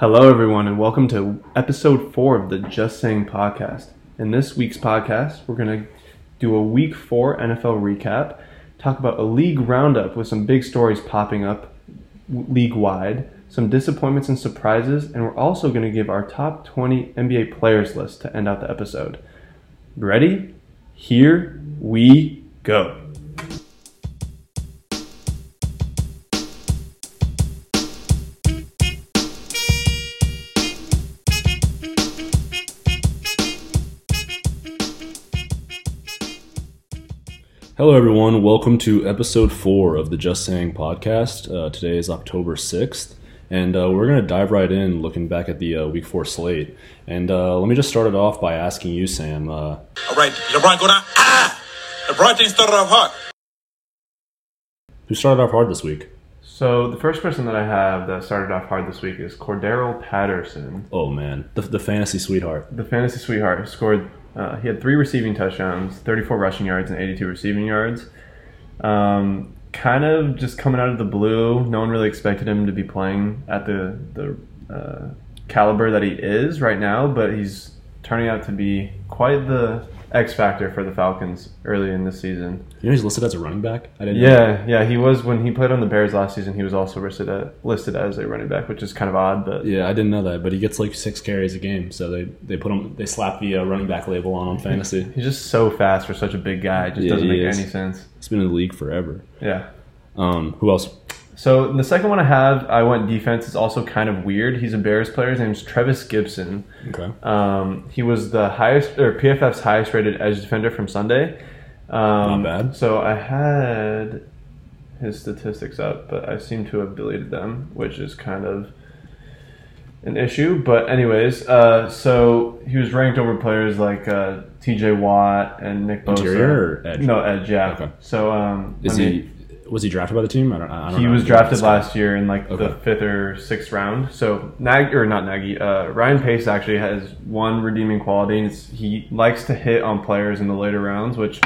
Hello, everyone, and welcome to episode four of the Just Saying podcast. In this week's podcast, we're going to do a week four NFL recap, talk about a league roundup with some big stories popping up league wide, some disappointments and surprises, and we're also going to give our top 20 NBA players list to end out the episode. Ready? Here we go. Hello, everyone. Welcome to episode four of the Just Saying podcast. Uh, today is October 6th, and uh, we're going to dive right in looking back at the uh, week four slate. And uh, let me just start it off by asking you, Sam. uh, All right, LeBron go down. Ah! LeBron James started off hard. who started off hard this week? So, the first person that I have that started off hard this week is Cordarrelle Patterson. Oh, man. The, the fantasy sweetheart. The fantasy sweetheart scored. Uh, he had three receiving touchdowns, 34 rushing yards, and 82 receiving yards. Um, kind of just coming out of the blue. No one really expected him to be playing at the the uh, caliber that he is right now, but he's turning out to be quite the X factor for the Falcons early in this season. You know he's listed as a running back? I didn't know. Yeah, yeah, he was when he played on the Bears last season. He was also listed at, listed as a running back, which is kind of odd, but Yeah, I didn't know that, but he gets like six carries a game, so they, they put him they slap the uh, running back label on on fantasy. he's just so fast for such a big guy. It just Yeah, doesn't make is. any sense. He's been in the league forever. Yeah. Um, who else? So the second one I have, I went defense. It's also kind of weird. He's a Bears player. His name's Trevis Gipson. Okay. Um, he was the highest or PFF's highest rated edge defender from Sunday. Um, Not bad. So I had his statistics up, but I seem to have deleted them, which is kind of an issue. But anyways, uh, so he was ranked over players like uh, T.J. Watt and Nick Bosa. Interior or edge? No edge. Yeah. Okay. So um, Is I mean, he was he drafted by the team? I don't, I don't he know. was drafted last year in like the fifth or sixth round. So Nag or not Nagy, uh, Ryan Pace actually has one redeeming quality. And he likes to hit on players in the later rounds, which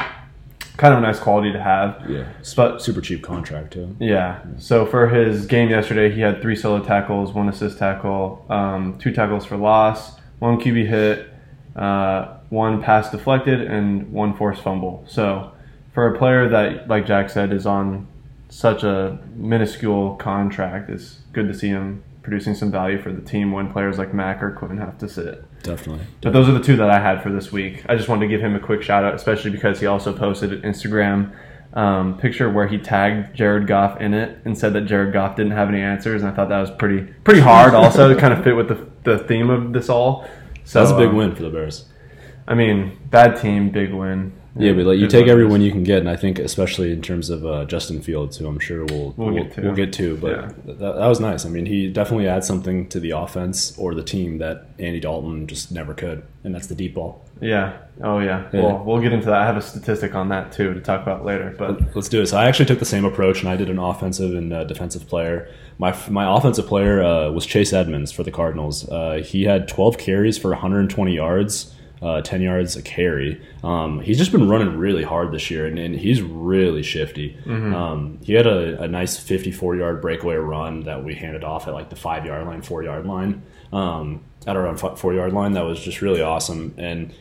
kind of a nice quality to have. Yeah. But Super cheap contract too. yeah, so for his game yesterday, he had three solo tackles, one assist tackle, um, two tackles for loss, one QB hit, uh, one pass deflected, and one forced fumble. So for a player that, like Jack said, is on such a minuscule contract, it's good to see him producing some value for the team when players like Mack or Quinn have to sit. Definitely. But those are the two that I had for this week. I just wanted to give him a quick shout out, especially because he also posted an Instagram um, picture where he tagged Jared Goff in it and said that Jared Goff didn't have any answers, and I thought that was pretty pretty hard. Also, to kind of fit with the the theme of this all. So That's a big um, win for the Bears. I mean, bad team, big win. Yeah, but like you take everyone it every is. win you can get, and I think especially in terms of uh, Justin Fields, who I'm sure we'll We'll get to. We'll get to, but Yeah. that, that was nice. I mean, he definitely adds something to the offense or the team that Andy Dalton just never could, and that's the deep ball. Yeah. Oh yeah. Yeah. Well, we'll get into that. I have a statistic on that too to talk about later. But Let's do it. So I actually took the same approach, and I did an offensive and uh, defensive player. My my offensive player uh, was Chase Edmonds for the Cardinals. Uh, he had 12 carries for 120 yards, uh, 10 yards a carry. Um, he's just been running really hard this year, and, and he's really shifty. Um, he had a, a nice 54 yard breakaway run that we handed off at like the five yard line, four yard line, um, at around four yard line. That was just really awesome, and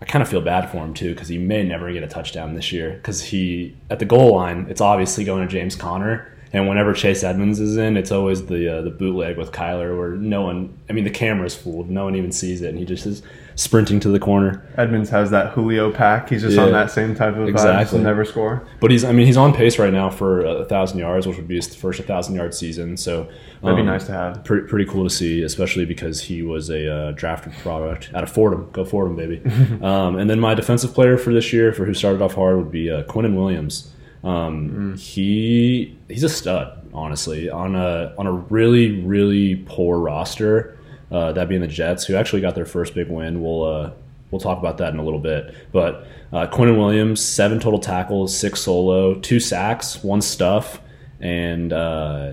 I kind of feel bad for him too because he may never get a touchdown this year because he at the goal line it's obviously going to James Conner and whenever Chase Edmonds is in it's always the uh, the bootleg with Kyler where no one I mean the camera's fooled no one even sees it and he just is sprinting to the corner Edmonds has that Julio pack. He's just Yeah. on that same type of exactly. Vibes, never score. but he's I mean he's on pace right now for a thousand yards which would be his first thousand yard season so That'd be um, nice to have. pretty, pretty cool to see, especially because he was a uh, drafted product out of Fordham. Go Fordham, baby. um, and then my defensive player for this year, for who started off hard, would be uh, Quinnen Williams. Um, He he's a stud, honestly, on a on a really really poor roster. Uh, that being the Jets, who actually got their first big win. We'll uh, we'll talk about that in a little bit. But uh, Quinnen Williams, seven total tackles, six solo, two sacks, one stuff, and uh,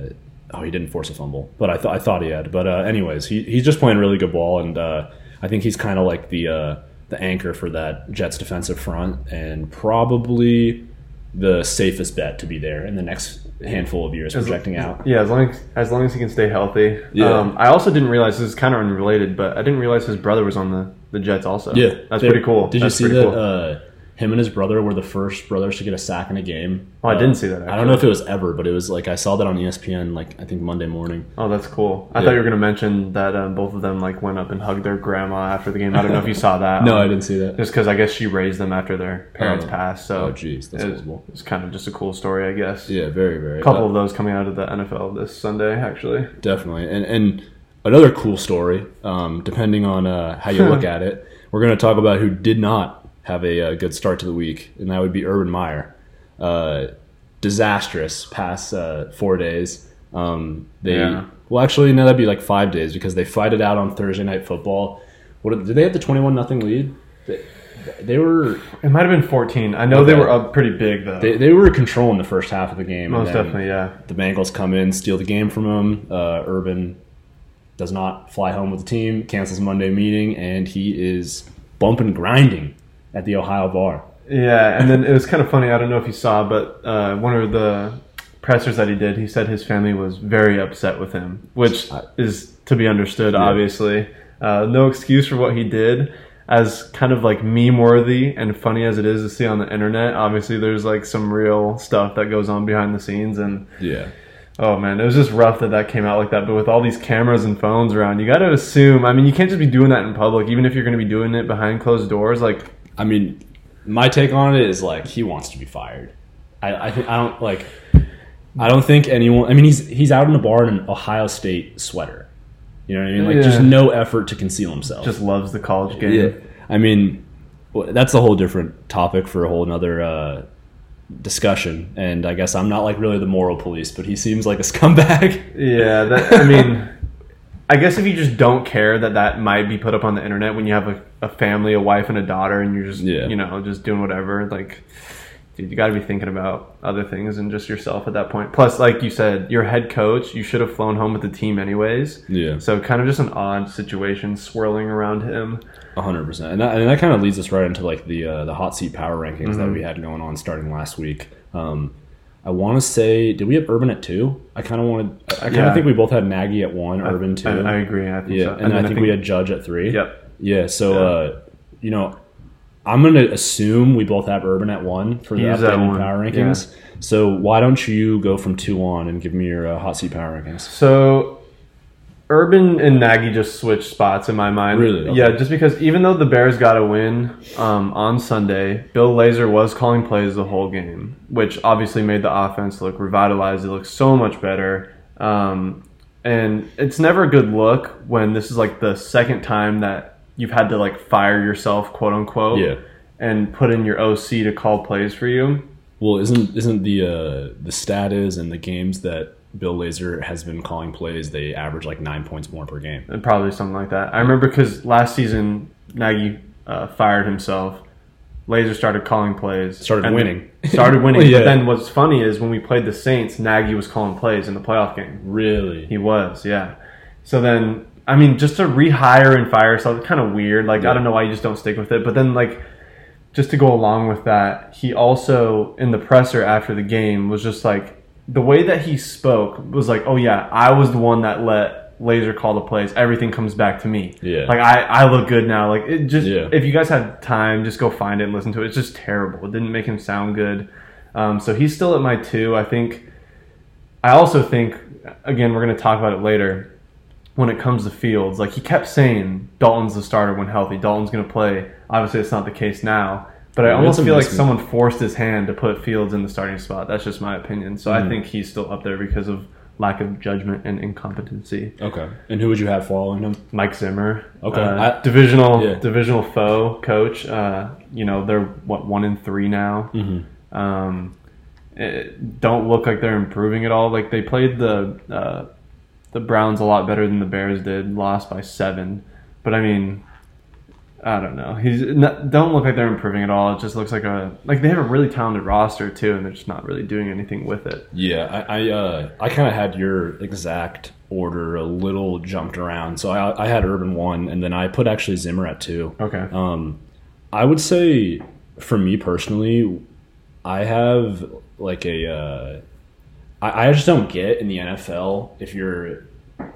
oh, he didn't force a fumble, but I thought I thought he had. But uh, anyways, he he's just playing really good ball, and uh, I think he's kind of like the uh, the anchor for that Jets defensive front, and probably the safest bet to be there in the next handful of years projecting out. Yeah, as long as as long as he can stay healthy. Yeah. Um, I also didn't realize this is kind of unrelated, but I didn't realize his brother was on the, the Jets also. Yeah, that's They- pretty cool. Did That's you see that? cool. Uh, him and his brother were the first brothers to get a sack in a game. Oh, I Uh, didn't see that, I don't know if it was ever, but it was like I saw that on ESPN. Like I think Monday morning. oh, that's cool. I Yeah. thought you were going to mention that um, both of them like went up and hugged their grandma after the game. I don't know if you saw that. No, I didn't see that. Just because I guess she raised them after their parents Oh. passed. So Oh, jeez, that's it was, it's kind of just a cool story, I guess. Yeah, very very. A couple uh, of those coming out of the NFL this Sunday, actually. Definitely, and and another cool story. Um, depending on uh, how you look at it, we're going to talk about who did not have a, uh good start to the week, and that would be Urban Meyer. Uh, disastrous past uh, four days. Um, they Yeah. well, actually, no, that'd be like five days because they fight it out on Thursday night football. What did they have the twenty-one nothing lead? They, they were It might have been 14. I know they were up pretty big, though. they, they were controlling the first half of the game. Most definitely, yeah. the Bengals come in, steal the game from them. Uh, Urban does not fly home with the team, cancels Monday meeting, and he is bumping grinding at the Ohio bar. Yeah, and then it was kind of funny. I don't know if you saw, but uh, one of the pressers that he did, he said his family was very upset with him, which is to be understood, obviously. Uh, no excuse for what he did. As kind of like meme worthy and funny as it is to see on the internet, obviously there's like some real stuff that goes on behind the scenes. And Yeah. oh man, it was just rough that that came out like that. But with all these cameras and phones around, you got to assume, I mean, you can't just be doing that in public, even if you're going to be doing it behind closed doors. Like, I mean, my take on it is like he wants to be fired. I, I think I don't like. I don't think anyone. I mean, he's he's out in a bar in an Ohio State sweater. You know what I mean? Like Yeah. just no effort to conceal himself. just loves the college game. Yeah, I mean, that's a whole different topic for a whole another uh, discussion. And I guess I'm not like really the moral police, but he seems like a scumbag. Yeah, that, I mean, I guess if you just don't care that that might be put up on the internet when you have a, a family, a wife, and a daughter, and you're just, Yeah. you know, just doing whatever, like, dude, you got to be thinking about other things and just yourself at that point. Plus, like you said, your head coach, you should have flown home with the team anyways. Yeah, So, kind of just an odd situation swirling around him. hundred percent. And that, and that kind of leads us right into like the uh, the hot seat power rankings that Mm-hmm. we had going on starting last week. Um, I want to say, did we have Urban at two? I kind of wanted. I kind of Yeah. think we both had Nagy at one, Urban two. I, I agree. I think yeah, so. and, then I, think we had Judge at three. Yep. Yeah, so Yeah. uh, you know, I'm gonna assume we both have Urban at one for the He is at updated power rankings. So why don't you go from two on and give me your uh, hot seat power rankings? So Urban and Nagy just switched spots in my mind. Really? Okay. Yeah, just because even though the Bears got a win um, on Sunday, Bill Lazor was calling plays the whole game, which obviously made the offense look revitalized. It looks so much better. Um, and it's never a good look when this is like the second time that you've had to like fire yourself, quote unquote, Yeah. and put in your OC to call plays for you. Well, isn't isn't the uh, the stat is in the games that Bill Lazor has been calling plays, they average like nine points more per game. And Probably something like that. I remember because last season Nagy uh, fired himself. Lazor started calling plays. Started winning. Started winning. Yeah. But then what's funny is when we played the Saints, Nagy was calling plays in the playoff game. Really? He was, yeah. So then, I mean, just to rehire and fire it's kind of weird. Like, Yeah. I don't know why you just don't stick with it. But then, like, just to go along with that, he also, in the presser after the game, was just like, the way that he spoke was like, oh, yeah, I was the one that let Lazor call the plays. Everything comes back to me. Yeah. Like, I, I look good now. Like, it just, Yeah. if you guys have time, just go find it and listen to it. It's just terrible. It didn't make him sound good. Um, so he's still at my two. I think I also think, again, we're going to talk about it later. When it comes to Fields, like he kept saying, Dalton's the starter when healthy. Dalton's going to play. Obviously, it's not the case now. But I almost feel like someone forced his hand to put Fields in the starting spot. That's just my opinion. So Mm-hmm. I think he's still up there because of lack of judgment and incompetency. Okay. And who would you have following him? Mike Zimmer, Okay. uh, I- divisional Yeah. divisional foe coach. Uh, you know they're what one in three now. Mm-hmm. Um, it, don't look like they're improving at all. Like they played the uh, the Browns a lot better than the Bears did. Lost by seven, but I mean, I don't know. He's not, don't look like they're improving at all. It just looks like a like they have a really talented roster too, and they're just not really doing anything with it. Yeah, I I, uh, I kind of had your exact order a little jumped around. So I I had Urban one, and then I put actually Zimmer at two. Okay. Um, I would say for me personally, I have like a uh, I, I just don't get in the NFL if you're,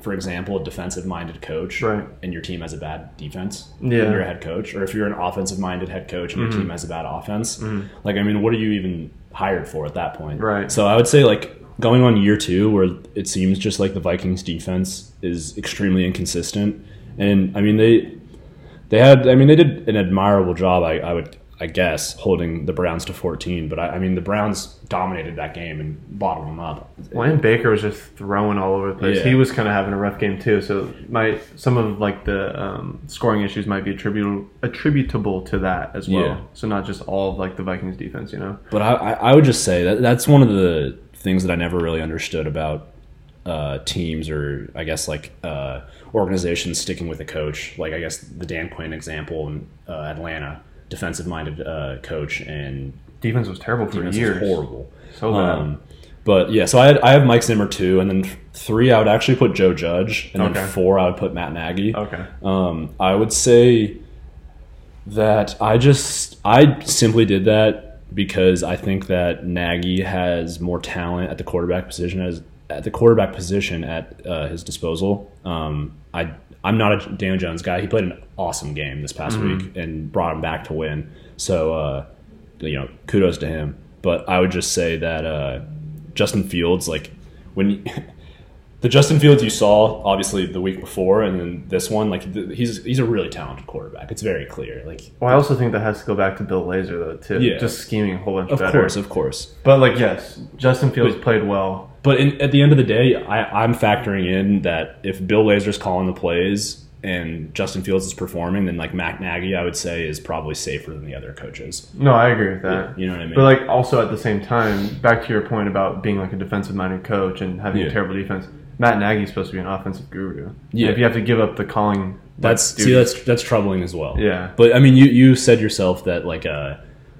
for example, a defensive minded coach Right. and your team has a bad defense Yeah. Mm-hmm. and you're a head coach, or if you're an offensive minded head coach and your team has a bad offense. Like, I mean, what are you even hired for at that point? Right. So I would say, like, going on year two, where it seems just like the Vikings defense is extremely inconsistent. And I mean, they they had, I mean, they did an admirable job, I, I would, I guess, holding the Browns to 14. But I, I mean, the Browns dominated that game and bottled them up. Wayne Baker was just throwing all over the place. Yeah. He was kind of having a rough game too. So my some of like the um, scoring issues might be attributable attributable to that as well. Yeah. So not just all of like the Vikings defense, you know. But I, I I would just say that that's one of the things that I never really understood about uh, teams or I guess like uh, organizations sticking with a coach. Like I guess the Dan Quinn example in uh, Atlanta, defensive minded uh, coach and Defense was terrible for defense years. horrible. So bad. Um, but yeah, so I had, I have Mike Zimmer two, and then three I would actually put Joe Judge, and Okay. then four I would put Matt Nagy. okay. Um, I would say that I just I simply did that because I think that Nagy has more talent at the quarterback position as at the quarterback position at uh, his disposal. Um, I I'm not a Daniel Jones guy. He played an awesome game this past week and brought him back to win. So uh, you know, kudos to him. But I would just say that uh, Justin Fields, like when the Justin Fields you saw obviously the week before, and then this one, like th- he's he's a really talented quarterback. It's very clear. Like Well, I also think that has to go back to Bill Lazor though too. Yeah. Just scheming a whole bunch of better. course, of course. But like yes, Justin Fields But- played well. But in, at the end of the day, I, I'm factoring in that if Bill Lazor's calling the plays and Justin Fields is performing, then like Mac Nagy, I would say is probably safer than the other coaches. No, I agree with that. You know what I mean? But like also at the same time, back to your point about being like a defensive minded coach and having Yeah. a terrible defense. Matt Nagy's supposed to be an offensive guru. Yeah. If you have to give up the calling, That's see, that's that's troubling as well. Yeah. But I mean, you you said yourself that like uh,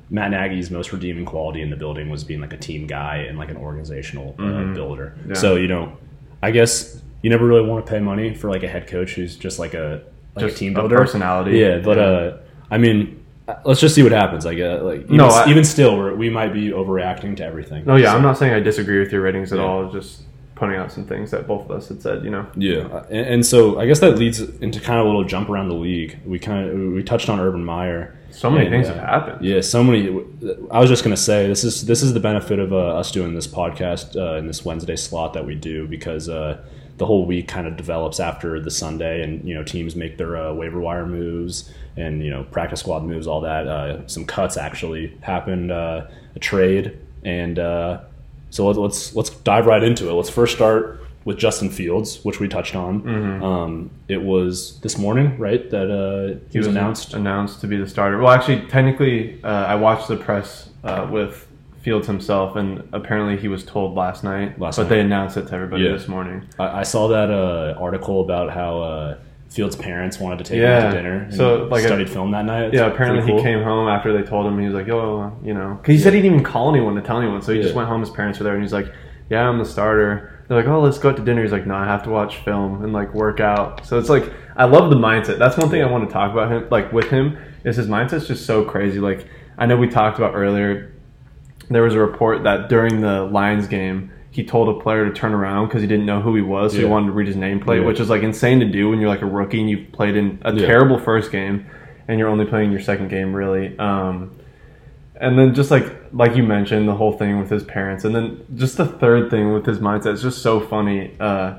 Matt Nagy's most redeeming quality in the building was being like a team guy and like an organizational uh, builder. Mm-hmm. Yeah. So you know, I guess you never really want to pay money for like a head coach who's just like a like Just a team a builder personality. Yeah, but Yeah. uh, I mean. uh, Let's just see what happens. Like, uh, like even, No, I- even still, we're, we might be overreacting to everything. No, yeah, So- I'm not saying I disagree with your ratings at Yeah. all. Just pointing out some things that both of us had said. You know. Yeah, and, and so I guess that leads into kind of a little jump around the league. We kind of we touched on Urban Meyer. So many And, things uh, have happened. Yeah, so many. I was just gonna say this is this is the benefit of uh, us doing this podcast uh, in this Wednesday slot that we do because uh, the whole week kind of develops after the Sunday, and you know teams make their uh, waiver wire moves and you know practice squad moves, all that. Uh, some cuts actually happened, uh, a trade, and uh, so let, let's let's dive right into it. Let's first start with Justin Fields, which we touched on. Mm-hmm. Um, it was this morning, right, that uh, he, was, announced. announced to be the starter. Well, actually, technically, uh, I watched the press uh, with Fields himself, and apparently he was told last night. Last but night. they announced it to everybody Yeah. this morning. I, I saw that uh, article about how uh, Fields' parents wanted to take him to dinner. And So, like, studied a- film that night. It's Yeah, apparently pretty he cool. came home after they told him. He was like, "Yo, you know," because he said he didn't even call anyone to tell anyone. So he just went home. His parents were there, and he's like, "Yeah, I'm the starter." They're like, "Oh, let's go out to dinner." He's like, "No, I have to watch film and like work out." So it's like, I love the mindset. That's one thing I want to talk about him, like with him, is his mindset's just so crazy. Like I know we talked about earlier. There was a report that during the Lions game. He told a player to turn around because he didn't know who he was, so he wanted to read his nameplate, Yeah. which is like insane to do when you're like a rookie and you've played in a Yeah. terrible first game and you're only playing your second game really um, and then just like like you mentioned the whole thing with his parents and then just the third thing with his mindset is just so funny uh,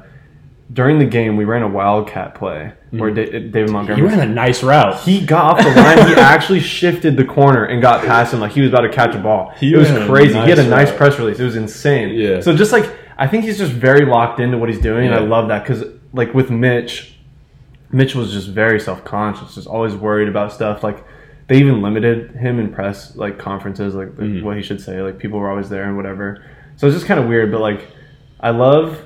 during the game we ran a wildcat play where Da- David Montgomery He Montgomery ran a nice route. he got off the line. He actually shifted the corner and got past him like he was about to catch a ball. He it was crazy. he had a nice nice route. press release. It was insane. Yeah. So just like I think he's just very locked into what he's doing, and I love that because like with Mitch, Mitch was just very self conscious, just always worried about stuff. Like they even limited him in press like conferences, like Mm-hmm. what he should say. Like people were always there and whatever. So it's just kind of weird, but like I love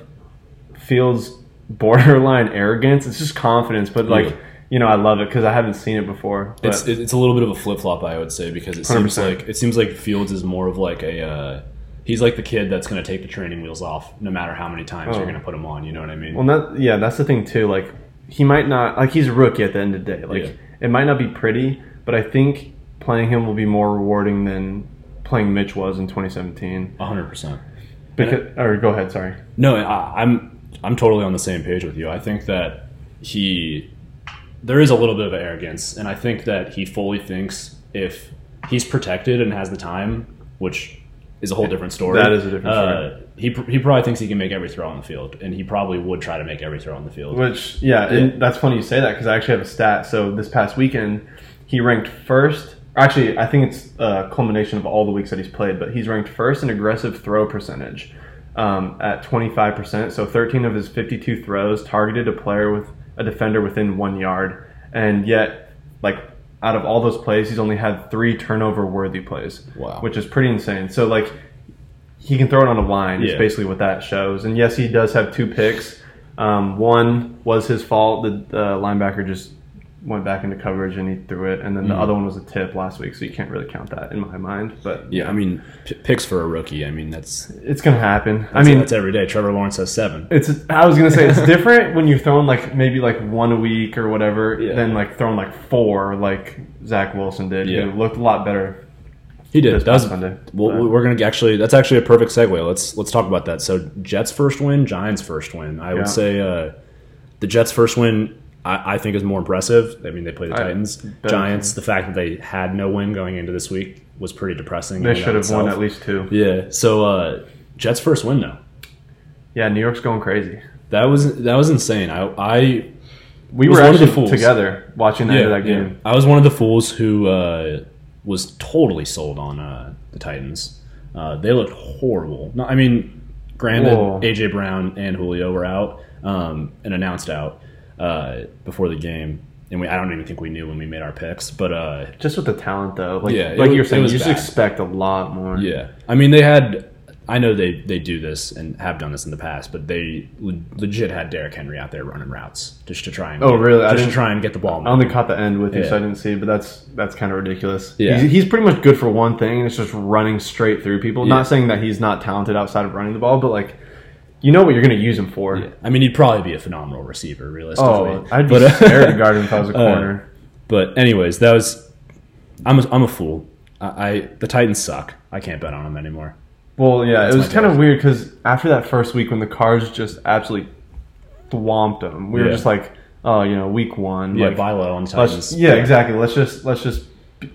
Fields' borderline arrogance. It's just confidence, but like Yeah. you know, I love it because I haven't seen it before. But It's it's a little bit of a flip flop, I would say, because it seems 100%. like it seems like Fields is more of like a uh, he's like the kid that's going to take the training wheels off, no matter how many times Oh. you're going to put him on. You know what I mean? well, that yeah, that's the thing too. Like he might not like he's a rookie at the end of the day. Like Yeah. it might not be pretty, but I think playing him will be more rewarding than playing Mitch was in 2017. hundred percent. Because, or go ahead. Sorry. No, I, I'm I'm totally on the same page with you. I think that he there is a little bit of arrogance, and I think that he fully thinks if he's protected and has the time, which is a whole different story. That is a different Uh, he he probably thinks he can make every throw on the field, and he probably would try to make every throw on the field. Which, yeah, and that's funny you say that because I actually have a stat. So this past weekend, he ranked first. Actually, I think it's a culmination of all the weeks that he's played, but he's ranked first in aggressive throw percentage um, at 25%. So 13 of his 52 throws targeted a player with a defender within one yard. And yet, like, out of all those plays, he's only had three turnover worthy plays. Wow. Which is pretty insane. So, like, he can throw it on a line. Is Yeah. basically what that shows. And yes, he does have two picks. Um, one was his fault. The, the linebacker just went back into coverage and he threw it. And then the Mm-hmm. other one was a tip last week, so you can't really count that in my mind. But yeah, I mean, p- picks for a rookie. I mean, that's it's gonna happen. I mean that's every day. Trevor Lawrence has seven. it's. I was gonna say it's different when you're throwing like maybe like one a week or whatever, Yeah. than like throwing like four like Zach Wilson did. Yeah. He looked a lot better. He did. That Sunday. well, we're gonna actually. That's actually a perfect segue. Let's let's talk about that. So Jets first win, Giants first win. I Yeah. would say uh, the Jets first win. I, I think is more impressive. I mean, they play the I- Titans, Giants. The fact that they had no win going into this week was pretty depressing. They should have won at least two. Yeah. So uh, Jets first win though. Yeah, New York's going crazy. That was that was insane. I I We were one of the fools. together watching the of that game. I was one of the fools who uh, was totally sold on uh, the Titans. Uh, they looked horrible. No, I mean, granted, Whoa. AJ Brown and Julio were out um, and announced out uh, before the game, and we, I don't even think we knew when we made our picks. But uh, Just with the talent, though, like Yeah, like was- you were saying, you just bad. expect a lot more. yeah, I mean, they had. I know they, they do this and have done this in the past, but they le- legit had Derrick Henry out there running routes just to try and Oh, get- really? I just to try and get the ball. I only caught the end with you, so I didn't see. But that's that's kind of ridiculous. Yeah. he's, he's pretty much good for one thing, and it's just running straight through people. Yeah. Not saying that he's not talented outside of running the ball, but like, you know what you're going to use him for. Yeah. I mean, he'd probably be a phenomenal receiver, realistically. Oh, I'd be But, uh, scared to guard him if I was a uh, corner. But anyways, that was. I'm a, I'm a fool. I, I the Titans suck. I can't bet on them anymore. Well, yeah, That's it was kind of weird because after that first week when the Cards just absolutely thwomped them, we were just like, oh, you know, week one, Yeah, like, on Titans. yeah, exactly. Let's just let's just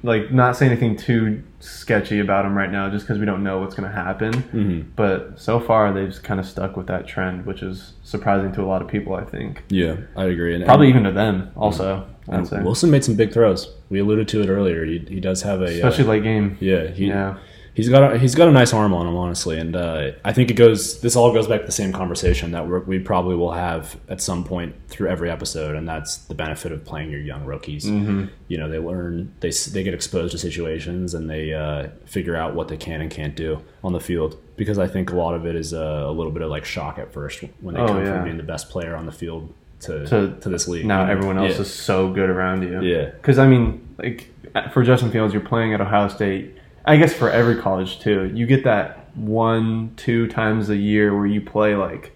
like not say anything too sketchy about them right now, just because we don't know what's going to happen. hmm But so far, they've just kind of stuck with that trend, which is surprising to a lot of people. I think Yeah, I agree. And, probably even to them also. I'd say, Wilson made some big throws. We alluded to it earlier. He, he does have a uh, especially late game. yeah. He, Yeah, He's got a, he's got a nice arm on him, honestly, and uh, I think it goes. This all goes back to the same conversation that we're, we probably will have at some point through every episode, and that's the benefit of playing your young rookies. Mm-hmm. You know, they learn, they they get exposed to situations, and they uh, figure out what they can and can't do on the field. Because I think a lot of it is uh, a little bit of like shock at first when they Oh, come yeah. from being the best player on the field to To- to, this league. now you know? everyone else Yeah. is so good around you. Yeah. Because I mean, like for Justin Fields, you're playing at Ohio State. I guess for every college too, you get that one, two times a year where you play like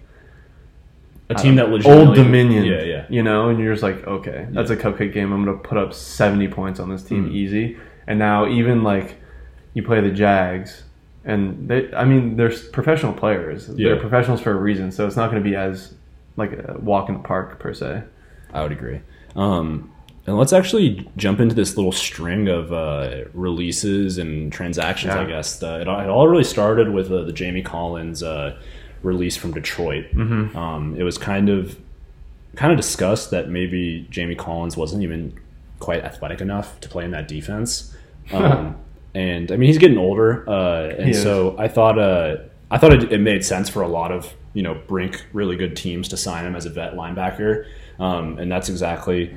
a team that Old Dominion. Yeah, yeah. You know, and you're just like, okay, that's a cupcake game. I'm gonna put up 70 points on this team Mhm. easy. And now even like you play the Jags, and they, I mean, they're professional players. They're professionals for a reason, so it's not gonna be as like a walk in the park per se. I would agree. Um, and let's actually jump into this little string of uh, releases and transactions. Yeah. I guess uh, it, all- it all really started with uh, the Jamie Collins uh, release from Detroit. Mm-hmm. Um, it was kind of kind of discussed that maybe Jamie Collins wasn't even quite athletic enough to play in that defense. Um, and I mean, he's getting older, uh, and so I thought uh, I thought it, it made sense for a lot of you know brink really good teams to sign him as a vet linebacker, um, and that's exactly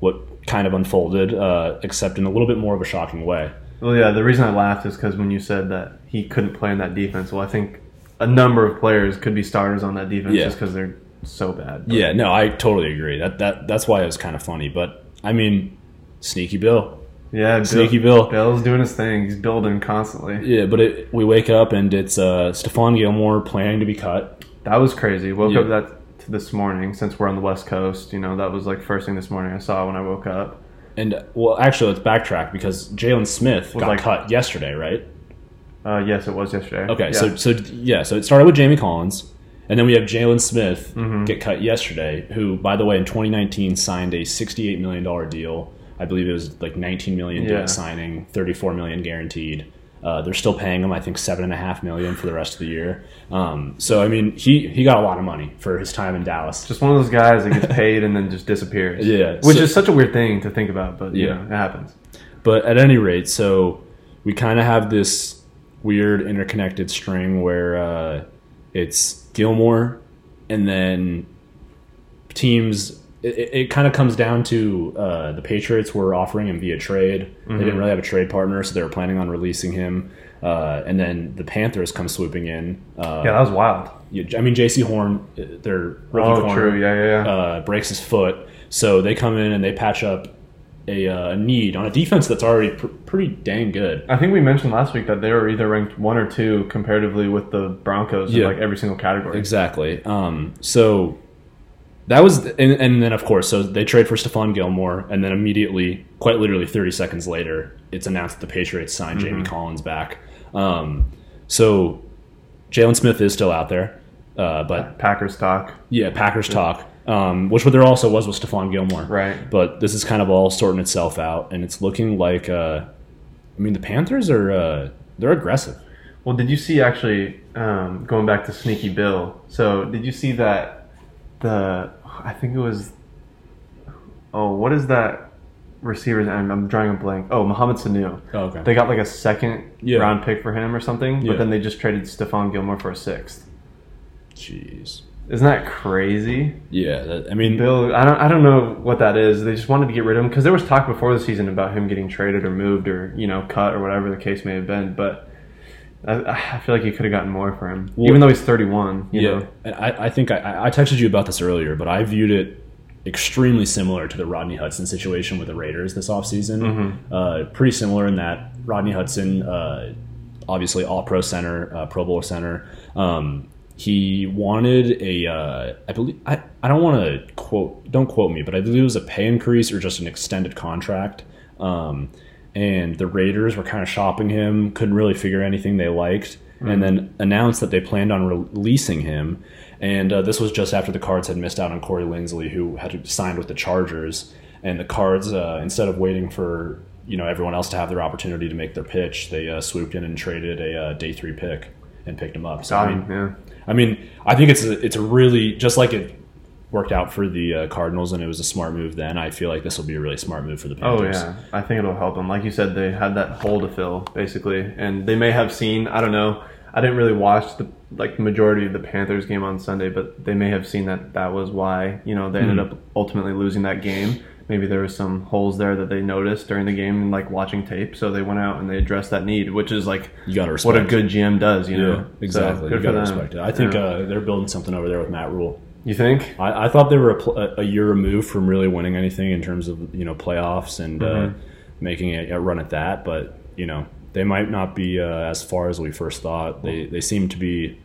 what kind of unfolded, uh, except in a little bit more of a shocking way. Well, yeah, the reason I laughed is because when you said that he couldn't play in that defense, well, I think a number of players could be starters on that defense Yeah. just because they're so bad. But- Yeah, no, I totally agree. That that that's why it was kind of funny. But I mean, sneaky Bill. yeah, Bill, Sneaky Bill. Bill's doing his thing. He's building constantly. Yeah, but it, we wake up and it's uh, Stephon Gilmore planning to be cut. That was crazy. Woke Yeah. up that this morning since we're on the West Coast. You know, that was like first thing this morning I saw when I woke up. And well, actually, let's backtrack because Jaylon Smith Was got like- cut yesterday, right? Uh, yes, it was yesterday. Okay, Yeah. so so yeah, so it started with Jamie Collins, and then we have Jaylon Smith Mm-hmm. get cut yesterday. Who, by the way, in 2019 signed a 68 million dollar deal. I believe it was like 19 million Yeah. debt signing, 34 million guaranteed. Uh, they're still paying him, I think, seven and a half million for the rest of the year. Um, so I mean, he he got a lot of money for his time in Dallas. just one of those guys that gets paid and then just disappears. Yeah, which so- is such a weird thing to think about, but yeah, Yeah. it happens. But at any rate, so we kind of have this weird interconnected string where uh, it's Gilmore, and then teams. It, it kind of comes down to uh, the Patriots were offering him via trade. They didn't really have a trade partner, so they were planning on releasing him. Uh, and then the Panthers come swooping in. Uh, Yeah, that was wild. I mean, Jaycee Horn, uh, their rookie Oh, corner, true. Yeah, yeah, yeah. uh, breaks his foot. So they come in and they patch up a, uh, a need on a defense that's already pr- pretty dang good. I think we mentioned last week that they were either ranked one or two comparatively with the Broncos in like every single category. Exactly. Um, so that was, and, and then of course, so they trade for Stephon Gilmore, and then immediately, quite literally 30 seconds later, it's announced that the Patriots signed Jamie Collins back. Um, so Jaylon Smith is still out there, uh, but Packers talk. yeah, Packers talk, um, which what there also was with Stephon Gilmore. Right. But this is kind of all sorting itself out, and it's looking like, uh, I mean, the Panthers are uh, they're aggressive. Well, did you see actually um, going back to Sneaky Bill? So did you see that the I think it was oh what is that receiver's name? I'm drawing a blank. Oh, Mohamed Sanu. Oh, okay. They got like a second Yeah. round pick for him or something, Yeah. but then they just traded Stephon Gilmore for a sixth. Jeez. Isn't that crazy? Yeah, that, I mean, Bill, I don't, I don't know what that is. They just wanted to get rid of him because there was talk before the season about him getting traded or moved or you know cut or whatever the case may have been. But I, I feel like you could have gotten more for him, Well- even though he's 31. You yeah, I, I think I, I texted you about this earlier, but I viewed it extremely similar to the Rodney Hudson situation with the Raiders this offseason. Mm-hmm. Uh, pretty similar in that Rodney Hudson, uh, obviously all pro center, uh, Pro Bowl center. Um, he wanted a, uh, I believe, I, I don't want to quote, don't quote me, but I believe it was a pay increase or just an extended contract. Um, and the Raiders were kind of shopping him, couldn't really figure anything they liked, and then announced that they planned on releasing him. And uh, this was just after the Cards had missed out on Corey Linsley, who had signed with the Chargers. And the Cards, uh, instead of waiting for you know everyone else to have their opportunity to make their pitch, they uh, swooped in and traded a uh, day three pick and picked him up. So Got I mean, him, yeah. I mean, I think it's a, it's a really just like it worked out for the uh, Cardinals and it was a smart move then. I feel like this will be a really smart move for the Panthers. Oh yeah, I think it'll help them. Like you said, they had that hole to fill basically, and they may have seen. I don't know. I didn't really watch the like majority of the Panthers game on Sunday, but they may have seen that that was why you know they ended Mm-hmm. up ultimately losing that game. Maybe there was some holes there that they noticed during the game and like watching tape, so they went out and they addressed that need, which is like You got to respect what a good GM does, you know. Yeah, exactly. So, you good got for to them. respect it. I think Yeah. uh, they're building something over there with Matt Rhule. You think. I, I thought they were a, pl- a year removed from really winning anything in terms of you know playoffs and uh, Mm-hmm. making a, a run at that. But you know they might not be uh, as far as we first thought. They they seem to be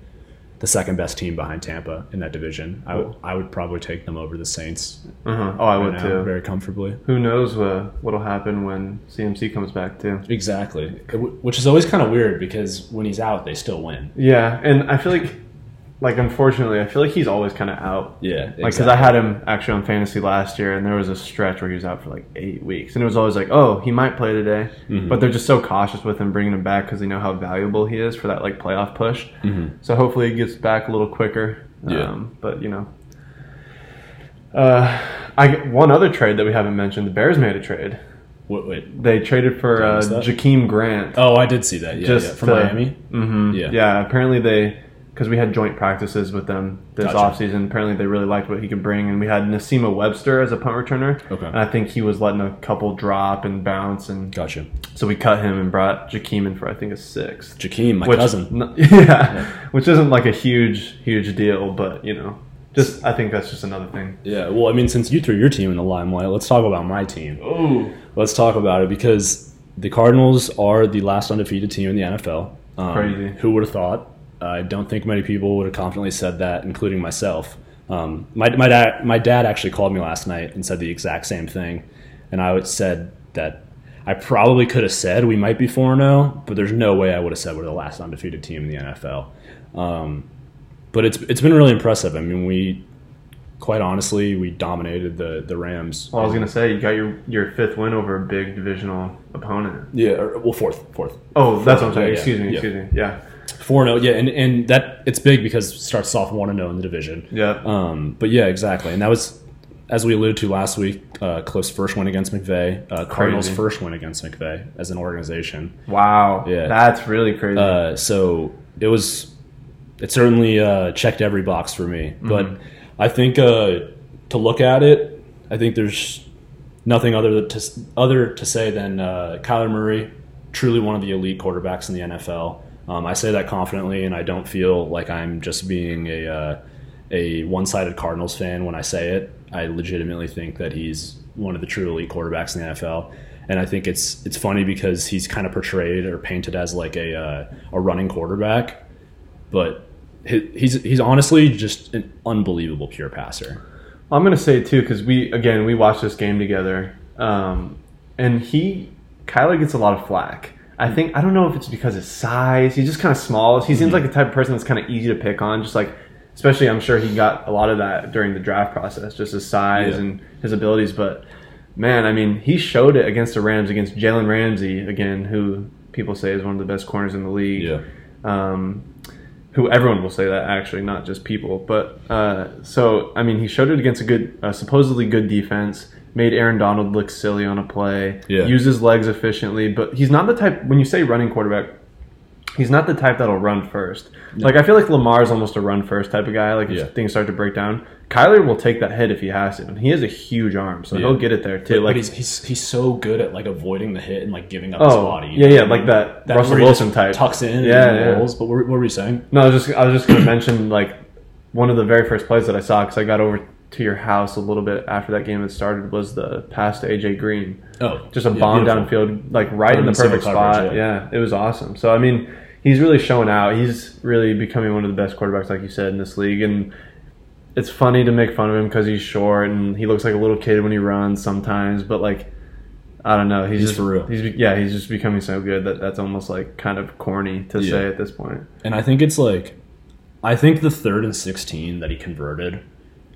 the second best team behind Tampa in that division. I would Cool. I would probably take them over the Saints. Uh-huh. Oh, I right would now, too. very comfortably. Who knows uh, what'll happen when CMC comes back too? Exactly, which is always kind of weird because when he's out, they still win. Yeah, and I feel like, like unfortunately, I feel like he's always kind of out. Yeah, Like, because I had him actually on fantasy last year, and there was a stretch where he was out for like eight weeks, and it was always like, oh, he might play today, Mm-hmm. but they're just so cautious with him bringing him back because they know how valuable he is for that like playoff push. Mm-hmm. So hopefully he gets back a little quicker. Yeah. Um, but you know, uh, I one other trade that we haven't mentioned: the Bears made a trade. Wait, wait. They traded for uh. Jakeem Grant. Oh, I did see that. Yeah, Just yeah. from to- Miami. hmm Yeah. Yeah. Apparently they, because we had joint practices with them this Gotcha. offseason. Apparently they really liked what he could bring, and we had Nsimba Webster as a punt returner. Okay. And I think he was letting a couple drop and bounce, and Gotcha. so we cut him and brought Jakeem in for I think a sixth. Jakeem, my Which- cousin. n- yeah, which isn't like a huge, huge deal, but you know, just I think that's just another thing. Yeah, well, I mean, since you threw your team in the limelight, let's talk about my team. Oh, Let's talk about it because the Cardinals are the last undefeated team in the NFL. Um, Crazy. Who would have thought? I don't think many people would have confidently said that, including myself. Um, my, my, dad, my dad actually called me last night and said the exact same thing. And I would- said that I probably could have said we might be 4 0, but there's no way I would have said we're the last undefeated team in the NFL. Um, but it's it's been really impressive. I mean, we quite honestly we dominated the the Rams. Well, I was gonna say you got your your fifth win over a big divisional opponent. Yeah, or, well, fourth, fourth, Oh, that's what I'm saying. Yeah, excuse me, yeah. excuse me. Yeah, four zero. Yeah, and and that it's big because it starts off one and zero in the division. yeah. Um, but yeah, exactly, and that was as we alluded to last week. Uh, Kliff's first win against McVay, uh, Cardinals' first win against McVay as an organization. wow. Yeah. That's really crazy. Uh, so it was, it certainly uh, checked every box for me. But I think uh, to look at it, I think there's nothing other to other to say than uh, Kyler Murray, truly one of the elite quarterbacks in the NFL. Um, I say that confidently, and I don't feel like I'm just being a uh, a one-sided Cardinals fan when I say it. I legitimately think that he's one of the true elite quarterbacks in the NFL, and I think it's it's funny because he's kind of portrayed or painted as like a uh, a running quarterback, but he's he's honestly just an unbelievable pure passer. I'm gonna say it too because we again we watched this game together, um, and he Kyler gets a lot of flack. I think I don't know if it's because his size. He's just kind of small. He seems like the type of person that's kind of easy to pick on. Just like, especially I'm sure he got a lot of that during the draft process, just his size Yeah. and his abilities. But man, I mean, he showed it against the Rams against Jalen Ramsey again, who people say is one of the best corners in the league. Yeah. Um, who everyone will say that actually, not just people. But uh, so I mean, he showed it against a good, uh, supposedly good defense. Made Aaron Donald look silly on a play. Yeah. Used his legs efficiently, but he's not the type. When you say running quarterback, he's not the type that'll run first. Like I feel like Lamar's almost a run first type of guy. Like if Yeah. things start to break down, Kyler will take that hit if he has to, and he has a huge arm, so Yeah. he'll get it there too. But like he's, he's he's so good at like avoiding the hit and like giving up his oh body. yeah, yeah, like that, Russell where just Wilson type tucks in Yeah, and yeah. rolls. But what, were- what were you saying? No, I was just I was just going to mention like one of the very first plays that I saw because I got over to your house a little bit after that game had started was the pass to AJ Green. Oh, Just a yeah, bomb beautiful. downfield, like right in the perfect coverage, spot. yeah. Yeah. it was awesome. So I mean, he's really showing out. He's really becoming one of the best quarterbacks, like you said, in this league. And it's funny to make fun of him because he's short and he looks like a little kid when he runs sometimes. But like, I don't know. He's, He's just for real. He's yeah. He's just becoming so good that that's almost like kind of corny to Yeah. say at this point. And I think it's like, I think the third and sixteen that he converted.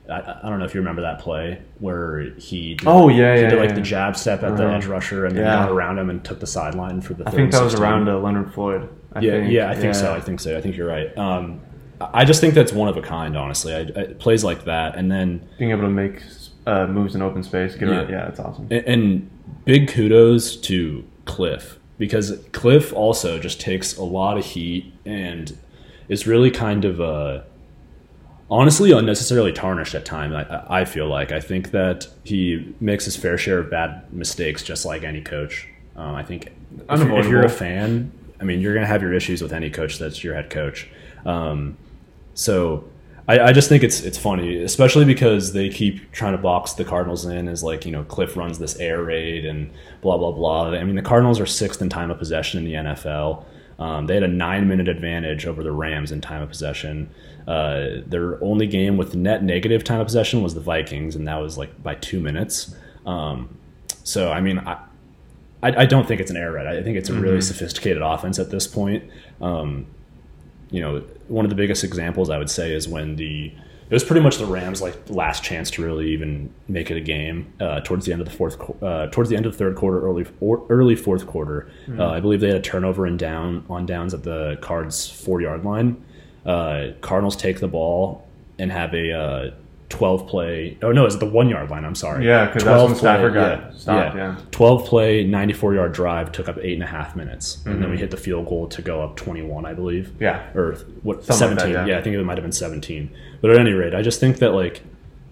I, I don't know if you remember that play where he did, Oh, yeah, he yeah, did like yeah. the jab step at the Uh-huh. edge rusher and then Yeah. got around him and took the sideline for the. I third think and that was around uh, Leonard Floyd. I yeah, think. yeah, I think so. I think so. I think you're right. Um, I just think that's one of a kind, honestly. I, I, plays like that, and then being able to make uh, moves in open space, get Yeah. around, yeah, it's awesome. and, and big kudos to Kliff because Kliff also just takes a lot of heat and is really kind of uh, honestly unnecessarily tarnished at times. I, I feel like I think that he makes his fair share of bad mistakes, just like any coach. Um, I think if, if you're a fan, I mean, you're going to have your issues with any coach that's your head coach. Um, so I, I just think it's it's funny, especially because they keep trying to box the Cardinals in as like you know Kliff runs this air raid and blah blah blah. I mean the Cardinals are sixth in time of possession in the NFL. Um, they had a nine minute advantage over the Rams in time of possession. Uh, their only game with net negative time of possession was the Vikings, and that was like by two minutes. Um, so I mean, I, I, I don't think it's an air raid. I think it's a really sophisticated offense at this point. Um, you know, one of the biggest examples I would say is when the it was pretty much the Rams' like last chance to really even make it a game uh, towards the end of the fourth, uh, towards the end of the third quarter, early or, early fourth quarter. Uh, I believe they had a turnover and down on downs at the Cards four yard line. Uh, Cardinals take the ball and have a uh, twelve play. Oh no, it's the one yard line. I'm sorry. Yeah, 'cause that's when 12 Stafford play- got stopped, yeah. 12 play, 94 yard drive took up eight and a half minutes. And Mm-hmm. then we hit the field goal to go up 21, I believe. Yeah. Or what, Something like that, 17. yeah. yeah. I think it might have been 17. But at any rate, I just think that, like,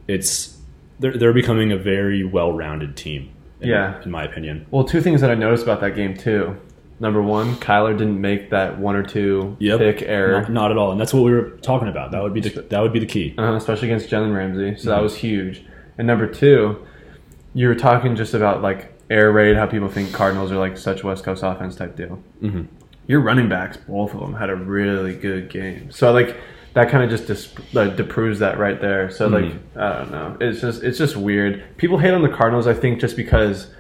it's, they're, they're becoming a very well rounded team. In, Yeah. In my opinion. Well, two things that I noticed about that game too. Number one, Kyler didn't make that one or two Yep. pick error, Not, not at all. And that's what we were talking about. That would be the, that would be the key. uh, especially against Jalen Ramsey. So Mm-hmm. that was huge. And number two, you were talking just about like air raid, how people think Cardinals are like such West Coast offense type deal. Mhm. Your running backs, both of them, had a really good game. So like that kind of just dis- like, disproves that right there. So like Mm-hmm. I don't know, it's just it's just weird. People hate on the Cardinals, I think, just because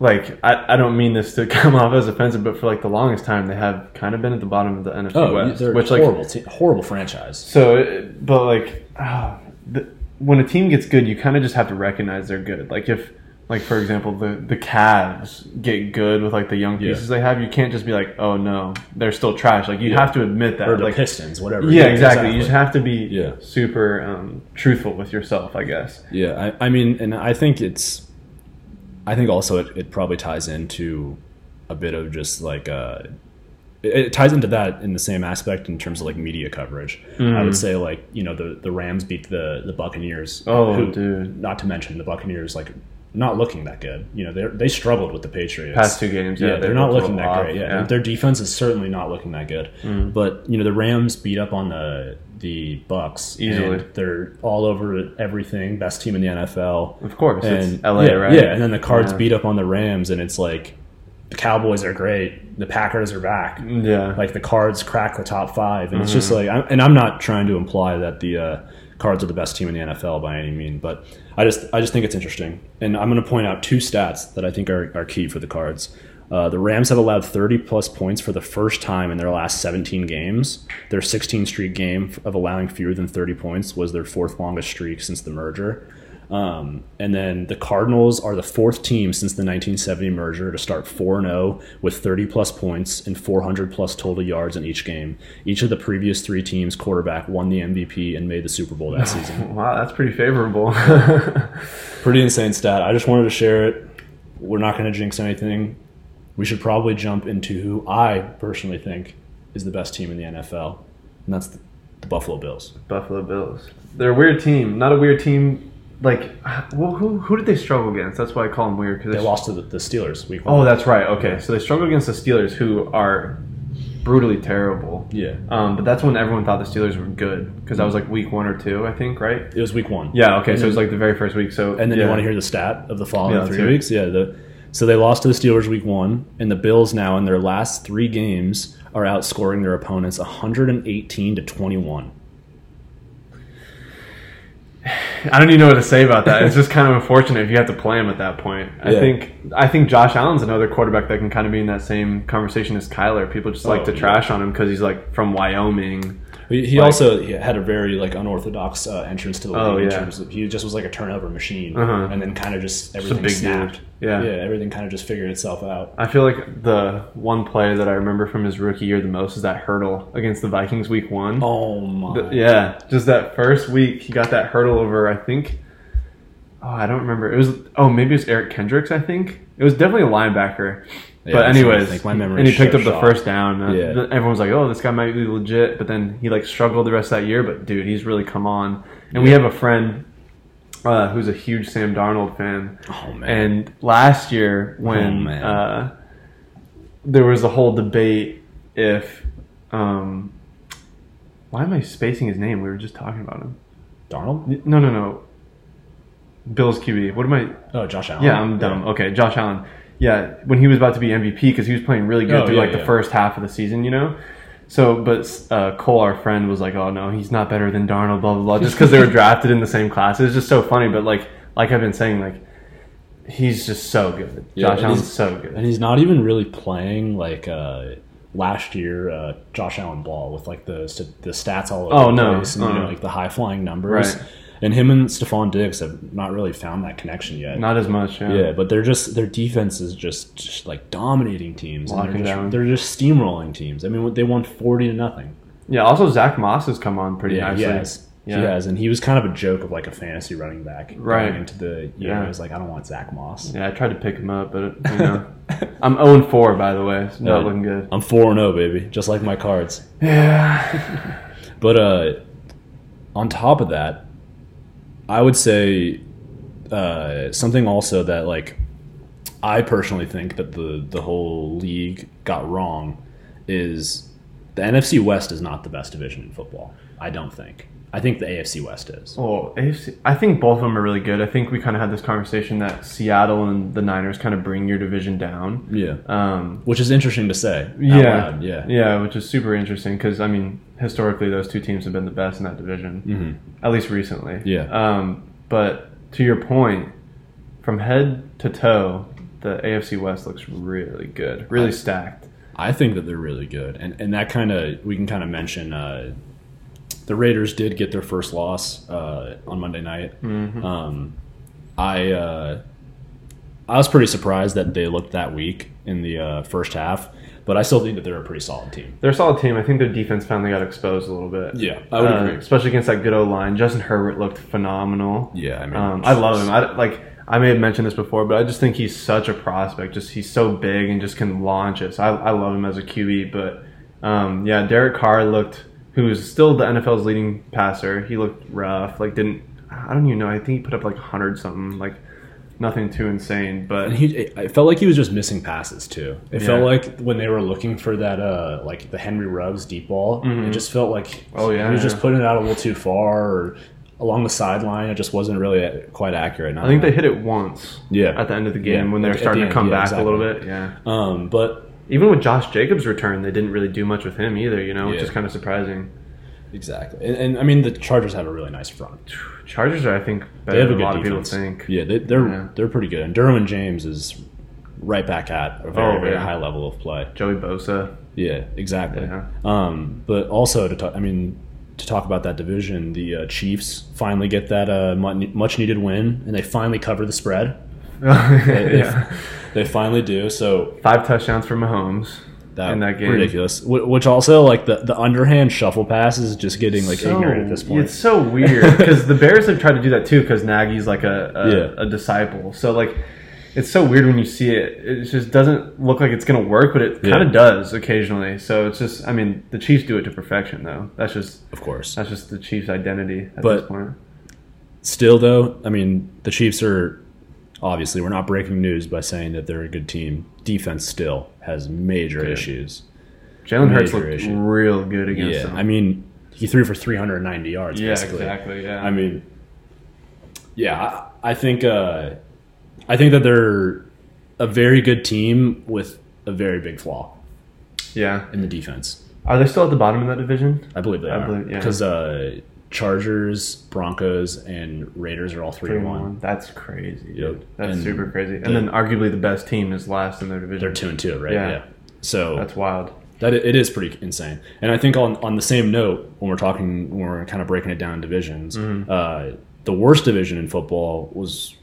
like I, I don't mean this to come off as offensive, but for like the longest time they have kind of been at the bottom of the NFC Oh, West, which horrible, like te- horrible franchise. so, it- but like ah, the, when a team gets good, you kind of just have to recognize they're good. Like if like for example the the Cavs get good with like the young Yeah. pieces they have, you can't just be like oh no they're still trash. Like you Yeah. have to admit that. Or the like Pistons, whatever. yeah, exactly. You just have to be Yeah. super um, truthful with yourself, I guess. Yeah, I, I mean, and I think it's, I think also it, it probably ties into a bit of just like, uh, it, it ties into that in the same aspect in terms of like media coverage. I Mm. would say like you know the the Rams beat the the Buccaneers. Oh, dude. Not to mention the Buccaneers like not looking that good. You know they they struggled with the Patriots Past two games, yeah, Yeah, they they're not looking that off, great. Yeah, yeah. Mm. their defense is certainly not looking that good. But you know the Rams beat up on the the Bucks Easily. and They're all over everything. Best team in the NFL. Of course, And it's LA, yeah, right? Yeah, and then the Cards beat up on the Rams, and it's like the Cowboys are great. The Packers are back. Yeah, Like the Cards crack the top five, and it's Mm-hmm. just like, I'm, and I'm not trying to imply that the uh, Cards are the best team in the NFL by any mean, but I just I just think it's interesting, and I'm going to point out two stats that I think are, are key for the Cards. Uh, the Rams have allowed 30 plus points for the first time in their last 17 games. Their 16 streak game of allowing fewer than 30 points was their fourth longest streak since the merger. Um, and then the Cardinals are the fourth team since the 1970 merger to start 4 0 with 30 plus points and 400 plus total yards in each game. Each of the previous three teams' quarterback won the MVP and made the Super Bowl that season. wow, that's pretty favorable. Pretty insane stat. I just wanted to share it. We're not going to jinx anything. We should probably jump into who I personally think is the best team in the NFL, and that's the, the Buffalo Bills. Buffalo Bills. They're a weird team. Not a weird team. Like, well, who who did they struggle against? That's why I call them weird. Cause They they lost to the, the Steelers week Oh, one. that's right. Okay, so they struggled against the Steelers, who are brutally terrible. Yeah. Um, but that's when everyone thought the Steelers were good because that was like week one or two, I think, right? It was week one. Yeah. Okay. And so it was like the very first week. So And then yeah. you want to hear the stat of the following Yeah, three weeks? Yeah. The, so they lost to the Steelers week one, and the Bills now in their last three games are outscoring their opponents 118 to 21. I don't even know what to say about that. It's just kind of unfortunate if you have to play him at that point. I Yeah. think I think Josh Allen's another quarterback that can kind of be in that same conversation as Kyler. People just like Oh, to yeah. trash on him because he's like from Wyoming. He, he Like- also he had a very like unorthodox uh, entrance to the league Oh, in yeah. terms of he just was like a turnover machine, Uh-huh. and then kind of just everything big snapped. dude. Yeah. yeah, everything kind of just figured itself out. I feel like the one play that I remember from his rookie year the most is that hurdle against the Vikings week one. Oh my! The- yeah, just that first week he got that hurdle over. I think. Oh, I don't remember. It was oh maybe it was Eric Kendricks. I think it was definitely a linebacker. Yeah, but I'm trying to anyways, think. My memory and he picked up the first down. Uh, Yeah. th- everyone was like, "Oh, this guy might be legit," but then he like struggled the rest of that year. But dude, he's really come on. And we have a friend uh, who's a huge Sam Darnold fan. Oh man! And last year, when man. uh, there was a whole debate if, um, why am I spacing his name? We were just talking about him. Darnold? No, no, no. Bills QB. What am I? Oh, Josh Allen. Yeah, I'm dumb. Okay, Josh Allen. Yeah, when he was about to be MVP because he was playing really good Oh, through yeah, like the first half of the season, you know. So, but uh, Cole, our friend, was like, "Oh no, he's not better than Darnold." Blah blah blah. Just because they were drafted in the same class, it's just so funny. But like, like I've been saying, like he's just so good. Yeah, Josh Allen's so and he's not even really playing like uh, last year uh, Josh Allen ball with like the the stats all over Oh, the no. place and you know, Uh-uh. like the high flying numbers. Right. And him and Stefon Diggs have not really found that connection yet. Not as much. Yeah. yeah, but they're just their defense is just, just like dominating teams. They're, just, they're just steamrolling teams. I mean, they won forty to nothing. Yeah. Also, Zack Moss has come on pretty Yeah, nicely. he has. Yeah. He has, and he was kind of a joke of like a fantasy running back Right. going into the year. Yeah. I was like, I don't want Zack Moss. Yeah, I tried to pick him up, but you know, I'm 0 4 by the way. It's not looking good. I'm four and zero, baby, just like my cards. Yeah. But uh, on top of that, I would say uh, something also that like I personally think that the the whole league got wrong is the NFC West is not the best division in football. I don't think. I think the AFC West is. Well, AFC, I think both of them are really good. I think we kind of had this conversation that Seattle and the Niners kind of bring your division down. Yeah, Um, which is interesting to say. yeah, loud, yeah, yeah, which is super interesting because I mean, historically, those two teams have been the best in that division, hmm at least recently. Yeah. Um, but to your point, from head to toe, the AFC West looks really good, really stacked. I think that they're really good, and and that kind of we can kind of mention. Uh, the Raiders did get their first loss uh, on Monday night. Mm-hmm. Um, I uh, I was pretty surprised that they looked that weak in the uh, first half, but I still think that they're a pretty solid team. They're a solid team. I think their defense finally got exposed a little bit. Yeah, I would Uh, agree. especially against that good O line. Justin Herbert looked phenomenal. Yeah, I mean, Um, I love him. I like. I may have mentioned this before, but I just think he's such a prospect. Just he's so big and just can launch it. So I, I love him as a QB. But um, yeah, Derek Carr looked, who's still the NFL's leading passer. He looked rough. Like didn't I don't even know. I think he put up like hundred something. Like nothing too insane. But he, I felt like he was just missing passes too. It felt like when they were looking for that, uh, like the Henry Ruggs deep ball, it just felt like Oh, yeah, he was just putting it out a little too far or along the sideline. It just wasn't really quite accurate. I think they hit it once. Yeah. At the end of the game Yeah, when they were the starting end, to come yeah, back exactly. a little bit. Yeah. Um, but Even with Josh Jacobs' return, they didn't really do much with him either. You know, which is kind of surprising. Exactly, and, and I mean the Chargers have a really nice front. Chargers are, I think, They better have a than a good lot of people think. Yeah, they, they're Yeah. they're pretty good. And Derwin James is right back at a very Oh, very yeah. high level of play. Joey Bosa. Yeah, exactly. Yeah. Um, but also to talk, I mean, to talk about that division, the uh, Chiefs finally get that uh, much needed win, and they finally cover the spread. They, yeah. they finally do. So Five touchdowns for Mahomes that, in that game. ridiculous. Which also like the, the underhand shuffle pass is just getting like So- ignorant at this point. It's so weird because the Bears have tried to do that too because Nagy's like a a, Yeah. a disciple. So like, it's so weird when you see it. It just doesn't look like it's gonna work, but it kind Yeah. of does occasionally. So it's just, I mean, the Chiefs do it to perfection though. That's just of course. that's just the Chiefs' identity at But- this point. Still, though, I mean, the Chiefs are obviously we're not breaking news by saying that they're a good team. Defense still has major issues. Jalen Hurts looked issue. real good against Yeah, them. I mean, he threw for 390 yards. yeah, basically. exactly. Yeah, I mean, yeah, I, I think uh, I think that they're a very good team with a very big flaw yeah. in the defense. Are they still at the bottom of that division? I believe they I are yeah. because uh, Chargers, Broncos, and Raiders are all three and one. That's crazy. Yep. That's And super crazy. And the- then arguably the best team is last in their division. They're two and two, right? Yeah. So That's wild. That it is pretty insane. And I think on on the same note, when we're talking, when we're kind of breaking it down in divisions, Mm-hmm. uh, the worst division in football was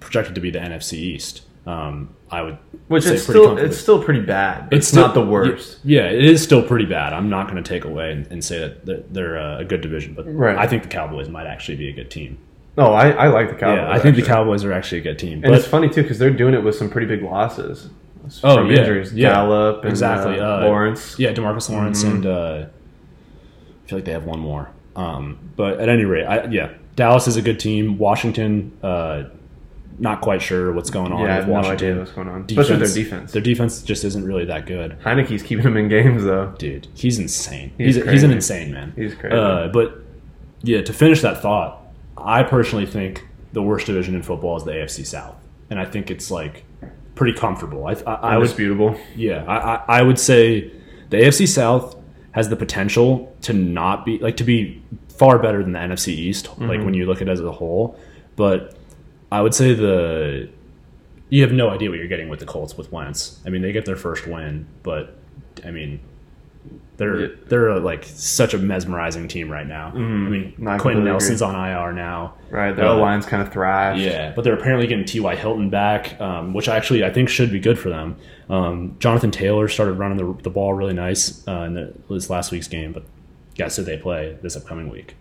projected to be the NFC East. Um, I would Which say is pretty still it's still pretty bad. It's, still- not the worst. Yeah, it is still pretty bad. I'm not going to take away and, and say that they're, uh, a good division, but Right. I think the Cowboys might actually be a good team. No, I, I like the Cowboys. yeah, I think actually. the Cowboys are actually a good team. And But it's funny too because they're doing it with some pretty big losses. Oh, from yeah, injuries. yeah. Gallup and exactly uh, uh, Lawrence. Yeah, Demarcus Lawrence, Mm-hmm. and uh, I feel like they have one more. Um, but at any rate, I, yeah, Dallas is a good team. Washington, uh, not quite sure what's going on Yeah, I with have no Washington. idea what's going on, especially their defense. Their defense just isn't really that good, Heineke's keeping them in games though. dude. He's insane. He's He's he's, an insane man. He's crazy. Uh, but yeah, to finish that thought, I personally think the worst division in football is the AFC South, and I think it's like pretty comfortable. I I, I would yeah, I, I, I would say the AFC South has the potential to not be like to be far better than the NFC East, like when you look at it as a whole. But I would say the you have no idea what you're getting with the Colts with Wentz. I mean, they get their first win, but I mean, they're Yeah. they're uh, like such a mesmerizing team right now. I mean, Quenton Nelson's on IR now. Right, their Uh, line's kind of thrashed. yeah, but they're apparently getting T.Y. Hilton back, um, which actually I think should be good for them. Um, Jonathan Taylor started running the, the ball really nice uh, in the, this last week's game, but guess who they play this upcoming week?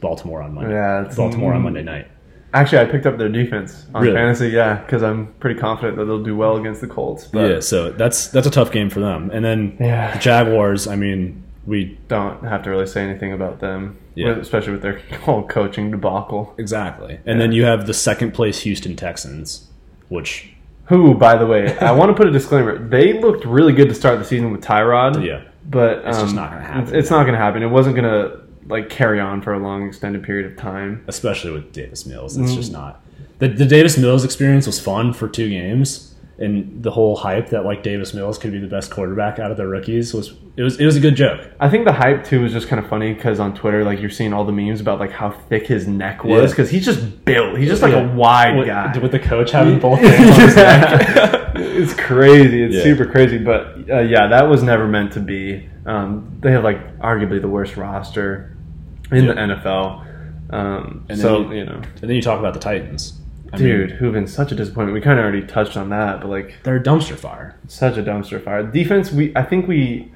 Baltimore on Monday. Yeah, Baltimore on Monday night. Actually, I picked up their defense on Really? fantasy. Yeah, because I'm pretty confident that they'll do well against the Colts. But yeah, so that's that's a tough game for them. And then Yeah. the Jaguars. I mean, we don't have to really say anything about them. Yeah. especially with their whole coaching debacle. exactly. And then you have the second place Houston Texans, which Who, by the way, I want to put a disclaimer. They looked really good to start the season with Tyrod. yeah, but It's just um, not gonna happen. It's, it's not going to happen. It wasn't going to like carry on for a long extended period of time. especially with Davis Mills. It's just not. The, the Davis Mills experience was fun for two games, and the whole hype that like Davis Mills could be the best quarterback out of the rookies was it was it was a good joke. I think the hype too was just kind of funny because on Twitter, like you're seeing all the memes about like how thick his neck was Yeah. because he's just built. He's just like Yeah. a wide with, guy. with the coach having both hands on his neck. it's crazy. It's Yeah. super crazy. But uh, yeah, that was never meant to be. Um, they have like arguably the worst roster in the NFL. Um, And then so you- you know, And then you talk about the Titans. I dude, mean, who've been such a disappointment. We kind of already touched on that, but like they're a dumpster fire. such a dumpster fire. Defense, we I think we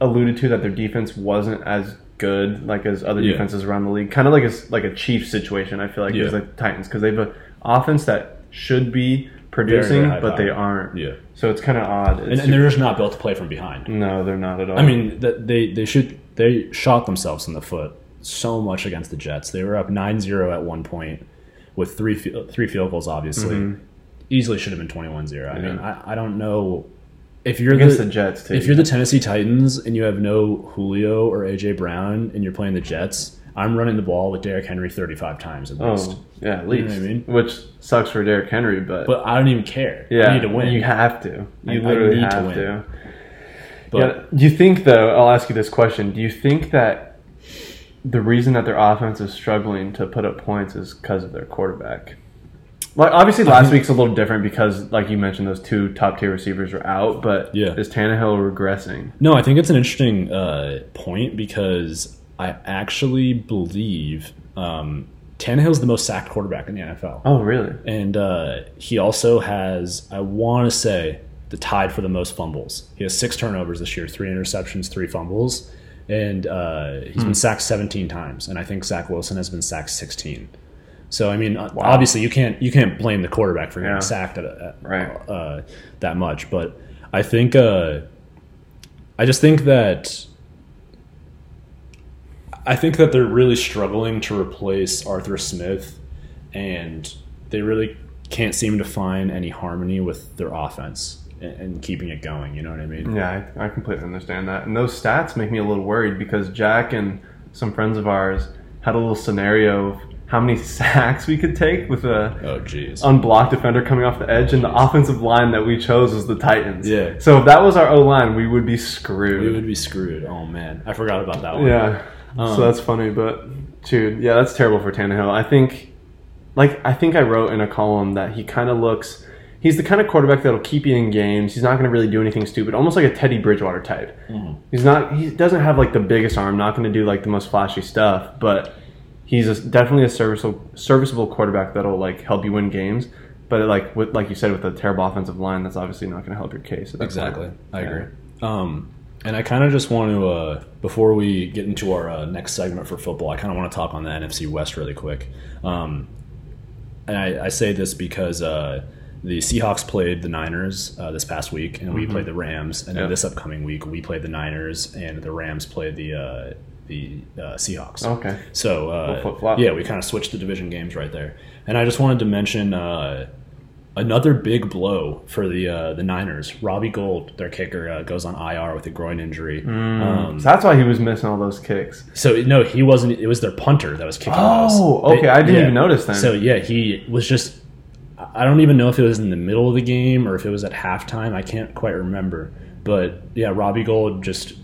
alluded to that their defense wasn't as good like as other Yeah. defenses around the league. Kind of like a like a Chiefs situation. I feel like Yeah. is like Titans because they have an offense that should be producing, but they aren't. Yeah, So it's kind of odd. and, and they're just not built to play from behind. no, they're not at all. I mean, that they they should they shot themselves in the foot so much against the Jets. They were up 9-0 at one point with three three field goals. Obviously, Mm-hmm. easily should have been 21-0. I mean, I, I don't know if you're against the, the Jets too. if you're the Tennessee Titans and you have no Julio or AJ Brown and you're playing the Jets. I'm running the ball with Derrick Henry 35 times at least. oh yeah, at know least what I mean? which sucks for Derrick Henry, but, But I don't even care. yeah, I need to win. You have to. You I literally need to have win. to. but yeah. Do you think though? I'll ask you this question. Do you think that the reason that their offense is struggling to put up points is because of their quarterback? Like obviously, last think- week's a little different because, like you mentioned, those two top tier receivers are out. But Yeah. is Tannehill regressing? No, I think it's an interesting uh, point because I actually believe um, Tannehill's the most sacked quarterback in the NFL. Oh, really? And uh, he also has, I want to say, the tied for the most fumbles. He has six turnovers this year, three interceptions, three fumbles. And uh, he's been sacked 17 times. And I think Zach Wilson has been sacked 16. So I mean, uh obviously you can't you can't blame the quarterback for getting Yeah. sacked at, at Right. uh, that much, but I think uh, I just think that I think that they're really struggling to replace Arthur Smith, and they really can't seem to find any harmony with their offense and, keeping it going. You know what I mean? Yeah, I, I completely understand that. And those stats make me a little worried because Jack and some friends of ours had a little scenario of how many sacks we could take with a Oh, jeez. unblocked defender coming off the edge, and the offensive line that we chose was the Titans. Yeah. So if that was our O line, we would be screwed. we would be screwed. Oh man, I forgot about that one. Yeah. Um, so that's funny, but dude, yeah, that's terrible for Tannehill. I think, like, I think I wrote in a column that he kind of looks. He's the kind of quarterback that'll keep you in games. He's not going to really do anything stupid, almost like a Teddy Bridgewater type. Mm-hmm. He's not. He doesn't have like the biggest arm. Not going to do like the most flashy stuff, but he's a, definitely a serviceable serviceable quarterback that'll like help you win games. But like with like you said, with a terrible offensive line, that's obviously not going to help your case. Exactly. point. I Yeah. agree. Um, and I kind of just want to, uh, before we get into our uh, next segment for football, I kind of want to talk on the NFC West really quick. Um, and I, I say this because uh, the Seahawks played the Niners uh, this past week, and we played the Rams. And Yeah. then this upcoming week, we played the Niners, and the Rams played the uh, the uh, Seahawks. Okay. So uh, yeah, we kind of switched the division games right there. And I just wanted to mention uh, another big blow for the uh, the Niners. Robbie Gould, their kicker, uh, goes on IR with a groin injury. Um, So that's why he was missing all those kicks. so no, he wasn't. It was their punter that was kicking Oh, those. okay, I didn't even notice that. So yeah, he was just. I don't even know if it was in the middle of the game or if it was at halftime. I can't quite remember. But yeah, Robbie Gould just,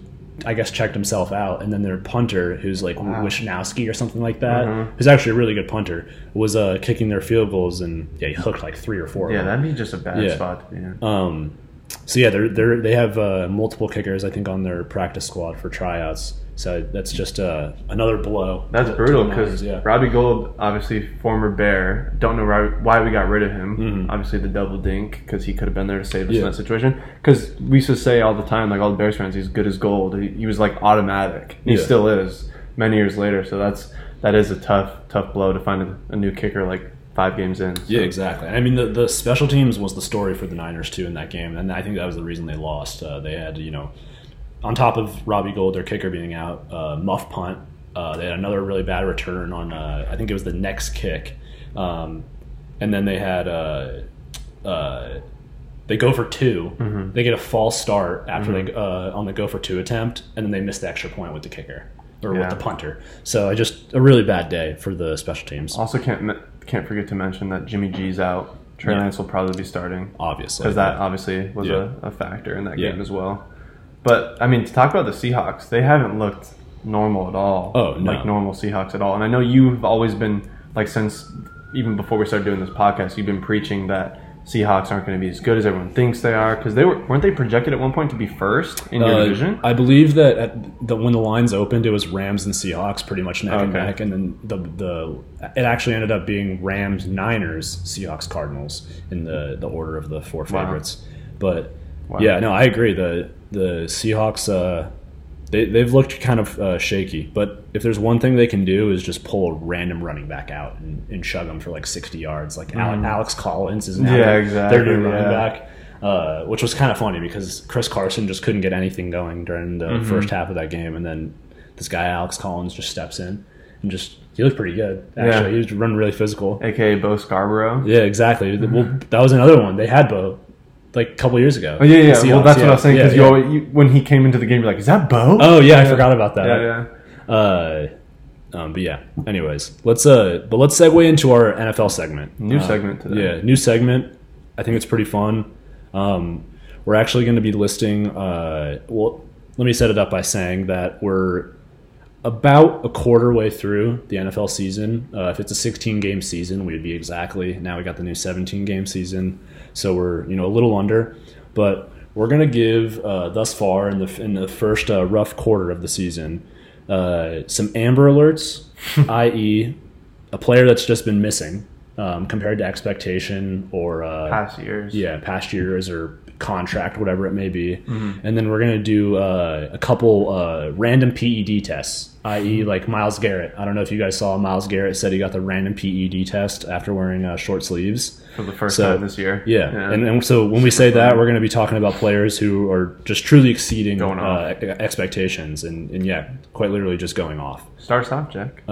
I guess, checked himself out, and then their punter, who's like Wow. Wishnowsky or something like that, Mhm. who's actually a really good punter, was uh, kicking their field goals, and yeah, he hooked like three or four. of Yeah, that'd be just a bad Yeah. spot in. Um, so yeah, they're, they're they have uh, multiple kickers, I think, on their practice squad for tryouts. So that's just uh, another blow. That's to- brutal because yeah. Robbie Gould, obviously former Bear, don't know why, we got rid of him. Mhm. Obviously the double dink because he could have been there to save us Yeah. in that situation. Because we used to say all the time, like all the Bears fans, he's good as gold. He, he was like automatic. He Yeah. still is many years later. So that's that is a tough tough blow to find a, a new kicker like five games in. So- Yeah, exactly. I mean, the, the special teams was the story for the Niners too in that game, and I think that was the reason they lost. Uh, they had, you know, on top of Robbie Gould, their kicker being out, uh, muff punt. Uh, they had another really bad return on, uh, I think it was the next kick, um, and then they had. Uh, uh, they go for 2 Mhm. They get a false start after they uh, on the go for two attempt, and then they miss the extra point with the kicker or Yeah. with the punter. So I just a really bad day for the special teams, Also can't can't forget to mention that Jimmy G's out. Trey Yeah. Lance will probably be starting obviously because that obviously was a, a factor in that game as well. But I mean, to talk about the Seahawks, they haven't looked normal at all. Oh, no. like normal Seahawks at all. And I know you've always been like since even before we started doing this podcast, you've been preaching that Seahawks aren't going to be as good as everyone thinks they are because they were weren't they projected at one point to be first in your Uh, division? I believe that at the, when the lines opened, it was Rams and Seahawks pretty much neck and neck, and then the the it actually ended up being Rams, Niners, Seahawks, Cardinals in the the order of the four Wow. favorites. But Wow. yeah, no, I agree. The the Seahawks uh, they they've looked kind of uh, shaky, but if there's one thing they can do is just pull a random running back out and, and shug them for like 60 yards. Like Ale- Alex Collins is now Mm-hmm. Yeah, their, exactly, their new running yeah. back uh, which was kind of funny because Chris Carson just couldn't get anything going during the Mm-hmm. first half of that game, and then this guy Alex Collins just steps in and just he looked pretty good. Actually, Yeah. he was running really physical. AKA Bo Scarborough. Yeah, exactly. Well, that was another one they had Bo like a couple years ago. Oh yeah, yeah. Well, that's what. I was saying because Yeah, you, yeah. when he came into the game, you're like, "Is that Bo?" Oh yeah, I forgot about that. yeah, yeah. Uh, um, but yeah. Anyways, let's uh, but let's segue into our NFL segment. New Uh, segment today. Yeah, new segment. I think it's pretty fun. Um, we're actually going to be listing. Uh, well, let me set it up by saying that we're about a quarter way through the NFL season. Uh, if it's a 16 game season, we'd be exactly. Now we got the new 17 game season, so we're you know a little under, but we're gonna give uh, thus far in the in the first uh, rough quarter of the season uh, some Amber Alerts, i.e., a player that's just been missing um, compared to expectation or uh, Past years. yeah, past years or contract, whatever it may be. And then we're going to do uh, a couple uh, random PED tests, i.e., like Myles Garrett. I don't know if you guys saw Myles Garrett said he got the random PED test after wearing uh, short sleeves. for the first So, time this year. Yeah. And, and so when we say that, we're going to be talking about players who are just truly exceeding Going uh, expectations and, and, yeah, quite literally just going off. start off, Jack.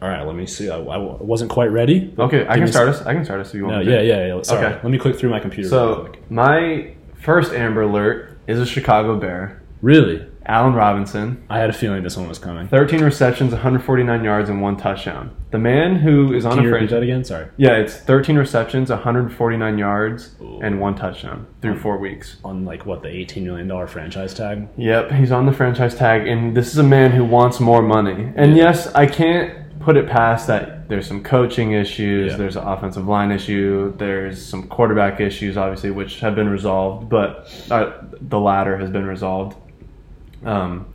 All right, let me see. I, I wasn't quite ready. Okay, I can start us. I can start us if you want. me yeah, to. yeah, yeah. Sorry. Okay. Let me click through my computer. So my first Amber Alert is a Chicago Bear, Really? Allen Robinson. I had a feeling this one was coming. 13 receptions, 149 yards, and one touchdown. The man who is on Can a you repeat that again? Sorry. Yeah, it's 13 receptions, 149 yards, Ooh. and one touchdown through four weeks. On like what the eighteen million dollar franchise tag? Yep, he's on the franchise tag, and this is a man who wants more money. And yes, I can't put it past that there's some coaching issues, Yeah. there's an offensive line issue, there's some quarterback issues, obviously, which have been resolved, but uh, the latter has been resolved. Um,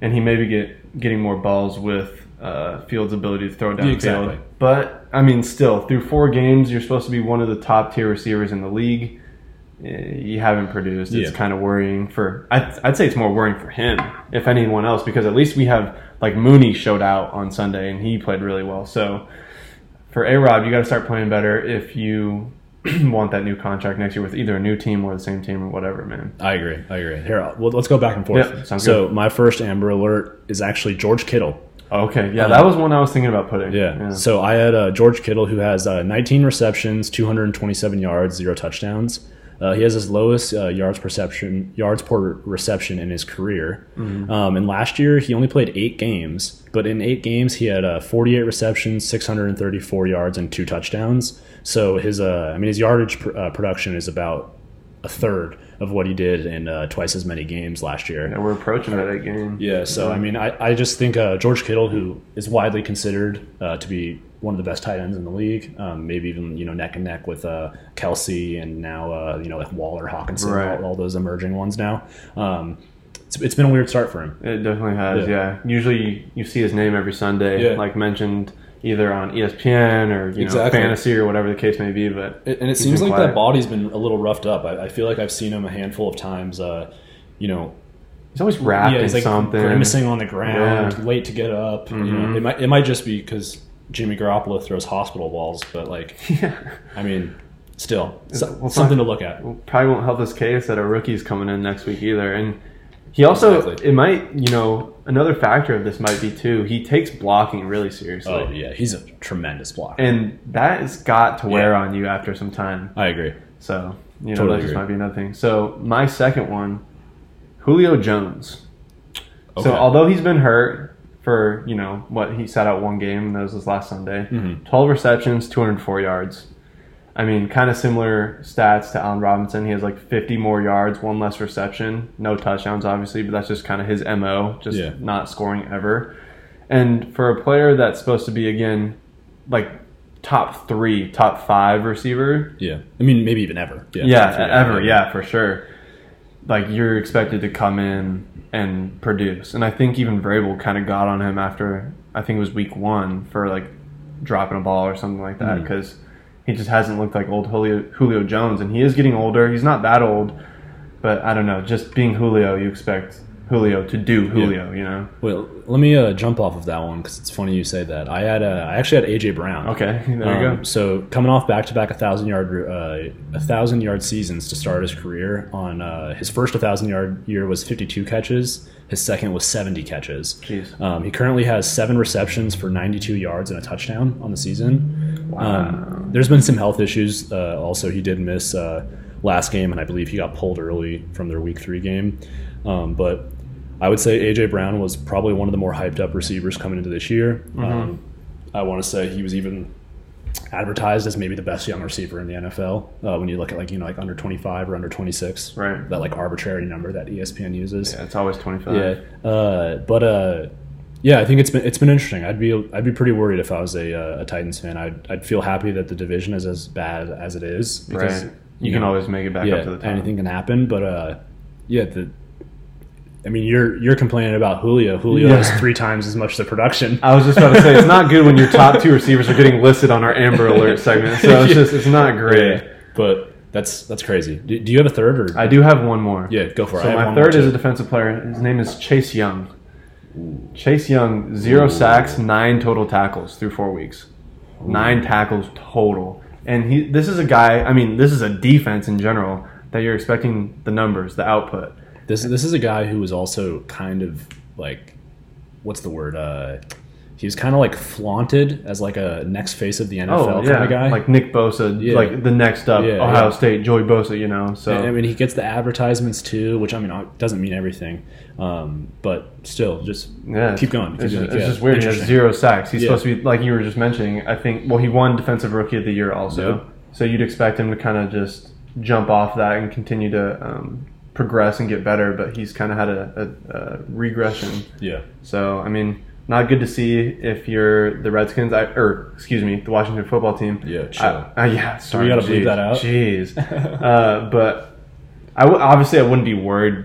and he may be get, getting more balls with uh, Fields' ability to throw downfield. Exactly. But, I mean, still, through four games, you're supposed to be one of the top tier receivers in the league. Eh, You haven't produced. It's Yeah. kind of worrying for. I'd, I'd say it's more worrying for him, if anyone else, because at least we have like Mooney showed out on Sunday and he played really well. So for A Rob, you got to start playing better if you want that new contract next year with either a new team or the same team or whatever, man. I agree. I agree. Here, well, let's go back and forth. Yeah, so my first Amber Alert is actually George Kittle. Okay, yeah, that was one I was thinking about putting. Yeah. So I had uh, George Kittle who has uh, 19 receptions, 227 yards, zero touchdowns. Uh, he has his lowest uh, yards perception yards per reception in his career. Um, and last year he only played eight games, but in eight games he had uh, 48 receptions, 634 yards, and two touchdowns. So his uh, I mean his yardage pr- uh, production is about a third of what he did in uh, twice as many games last year. Yeah, we're approaching that game. Yeah, so I mean, I, I just think uh, George Kittle, who is widely considered uh, to be one of the best tight ends in the league, um, maybe even you know neck and neck with uh, Kelce and now uh, you know like Waller, Hockenson, Right. all, all those emerging ones now. Um, it's, it's been a weird start for him. It definitely has, Yeah. yeah. Usually you, you see his name every Sunday, Yeah. like mentioned either on ESPN or you know Exactly. fantasy or whatever the case may be. But And it seems like quiet. that body's been a little roughed up. I, I feel like I've seen him a handful of times. Uh, you know, he's always wrapped yeah, in like something. grimacing on the ground, Yeah. late to get up. You know, Mhm. it might it might just be because Jimmy Garoppolo throws hospital balls, but like, yeah. I mean, still so- Well, something not- to look at. Probably won't help his case that a rookie's coming in next week either. And he also, Exactly. it might, you know, another factor of this might be too. He takes blocking really seriously, Oh yeah, he's a tremendous blocker. and that has got to wear Yeah. on you after some time. I agree. So you know Totally that just might be another thing. So my second one, Julio Jones. Okay. So although he's been hurt for you know what he sat out one game that was his last Sunday, Mhm. twelve receptions, two hundred four yards. I mean, kind of similar stats to Allen Robinson. He has like 50 more yards, one less reception, no touchdowns, obviously, but that's just kind of his MO, just Yeah. not scoring ever. And for a player that's supposed to be, again, like top three, top five receiver, Yeah, I mean maybe even ever. yeah, ever, yeah, for sure. Like you're expected to come in and produce, and I think even Vrabel kind of got on him after I think it was week one for like dropping a ball or something like that mm. because he just hasn't looked like old Julio, Julio Jones, and he is getting older. He's not that old, but I don't know. Just being Julio, you expect Julio to do Julio, you know? Well, let me uh, jump off of that one because it's funny you say that. I had uh, I actually had AJ Brown. Okay, there you Um, go. So coming off back to back a thousand yard uh, a thousand yard seasons to start his career. On uh, his first thousand yard year was fifty two catches. His second was seventy catches. Jeez. Um, he currently has seven receptions for ninety two yards and a touchdown on the season. Um, there's been some health issues. Uh, also, he did miss uh, last game, and I believe he got pulled early from their week three game. Um, but I would say AJ Brown was probably one of the more hyped up receivers coming into this year. Mm-hmm. Um, I want to say he was even advertised as maybe the best young receiver in the NFL uh, when you look at like you know like under 25 or under 26 Right. that like arbitrary number that ESPN uses Yeah, it's always 25. yeah uh, but uh, yeah I think it's been it's been interesting I'd be I'd be pretty worried if I was a, uh, a Titans fan I'd, I'd feel happy that the division is as bad as it is because Right. You can know, always make it back yeah up to the top. anything can happen but uh, yeah the I mean, you're you're complaining about Julio. Julio Yeah. has three times as much the production. I was just about to say it's not good when your top two receivers are getting listed on our Amber Alert segment. So it's Yeah. just it's not great. Yeah, but that's that's crazy. Do, do you have a third or? I do have one more. yeah, go for it. So my third is a defensive player. His name is Chase Young. Chase Young, zero sacks, nine total tackles through four weeks. Nine tackles total. And he this is a guy, I mean, this is a defense in general that you're expecting the numbers, the output. This this is a guy who was also kind of like, what's the word? Uh, he was kind of like flaunted as like a next face of the NFL Oh, kind of guy. Like Nick Bosa, Yeah. like the next up, Yeah, Ohio yeah. State, Joey Bosa, you know. So I mean, he gets the advertisements too, which I mean doesn't mean everything, um, but still, just Yeah, keep going. Keep It's, going. just, it's Yeah, just weird. He has zero sacks. He's Yeah. supposed to be like you were just mentioning. I think. Well, he won Defensive Rookie of the Year also. Yeah. So you'd expect him to kind of just jump off that and continue to um, progress and get better. But he's kind of had a, a, a regression. Yeah, So I mean, not good to see if you're the Redskins. I, or excuse me, the Washington Football Team. Yeah, chill. I- uh, yeah, sorry. We gotta bleep that out? Jeez. uh, but I w- obviously I wouldn't be worried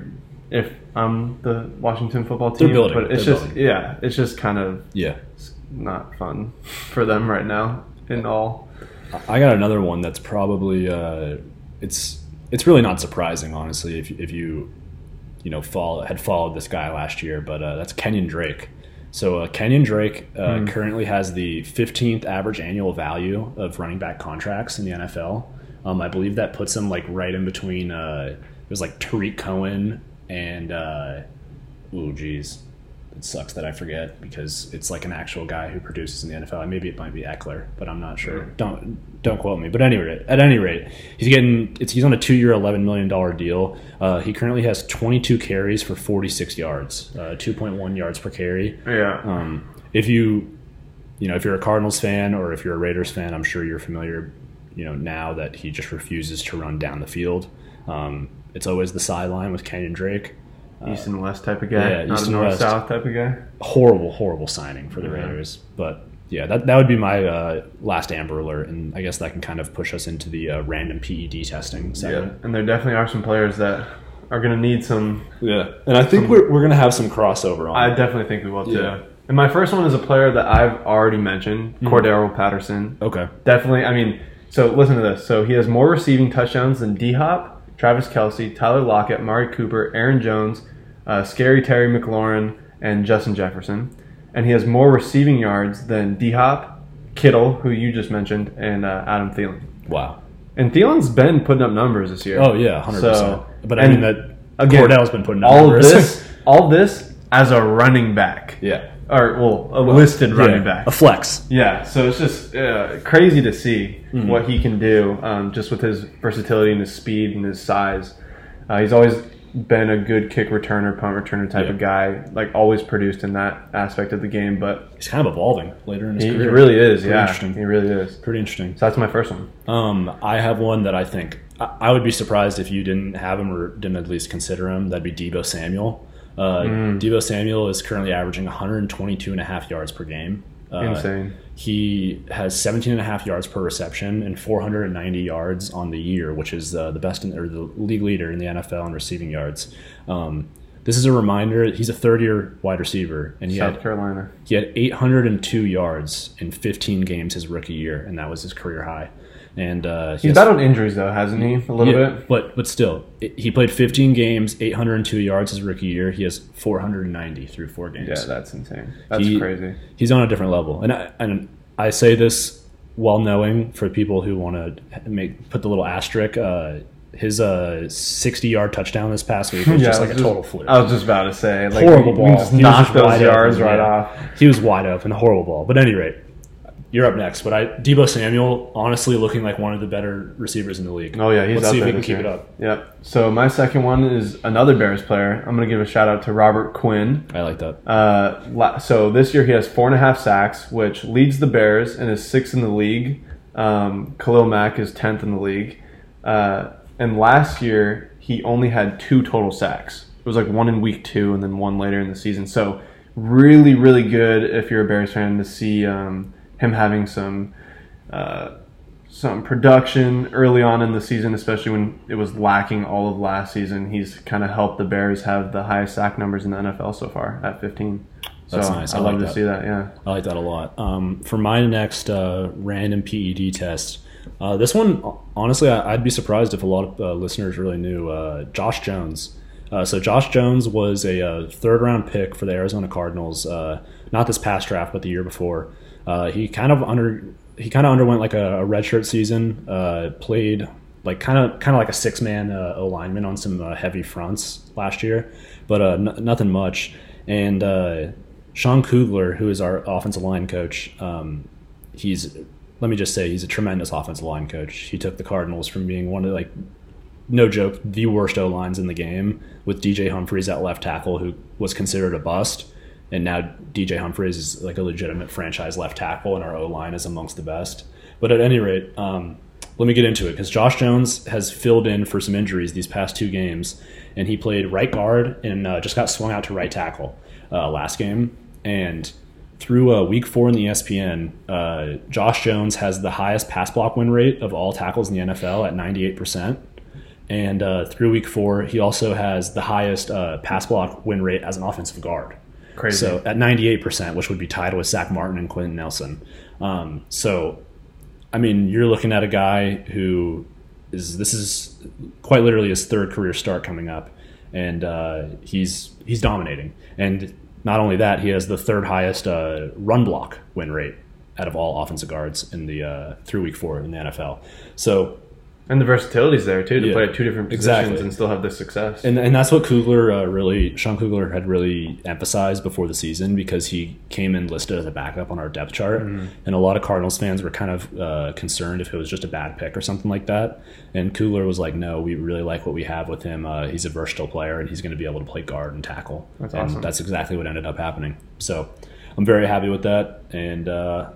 if I'm the Washington Football Team. building, But it's they're just building. yeah, it's just kind of yeah. not fun for them right now. In all, I got another one that's probably uh, it's it's really not surprising, honestly, if if you you know follow, had followed this guy last year, but uh, that's Kenyon Drake. So uh, Kenyon Drake uh, currently has the 15th average annual value of running back contracts in the NFL. Um, I believe that puts him like right in between. Uh, it was like Tarik Cohen and uh, oh geez, it sucks that I forget because it's like an actual guy who produces in the NFL. Maybe it might be Ekeler, but I'm not sure. Don't don't quote me. But any rate, at any rate, he's getting it's, he's on a two year, eleven million dollar deal. Uh, he currently has 22 carries for 46 yards, uh, 2.1 yards per carry. yeah, Um, if you, you know, if you're a Cardinals fan or if you're a Raiders fan, I'm sure you're familiar, you know, now that he just refuses to run down the field. Um, it's always the sideline with Kenyon Drake. East and west type of guy, yeah, not east a and north west. south type of guy. Horrible, horrible signing for the Yeah. Raiders. But yeah, that, that would be my uh, last Amber Alert, and I guess that can kind of push us into the uh, random PED testing Yeah, segment. and there definitely are some players that are going to need some. Yeah, and I think we're, we're gonna have some crossover on. I definitely think we will too. Yeah. And my first one is a player that I've already mentioned, Mm-hmm. Cordarrelle Patterson. okay. Definitely. I mean, so listen to this. So he has more receiving touchdowns than D Hop, Travis Kelce, Tyler Lockett, Mari Cooper, Aaron Jones, uh, Scary Terry McLaurin, and Justin Jefferson. And he has more receiving yards than D Hop, Kittle, who you just mentioned, and uh, Adam Thielen. Wow. And Thielen's been putting up numbers this year. Oh yeah, hundred percent. So- But I mean that again, Cordell's been putting up all of numbers. this, all this as a running back, yeah, or well, a listed running Yeah, back. a flex. Yeah, so it's just uh, crazy to see Mm-hmm. what he can do um, just with his versatility and his speed and his size. Uh, he's always been a good kick returner, punt returner type Yeah. of guy. Like always produced in that aspect of the game, but He's kind of evolving later in his he, he career. really is. Pretty yeah, interesting. he really is. Pretty interesting. So that's my first one. Um, I have one that I think I, I would be surprised if you didn't have him or didn't at least consider him. That'd be Deebo Samuel. Uh, Mm. Deebo Samuel is currently averaging 122 and a half yards per game. Uh, Insane. He has 17 and a half yards per reception and 490 yards on the year, which is uh, the best in, or the league leader in the NFL in receiving yards. Um, this is a reminder. He's a third-year wide receiver, and he South had Carolina. he had 802 yards in 15 games his rookie year, and that was his career high. And uh, he He's has- on injuries though, hasn't he? A little yeah, bit. but but still, it, he played 15 games, 802 yards his rookie year. He has 490 through four games. Yeah, that's insane. That's He- crazy. He's on a different level, and I, and I say this while knowing for people who want to make put the little asterisk. Uh, his uh, 60 yard touchdown this past week was Yeah, just I like a was total fluke. I was just about to say, like, horrible ball. just He was knocked just those wide yards open, right yeah. off. He was wide open, horrible ball. But at any rate, you're up next. But I Deebo Samuel, honestly, looking like one of the better receivers in the league. Oh yeah, he's Let's up see if there he can keep year. it up. Yep. So my second one is another Bears player. I'm gonna give a shout out to Robert Quinn. I like that. Uh, so this year he has four and a half sacks, which leads the Bears and is sixth in the league. Um, Khalil Mack is tenth in the league. Uh, and last year he only had two total sacks. It was like one in week two and then one later in the season. So really, really good if you're a Bears fan to see um, him having some uh, some production early on in the season, especially when it was lacking all of last season. He's kind of helped the Bears have the highest sack numbers in the NFL so far at 15. That's so nice. I, I love like to that. see that. Yeah. I like that a lot. Um, for my next uh, random PED test, uh, this one, honestly, I, I'd be surprised if a lot of uh, listeners really knew. Uh, Josh Jones. Uh, so Josh Jones was a uh, third round pick for the Arizona Cardinals, uh, not this past draft, but the year before. Uh, he kind of under he kind of underwent like a, a redshirt season. Uh, played like kind of kind of like a six man uh, lineman on some uh, heavy fronts last year, but uh, n- nothing much. And uh, Sean Kugler, who is our offensive line coach, um, he's let me just say he's a tremendous offensive line coach. He took the Cardinals from being one of like no joke the worst O lines in the game with DJ Humphries at left tackle, who was considered a bust, and now DJ Humphries is like a legitimate franchise left tackle, and our O line is amongst the best. But at any rate, um, let me get into it because Josh Jones has filled in for some injuries these past two games, and he played right guard and uh, just got swung out to right tackle uh, last game. And through uh, week four in the ESPN, uh, Josh Jones has the highest pass block win rate of all tackles in the NFL at 98%. And uh, through week four, he also has the highest uh, pass block win rate as an offensive guard. Crazy. So at 98%, which would be tied with Zack Martin and Quenton Nelson. Um, so, I mean, you're looking at a guy who is this is quite literally his third career start coming up, and uh, he's he's dominating. And not only that, he has the third highest uh, run block win rate out of all offensive guards in the uh, through week four in the NFL. So And the versatility's there too to Yeah, play at two different positions exactly. and still have this success. And, and that's what Kugler uh, really, Sean Kugler had really emphasized before the season because he came in listed as a backup on our depth chart. And a lot of Cardinals fans were kind of uh, concerned if it was just a bad pick or something like that. And Kugler was like, no, we really like what we have with him. Uh, he's a versatile player and he's going to be able to play guard and tackle. That's and awesome. that's exactly what ended up happening. So I'm very happy with that. And uh,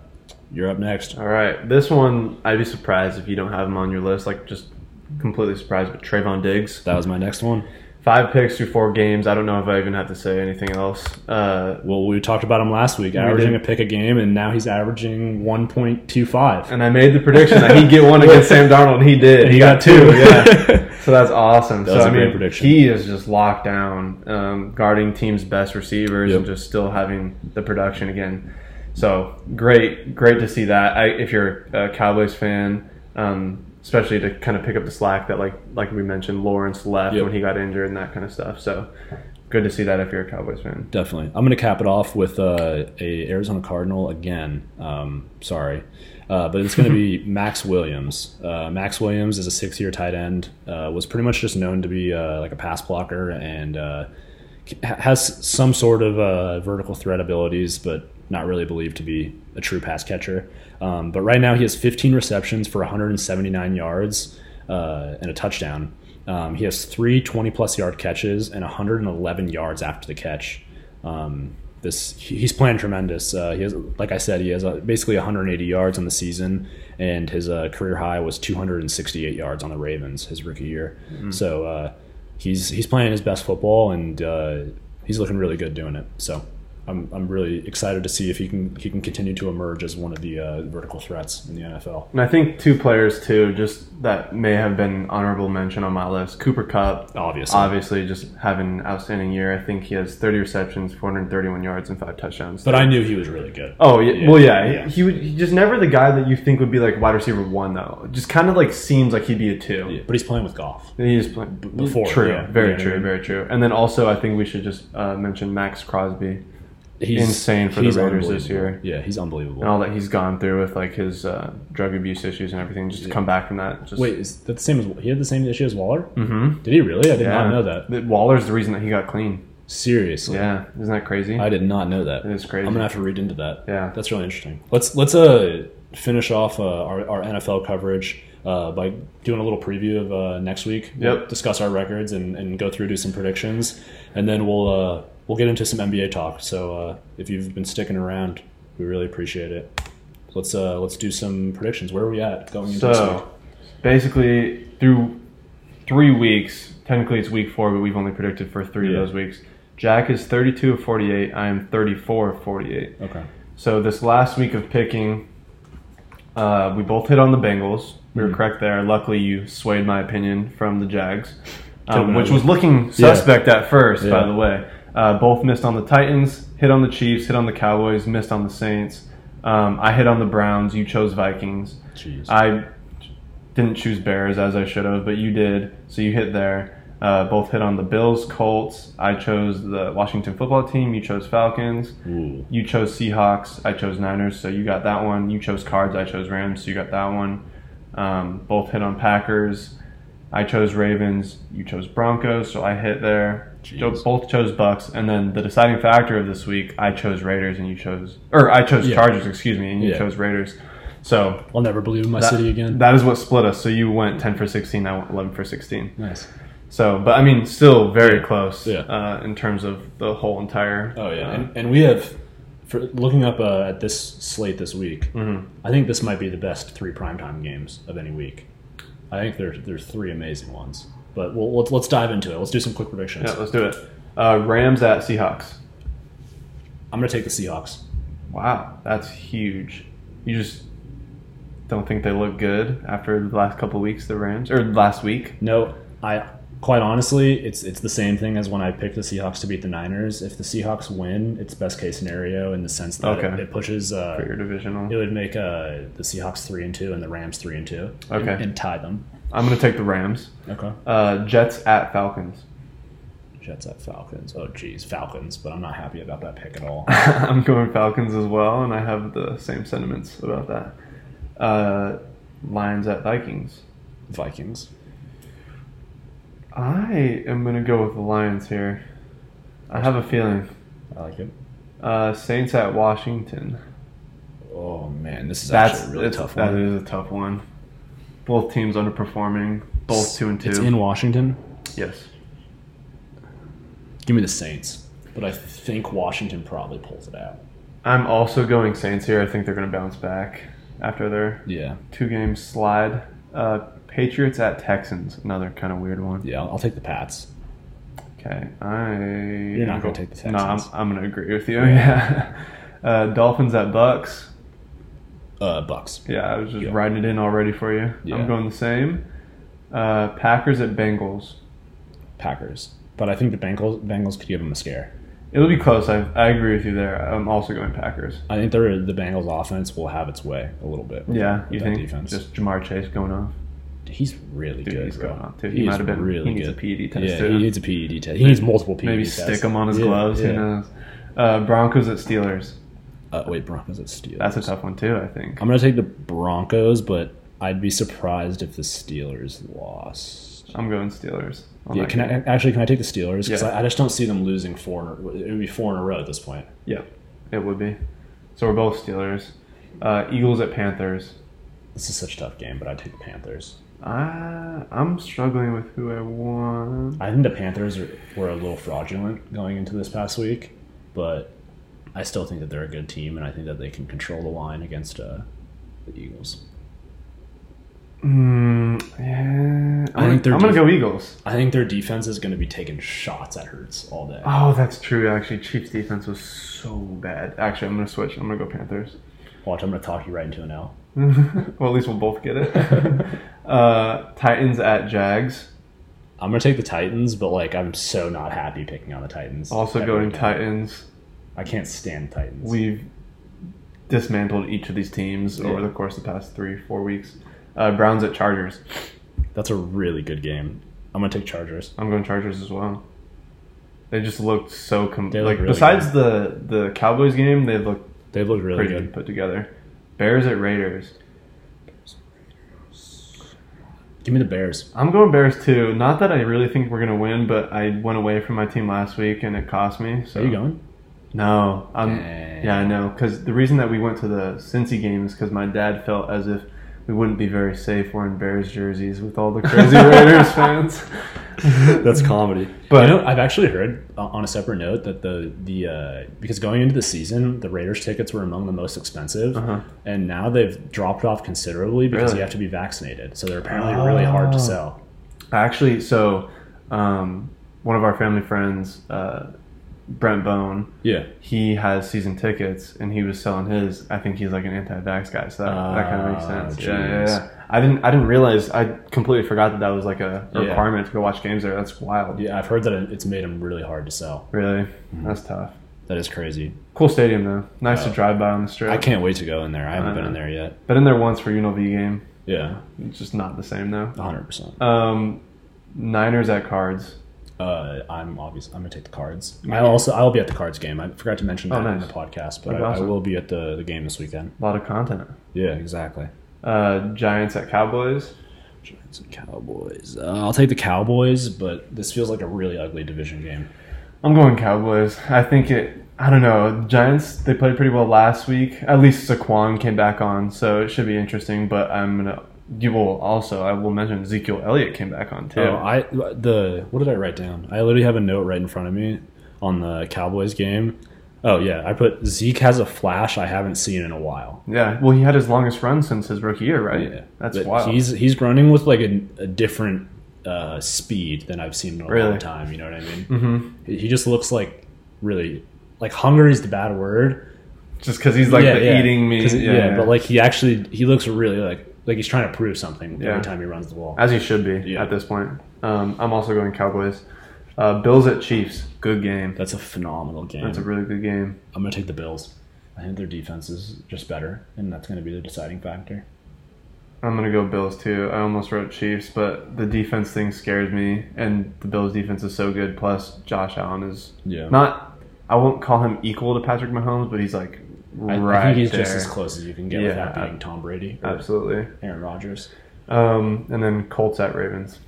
you're up next. All right, this one I'd be surprised if you don't have him on your list. Like just completely surprised. But Trevon Diggs, That was my next one. five picks through four games. I don't know if I even have to say anything else. Uh, Well, we talked about him last week, averaging did. a pick a game, and now he's averaging 1.25. and I made the prediction that he'd get one against Sam Darnold, and he did. He got two. Yeah. so that's awesome. so was I a great mean, prediction. he is just locked down, um, guarding teams' best receivers Yep. and just still having the production again. So great, great to see that. I, if you're a Cowboys fan, um, especially to kind of pick up the slack that, like like we mentioned, Lawrence left Yep. when he got injured and that kind of stuff. So good to see that if you're a Cowboys fan. Definitely. I'm going to cap it off with uh, a Arizona Cardinal again. Um, sorry. Uh, but it's going to be Maxx Williams. Uh, Maxx Williams is a six-year tight end. Uh, was pretty much just known to be uh, like a pass blocker and uh, has some sort of uh, vertical threat abilities, but not really believed to be a true pass catcher. Um, but right now he has 15 receptions for 179 yards uh, and a touchdown. Um, he has three 20 plus yard catches and 111 yards after the catch. Um, this he's playing tremendous. Uh, he has, like I said, he has uh, basically 180 yards on the season, and his uh, career high was 268 yards on the Ravens his rookie year. So uh, he's he's playing his best football, and uh, he's looking really good doing it. So I'm I'm really excited to see if he can he can continue to emerge as one of the uh, vertical threats in the NFL. And I think two players too, just that may have been honorable mention on my list. Cooper Kupp, Obviously. obviously, just having an outstanding year. I think he has 30 receptions, 431 yards, and five touchdowns. But I knew he was really good. Oh yeah, Yeah, well yeah, yeah. He, would, he just never the guy that you think would be like wide receiver one though. Just kind of like seems like he'd be a two. Yeah, but he's playing with golf. He's playing play, before, True, very true, very true. And then also, I think we should just uh, mention Maxx Crosby He's Insane for the he's Raiders this year. Yeah, he's unbelievable. and all that he's gone through with like his uh, drug abuse issues and everything. Just to come back from that. Just, Wait, is that the same as he had the same issue as Waller? hmm Did he really? I did yeah, not know that. Waller's the reason that he got clean. Seriously, Yeah, isn't that crazy? I did not know that. It is crazy. I'm gonna have to read into that. Yeah. that's really interesting. Let's let's uh finish off uh, our our NFL coverage. Uh, by doing a little preview of uh, next week, We'll Yep. discuss our records and, and go through do some predictions, and then we'll uh, we'll get into some NBA talk. So uh, if you've been sticking around, we really appreciate it. Let's uh, let's do some predictions. Where are we at going into? So, basically, through three weeks, technically it's week four, but we've only predicted for three Yeah. of those weeks. Jack is 32 of 48. I am 34 of 48. Okay. So, this last week of picking, uh, we both hit on the Bengals. We were Mhm. correct there. Luckily, you swayed my opinion from the Jags, um, which was looking suspect at first, by the way. Uh, both missed on the Titans, hit on the Chiefs, hit on the Cowboys, missed on the Saints. Um, I hit on the Browns. You chose Vikings. Jeez. I didn't choose Bears as I should have, but you did, so you hit there. Uh, both hit on the Bills, Colts. I chose the Washington football team. You chose Falcons. Ooh. You chose Seahawks. I chose Niners, so you got that one. You chose Cards. I chose Rams, so you got that one. Um, both hit on Packers. I chose Ravens. You chose Broncos, so I hit there. Jeez. Both chose Bucks, and then the deciding factor of this week, I chose Raiders, and you chose, or I chose Yeah. Chargers, excuse me, and you Yeah. chose Raiders. So I'll never believe in my that- city again. That is what split us. So you went 10 for 16, I went 11 for 16. nice. So, but I mean, still very close Yeah. uh, in terms of the whole entire. Oh yeah, uh, and, and we have for looking up uh, at this slate this week. mhm. I think this might be the best three primetime games of any week. I think there's there's three amazing ones. But we'll, let's let's dive into it. Let's do some quick predictions. Yeah, let's do it. Uh, Rams at Seahawks. I'm gonna take the Seahawks. Wow, that's huge. You just don't think they look good after the last couple weeks, the Rams, or last week? No, I quite honestly, it's it's the same thing as when I picked the Seahawks to beat the Niners. If the Seahawks win, it's best case scenario in the sense that Okay. it, it pushes. Uh, For your divisional. it would make uh, the Seahawks three and two and the Rams three and two. and- Okay. and tie them. I'm going to take the Rams. Okay. Uh, Jets at Falcons. Jets at Falcons. Oh, geez, Falcons. But I'm not happy about that pick at all. I'm going Falcons as well, and I have the same sentiments about that. Uh, Lions at Vikings. Vikings. I am going to go with the Lions here. I have a feeling. I like it. Uh, Saints at Washington. Oh man, this is That's actually a really tough That one. is a tough one. Both teams underperforming. Both two and two. It's in Washington. yes. Give me the Saints, but I think Washington probably pulls it out. I'm also going Saints here. I think they're going to bounce back after their Yeah, two game slide. Uh, Patriots at Texans. Another kind of weird one. yeah. I'll, I'll take the Pats. Okay, I. You're not gonna take the Texans. No, I'm, I'm going to agree with you. Yeah. Uh, Dolphins at Bucks. Uh, Bucks. Yeah, I was just Yeah. writing it in already for you. Yeah. I'm going the same. Uh, Packers at Bengals. Packers. But I think the Bengals Bengals could give them a scare. It'll be close. I, I agree with you there. I'm also going Packers. I think they're, the Bengals offense will have its way a little bit. Yeah, you think defense. just Ja'Marr Chase going off? he's really Dude, good. he's going off too. He, might have been. really he needs good. a PED test yeah, too. he needs a PED test. He needs multiple PED Maybe tests. stick him on his Yeah, gloves. Who knows? Uh, Broncos at Steelers. Uh, wait, Broncos at Steelers. That's a tough one too. I think. I'm gonna take the Broncos, but I'd be surprised if the Steelers lost. I'm going Steelers. Yeah, can I actually can I take the Steelers? Because Yeah. I, I just don't see them losing four. In it would be four in a row at this point. Yeah, it would be. So we're both Steelers. Uh, Eagles at Panthers. This is such a tough game, but I'd take the Panthers. Uh, I'm struggling with who I want. I think the Panthers are, were a little fraudulent going into this past week, but I still think that they're a good team, and I think that they can control the line against uh, the Eagles. Mm, yeah, I I'm, think they're I'm gonna def- go Eagles. I think their defense is going to be taking shots at Hurts all day. Oh, that's true. Actually, Chiefs defense was so bad. Actually, I'm gonna switch. I'm gonna go Panthers. Watch, I'm going to talk you right into an L. well, at least we'll both get it. uh, Titans at Jags. I'm going to take the Titans, but like I'm so not happy picking on the Titans. Also going game. Titans. I can't stand Titans. We've dismantled each of these teams over the course of the past three, four weeks. Uh, Browns at Chargers. That's a really good game. I'm going to take Chargers. I'm going Chargers as well. They just looked so com- look like really besides the the Cowboys game, they looked they looked really good. put together. Bears at Raiders. Give me the Bears. I'm going Bears too. Not that I really think we're gonna win, but I went away from my team last week and it cost me. So Are you going? No, I'm. Dang. Yeah, I know. Because the reason that we went to the Cincy game is because my dad felt as if we wouldn't be very safe wearing Bears jerseys with all the crazy Raiders fans. That's comedy. But- you know, I've actually heard uh, on a separate note that the the uh, because going into the season, the Raiders tickets were among the most expensive, Uh-huh. and now they've dropped off considerably because Really? you have to be vaccinated. So they're apparently really hard to Oh. sell. Actually, so um, one of our family friends, uh, Brent Bone, Yeah, he has season tickets and he was selling his. I think he's like an anti-vax guy, so that, that kind of makes Ah, sense. Yeah, yeah, yeah. I didn't. I didn't realize. I completely forgot that that was like a Yeah. requirement to go watch games there. That's wild. yeah. I've heard that it's made them really hard to sell. Really, Mm-hmm. that's tough. That is crazy. Cool stadium though. Nice Oh. to drive by on the strip. I can't wait to go in there. I haven't I been in there yet. Been in there once for UNLV game. Yeah, It's just not the same though. 100. percent Um, Niners at Cards. Uh, I'm obviously I'm gonna take the Cards. I also I'll be at the Cards game. I forgot to mention Oh, that in nice. the podcast, but That's I, awesome. I will be at the, the game this weekend. A lot of content. Yeah, exactly. Uh, Giants at Cowboys. Giants and Cowboys. Uh, I'll take the Cowboys, but this feels like a really ugly division game. I'm going Cowboys. I think it. I don't know. Giants they played pretty well last week. At least Saquon came back on, so it should be interesting. But I'm gonna. You will also. I will mention Ezekiel Elliott came back on too. Oh, I the what did I write down? I literally have a note right in front of me on the Cowboys game. Oh yeah, I put Zeke has a flash I haven't seen in a while. yeah. Well, he had his longest run since his rookie year, right? Yeah, That's But wild. He's he's running with like a, a different uh, speed than I've seen in a Really? long time. You know what I mean? hmm He just looks like really like hungry is the bad word. Just because he's like Yeah, the yeah. eating meat. 'Cause- yeah, but like he actually he looks really like like he's trying to prove something Yeah. every time he runs the ball. as he should be Yeah. at this point. Um, I'm also going Cowboys. Uh, Bills at Chiefs. Good game. That's a phenomenal game. That's a really good game. I'm gonna take the Bills. I think their defense is just better, and that's gonna be the deciding factor. I'm gonna go Bills too. I almost wrote Chiefs, but the defense thing scares me, and the Bills defense is so good. Plus, Josh Allen is Yeah. not. I won't call him equal to Patrick Mahomes, but he's like I, right I think he's there. just as close as you can get Yeah. without being Tom Brady Absolutely. Aaron Rodgers. Um, and then Colts at Ravens.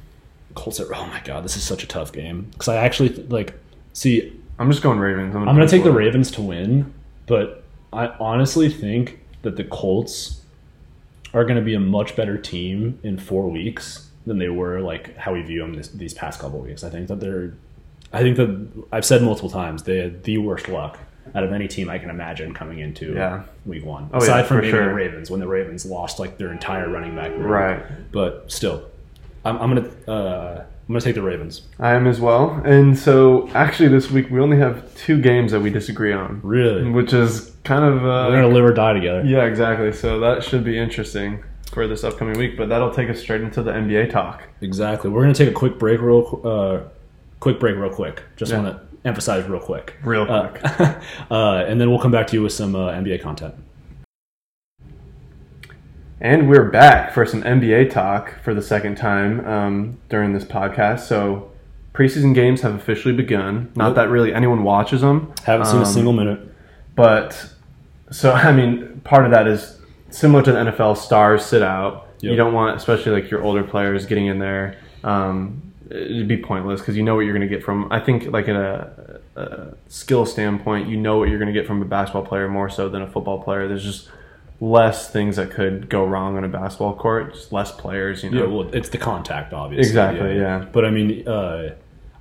Colts at Oh my god, this is such a tough game because I actually th- like. See, I'm just going Ravens. I'm gonna take the Ravens to win, but I honestly think that the Colts are gonna be a much better team in four weeks than they were like how we view them this, these past couple weeks. I think that they're. I think that I've said multiple times they had the worst luck out of any team I can imagine coming into Yeah. week one. Oh, Aside yeah, from maybe sure. the Ravens when the Ravens lost like their entire running back room. Right. But still, I'm, I'm gonna uh, I'm gonna take the Ravens. I am as well. And so, actually, this week we only have two games that we disagree on, Really, which is kind of uh, we're gonna live or die together. Yeah, exactly. So that should be interesting for this upcoming week. But that'll take us straight into the NBA talk. Exactly. We're gonna take a quick break, real uh, quick break, real quick. Just Yeah. want to emphasize real quick, Real Uh, quick. uh, and then we'll come back to you with some uh, NBA content. And we're back for some NBA talk for the second time um, during this podcast. So preseason games have officially begun. Not Nope. that really anyone watches them. Haven't seen a Um, single minute. But so I mean, part of that is similar to the NFL. Stars sit out. Yep. You don't want, especially like your older players, getting in there. Um, it'd be pointless because you know what you're going to get from. I think like in a, a skill standpoint, you know what you're going to get from a basketball player more so than a football player. There's just less things that could go wrong on a basketball court, just less players. You know, Yeah, well, it's the contact, obviously. Exactly, yeah. But I mean, uh,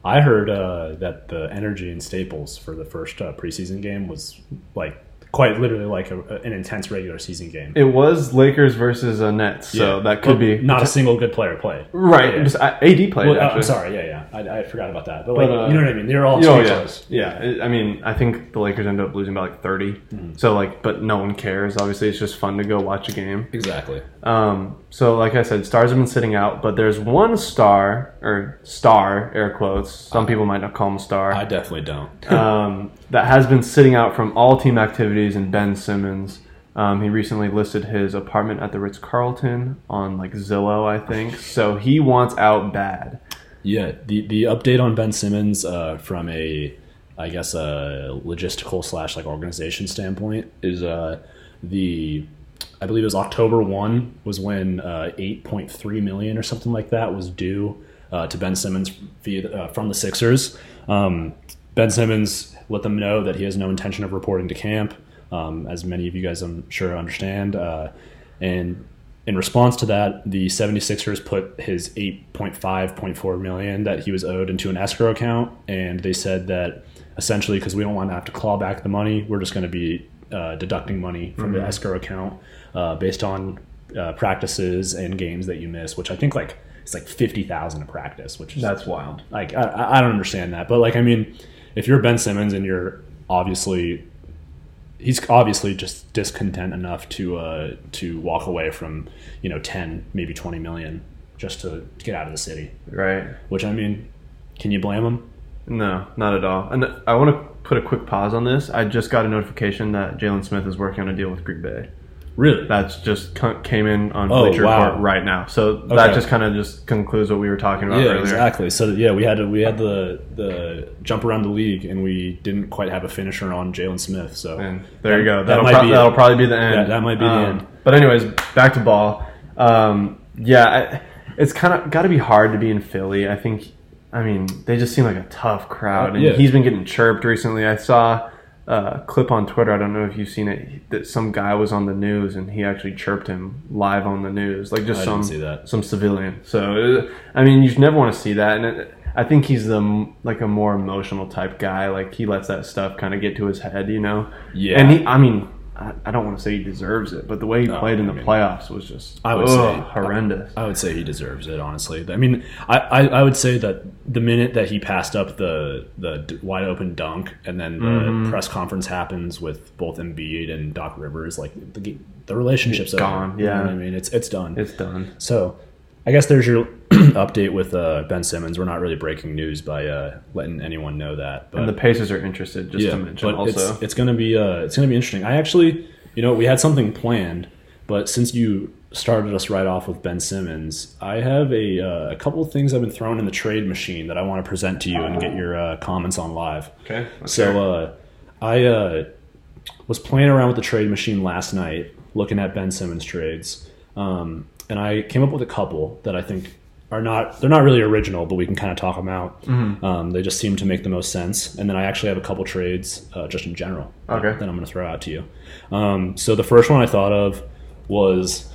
I heard uh, that the energy in Staples for the first uh, preseason game was like quite literally like a, an intense regular season game. it was Lakers versus uh, Nets, so Yeah. that could But be not a single good player played. right. Yeah. just, uh, AD played. Well, uh. I'm sorry, yeah, yeah, I, I forgot about that. But like, But, uh, you know what I mean? They're all Oh yeah, yeah. I mean, I think the Lakers ended up losing by like 30. Mm-hmm. So like, but no one cares. Obviously, it's just fun to go watch a game. Exactly. Um, so like I said, stars have been sitting out, but there's one star or star air quotes. Some people might not call him a star. I definitely don't. um, that has been sitting out from all team activities and Ben Simmons. Um, he recently listed his apartment at the Ritz Carlton on like Zillow, I think. So he wants out bad. Yeah, the the update on Ben Simmons uh, from a, I guess a logistical slash like organization standpoint is uh, the, I believe it was October one was when uh, eight point three million or something like that was due uh, to Ben Simmons via uh, from the Sixers. Um, ben Simmons let them know that he has no intention of reporting to camp, um, as many of you guys I'm sure understand, uh, and in response to that, the 76ers put his 8.5.4 million that he was owed into an escrow account, and they said that essentially because we don't want to have to claw back the money, we're just going to be uh, deducting money from the escrow account uh, based on uh, practices and games that you miss, which I think like it's like 50,000 a practice, which is That's wild. like I- I, I don't understand that, but like I mean, if you're Ben Simmons and you're obviously he's obviously just discontent enough to uh, to walk away from you know ten maybe twenty million just to get out of the city. Right. Which I mean, can you blame him? No, not at all. And I want to put a quick pause on this. I just got a notification that Jaylon Smith is working on a deal with Green Bay. Really? That's just came in on Oh, Bleacher wow. Report right now. So that just kind of just concludes what we were talking about yeah, earlier. exactly. So yeah, we had to, we had the the jump around the league, and we didn't quite have a finisher on Jaylon Smith. So And there you go. That That'll, be it. that'll probably be the end. Yeah, that might be the Um, end. But anyways, back to ball. Um, yeah, I, it's kind of got to be hard to be in Philly. I think. I mean, they just seem like a tough crowd, and Yeah. he's been getting chirped recently. I saw a clip on Twitter. I don't know if you've seen it. That some guy was on the news, and he actually chirped him live on the news, like just I some see that. some civilian. So uh, I mean, you never want to see that, and it, I think he's the like a more emotional type guy. Like he lets that stuff kind of get to his head, you know. Yeah. And he, I mean, I, I don't want to say he deserves it, but the way he No, played in the I mean, playoffs was just I would ugh, say horrendous. I would say he deserves it. Honestly, I mean, I, I, I would say that the minute that he passed up the the wide open dunk, and then the Mm-hmm. press conference happens with both Embiid and Doc Rivers, like the the relationship's It's over. gone, You know yeah. what I mean, it's it's done. it's done. so, I guess there's your update with uh, Ben Simmons. We're not really breaking news by uh, letting anyone know that, but And the Pacers are interested, just to mention but also. it's it's gonna be uh, it's gonna be interesting. I actually, you know, we had something planned, but since you started us right off with Ben Simmons, I have a uh, a couple of things I've been throwing in the trade machine that I want to present to you and get your uh, comments on live. okay. let's hear it. So uh, I uh, was playing around with the trade machine last night, looking at Ben Simmons trades, um, and I came up with a couple that I think are not they're not really original, but we can kind of talk them out. Mm-hmm. Um, they just seem to make the most sense. And then I actually have a couple trades uh, just in general Okay. that I'm going to throw out to you. Um, so the first one I thought of was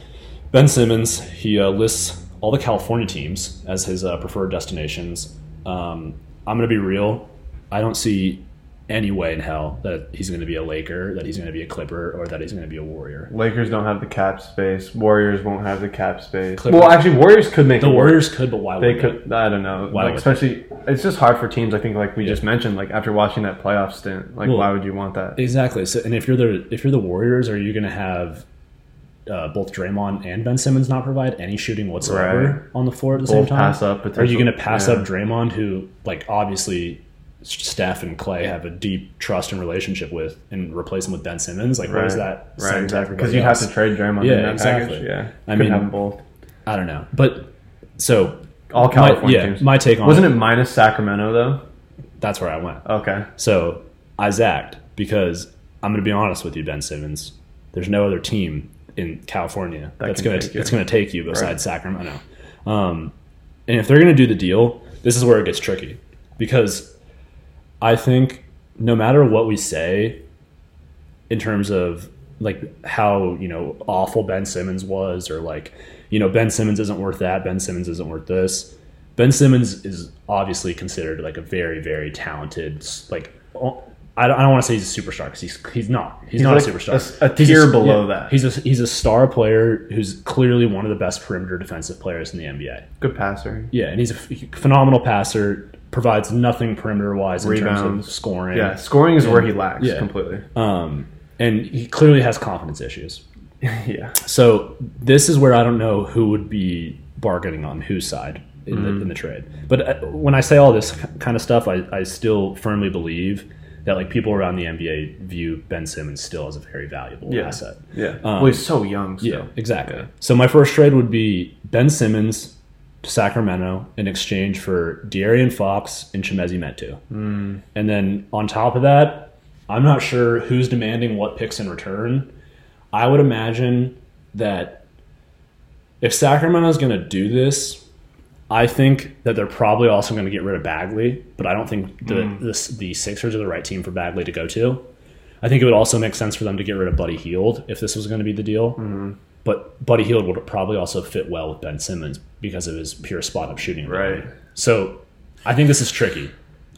Ben Simmons. He uh, lists all the California teams as his uh, preferred destinations. Um, I'm going to be real. I don't see any way in hell that he's going to be a Laker, that he's going to be a Clipper, or that he's going to be a Warrior. Lakers don't have the cap space. Warriors won't have the cap space. Clippers- Well, actually, Warriors could make The it work. Warriors could, but why would They could. I don't know. Why like, especially, it's just hard for teams. I think, like we just mentioned, like after watching that playoff stint, like Well, why would you want that? Exactly. So, and if you're the if you're the Warriors, are you going to have uh, both Draymond and Ben Simmons not provide any shooting whatsoever Right. on the floor at the same time? pass up Are you going to pass yeah. up Draymond, who like obviously Steph and Clay have a deep trust and relationship with, and replace him with Ben Simmons? Like, what does that right? send Exactly. Because you have to trade Draymond Yeah, in that exactly. package. Yeah, I Couldn't mean, have them both. I don't know, but so All my- California yeah, teams. my take on Wasn't it, it minus Sacramento though? That's where I went. Okay. So I zagged because I'm going to be honest with you, Ben Simmons. There's no other team in California That that's going to take you. that's going to take you besides Right. Sacramento. Um, and if they're going to do the deal, this is where it gets tricky because I think no matter what we say in terms of like how you know awful Ben Simmons was, or like you know Ben Simmons isn't worth that, Ben Simmons isn't worth this. Ben Simmons is obviously considered like a very very talented like. I don't, I don't want to say he's a superstar because he's he's not. He's, He's not like a superstar. a- a tier below that. He's a he's a star player who's clearly one of the best perimeter defensive players in the NBA. Good passer. Yeah, and he's a ph- phenomenal passer. Provides nothing perimeter wise in terms of scoring. Yeah, scoring is where he lacks Yeah. completely. Um, and he clearly has confidence issues. yeah. So this is where I don't know who would be bargaining on whose side in, the, in the trade. But uh, when I say all this kind of stuff, I, I still firmly believe that like people around the NBA view Ben Simmons still as a very valuable Yeah. asset. Yeah. Um, well, he's so young. Still. Yeah, exactly. Yeah. So my first trade would be Ben Simmons Sacramento in exchange for De'Aaron Fox and Chimezie Metu. Hmm. And then on top of that, I'm not sure who's demanding what picks in return. I would imagine that if Sacramento's going to do this, I think that they're probably also going to get rid of Bagley, but I don't think the, the the Sixers are the right team for Bagley to go to. I think it would also make sense for them to get rid of Buddy Hield if this was going to be the deal. But Buddy Hield would probably also fit well with Ben Simmons because of his pure spot up shooting. Right. So I think this is tricky.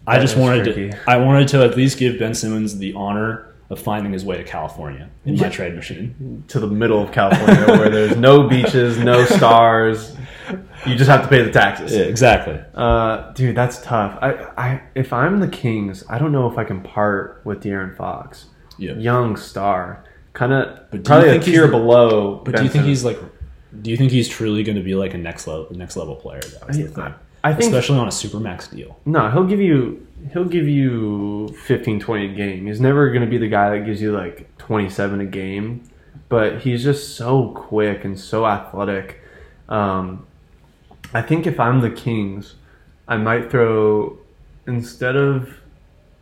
I just wanted tricky. to I wanted to at least give Ben Simmons the honor of finding his way to California in my trade machine. To the middle of California, where there's no beaches, no stars. You just have to pay the taxes. Yeah, exactly. Uh, dude, that's tough. I, I, if I'm the Kings, I don't know if I can part with De'Aaron Fox. Yeah. Young star, kind of probably a think he's tier the- below. But do you think he's like? Do you think he's truly going to be like a next level next level player? Though, I-. I think- especially on a supermax deal. No, he'll give you he'll give you 15 20 a game. He's never going to be the guy that gives you like 27 a game, but he's just so quick and so athletic. Um, I think if I'm the Kings, I might throw instead of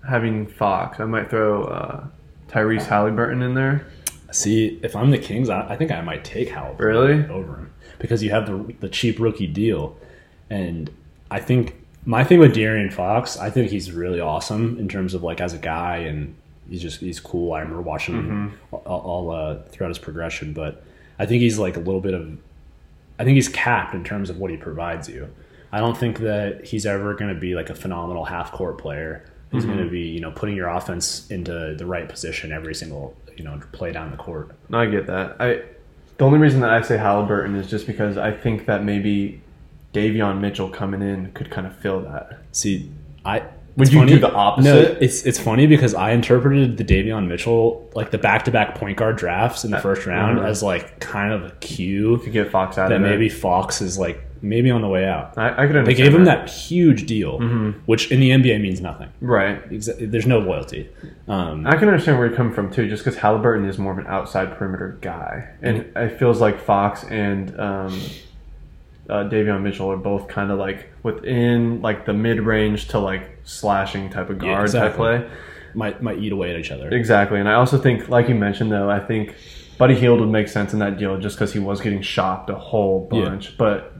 having Fox, I might throw uh, Tyrese Haliburton in there. See, if I'm the Kings, I, I think I might take Howard Really? over him because you have the the cheap rookie deal, and I think my thing with De'Aaron Fox, I think he's really awesome in terms of like as a guy, and he's just he's cool. I remember watching him all, all uh, throughout his progression, but I think he's like a little bit of, I think he's capped in terms of what he provides you. I don't think that he's ever going to be like a phenomenal half court player. He's going to be, you know, putting your offense into the right position every single, you know, play down the court. No, I get that. I the only reason that I say Haliburton is just because I think that maybe Davion Mitchell coming in could kind of fill that. See, I Would it's you do the opposite? No, it's it's funny because I interpreted the Davion Mitchell like the back to back point guard drafts in the first round mhm. as like kind of a cue To get Fox out that of there. That maybe Fox is like maybe on the way out. I, I could understand. They gave him that huge deal, which in the NBA means nothing. right. There's no loyalty. Um, I can understand where you're coming from too, just because Haliburton is more of an outside perimeter guy, and it feels like Fox and um, uh, Davion Mitchell are both kind of like within like the mid range to like slashing type of Yeah, guard type exactly. play. might might eat away at each other. Exactly, and I also think, like you mentioned, though, I think Buddy Hield would make sense in that deal just because he was getting shopped a whole Yeah. bunch. But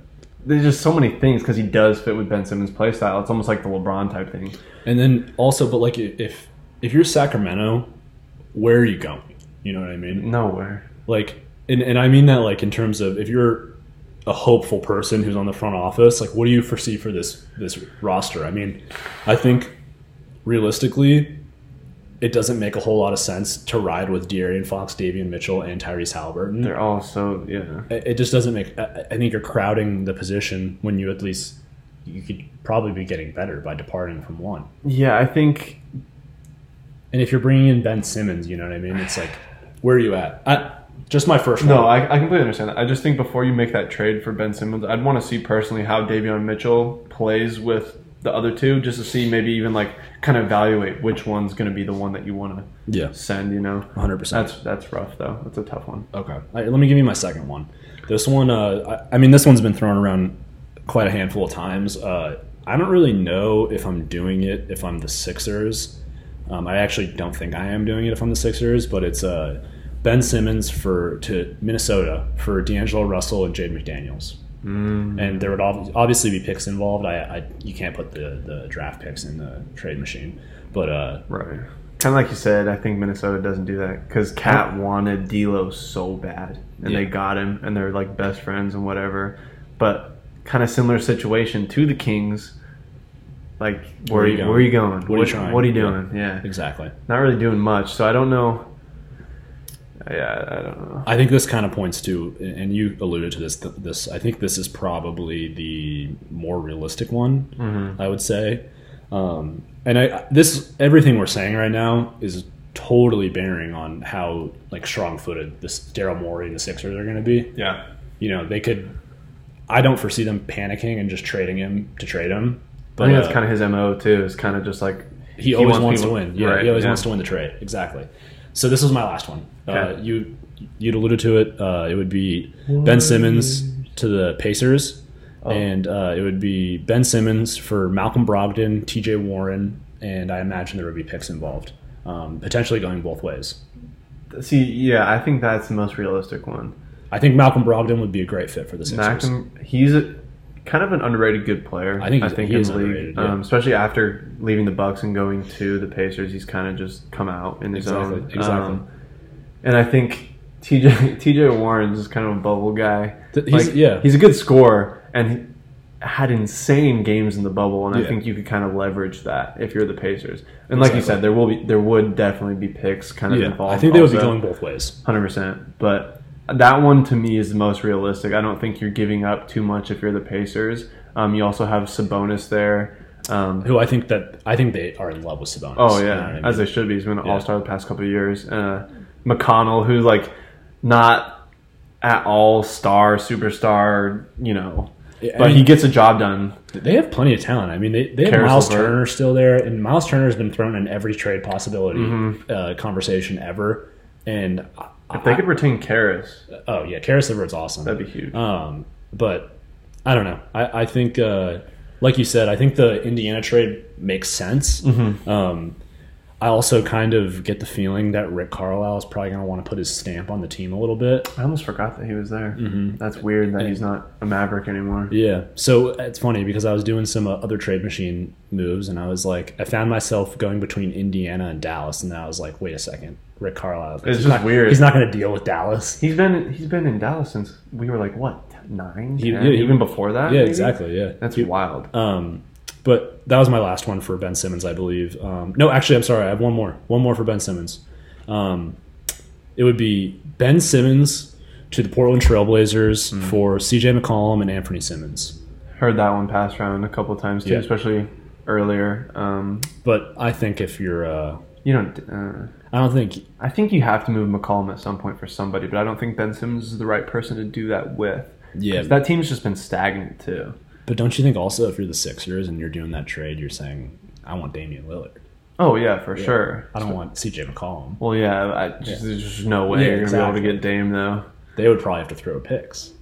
there's just so many things because he does fit with Ben Simmons' play style. It's almost like the LeBron type thing. And then also, but like if if you're Sacramento, where are you going? You know what I mean? Nowhere. Like, and, and I mean that like in terms of if you're a hopeful person who's on the front office, like what do you foresee for this this roster? I mean, I think realistically, it doesn't make a whole lot of sense to ride with De'Aaron Fox, Davion Mitchell, and Tyrese Haliburton. They're all so yeah. It just doesn't make. I think you're crowding the position when you at least you could probably be getting better by departing from one. Yeah, I think And if you're bringing in Ben Simmons, you know what I mean? It's like, where are you at? I, just my first no, one. I, I completely understand that. I just think before you make that trade for Ben Simmons, I'd want to see personally how Davion Mitchell plays with the other two, just to see maybe even like kind of evaluate which one's going to be the one that you want to yeah, send. You know, 100%. that's that's rough though. That's a tough one. Okay. Right, let me give you my second one. This one, uh, I, I mean, this one's been thrown around quite a handful of times. Uh, I don't really know if I'm doing it if I'm the Sixers. Um, I actually don't think I am doing it if I'm the Sixers, but it's uh, Ben Simmons for to Minnesota for D'Angelo Russell and Jaden McDaniels. Mm. And there would ob- obviously be picks involved. I, I you can't put the, the draft picks in the trade machine, but uh, Right. Kind of like you said, I think Minnesota doesn't do that because KAT wanted D'Lo so bad, and they got him, and they're like best friends and whatever. But kind of similar situation to the Kings. Like, where, Where are you going? where are you going? What are you? What are you Yeah. doing? Yeah. Exactly. not really doing much. So I don't know. Yeah, I don't know. I think this kind of points to, and you alluded to this. This I think this is probably the more realistic one. Mm-hmm. I would say, um, and I this everything we're saying right now is totally bearing on how like strong-footed this Daryl Morey and the Sixers are going to be. Yeah. You know, they could. I don't foresee them panicking and just trading him to trade him. But, I think that's uh, kind of his mo too. Is kind of just like he always wants, people- to win. Yeah, Right, he always yeah. wants to win the trade. Exactly. So this was my last one. Uh, you you'd alluded to it. Uh, it would be Ben Simmons to the Pacers, Oh. and uh, it would be Ben Simmons for Malcolm Brogdon, T.J. Warren, and I imagine there would be picks involved, um, potentially going both ways. See, yeah, I think that's the most realistic one. I think Malcolm Brogdon would be a great fit for the Sixers. Malcolm, he's a, kind of an underrated good player. I think I he's- think in the league, underrated, yeah. um, especially after leaving the Bucks and going to the Pacers, he's kind of just come out in his Exactly, own. exactly. Um, and I think TJ TJ Warren's is kind of a bubble guy. He's- Like, yeah. he's a good scorer and he had insane games in the bubble, and I think you could kind of leverage that if you're the Pacers. And like you said, there will be there would definitely be picks kind of Yeah, involved. I think they would be going both ways. Hundred percent, but that one to me is the most realistic. I don't think you're giving up too much if you're the Pacers. Um, you also have Sabonis there. Um, Who I think that I think they are in love with Sabonis. oh You yeah, know I mean? as they should be. He's been an Yeah. All Star the past couple of years. Uh, McConnell, who's like not at all star superstar, you know, Yeah, I but he gets a job done. They have plenty of talent. I mean, they, they have Caris Miles. Turner still there, and Miles Turner has been thrown in every trade possibility Mm-hmm. uh, conversation ever. And If they could retain Caris, oh yeah, Caris LeVert's awesome. that'd be huge. Um, but I don't know. I, I think, uh, like you said, I think the Indiana trade makes sense. Mm-hmm. Um, I also kind of get the feeling that Rick Carlisle is probably going to want to put his stamp on the team a little bit. I almost forgot that he was there. That's weird that he's not a Maverick anymore. Yeah. So it's funny because I was doing some uh, other trade machine moves and I was like, I found myself going between Indiana and Dallas, and then I was like, wait a second, Rick Carlisle. It's just not, weird. He's not going to deal with Dallas. He's been he's been in Dallas since we were like what nine, He- 10? yeah, even before that. Yeah, maybe? exactly. Yeah. That's He- wild. Um, but that was my last one for Ben Simmons, I believe. Um, no, actually, I'm sorry. I have one more. One more for Ben Simmons. Um, it would be Ben Simmons to the Portland Trailblazers Hmm. for CJ McCollum and Anfernee Simons. Heard that one passed around a couple of times too, Yeah. especially earlier. Um, But I think if you're, uh, you don't. Uh, I don't think I think you have to move McCollum at some point for somebody, but I don't think Ben Simmons is the right person to do that with. Yeah. that team's just been stagnant too. But don't you think also if you're the Sixers and you're doing that trade, you're saying, I want Damian Lillard. Oh yeah, for sure. I don't want CJ McCollum. Well, yeah, I just, there's just no way Yeah, you're gonna exactly. be able to get Dame though. They would probably have to throw picks.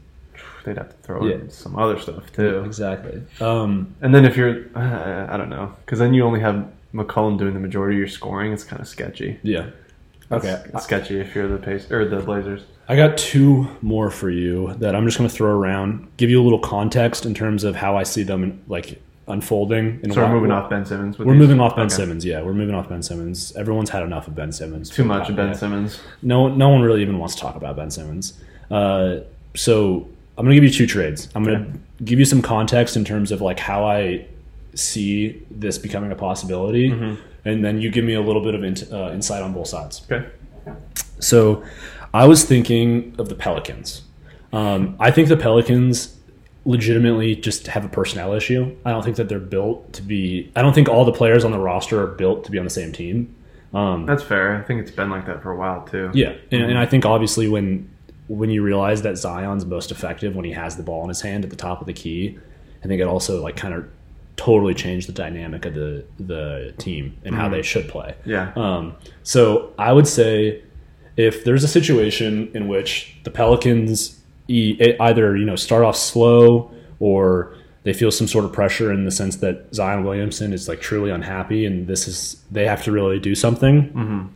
They'd have to throw Yeah. in some other stuff too. Exactly. Um, And then if you're, uh, I don't know, because then you only have McCollum doing the majority of your scoring. It's kind of sketchy. yeah. Okay. It's, it's sketchy if you're the pace or the Blazers. I got two more for you that I'm just going to throw around, give you a little context in terms of how I see them like unfolding. And So we're moving off Ben Simmons. with We're these? moving off Ben Okay. Simmons. Yeah, we're moving off Ben Simmons. Everyone's had enough of Ben Simmons. Too much of Ben Yeah. Simmons. No, no one really even wants to talk about Ben Simmons. Uh, so I'm going to give you two trades. I'm going to give you some context in terms of like how I see this becoming a possibility, Mm-hmm. And then you give me a little bit of int- uh, insight on both sides. Okay. So I was thinking of the Pelicans. Um, I think the Pelicans legitimately just have a personnel issue. I don't think that they're built to be. I don't think all the players on the roster are built to be on the same team. Um, That's fair. I think it's been like that for a while too. yeah, and, and I think obviously when when you realize that Zion's most effective when he has the ball in his hand at the top of the key, I think it also like kind of totally change the dynamic of the the team and how they should play. Yeah. Um, so I would say if there's a situation in which the Pelicans e- either you know start off slow or they feel some sort of pressure in the sense that Zion Williamson is like truly unhappy and this is they have to really do something.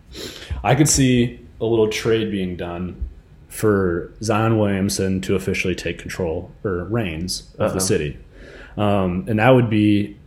I could see a little trade being done for Zion Williamson to officially take control or reins of Uh-oh. the city, um, and that would be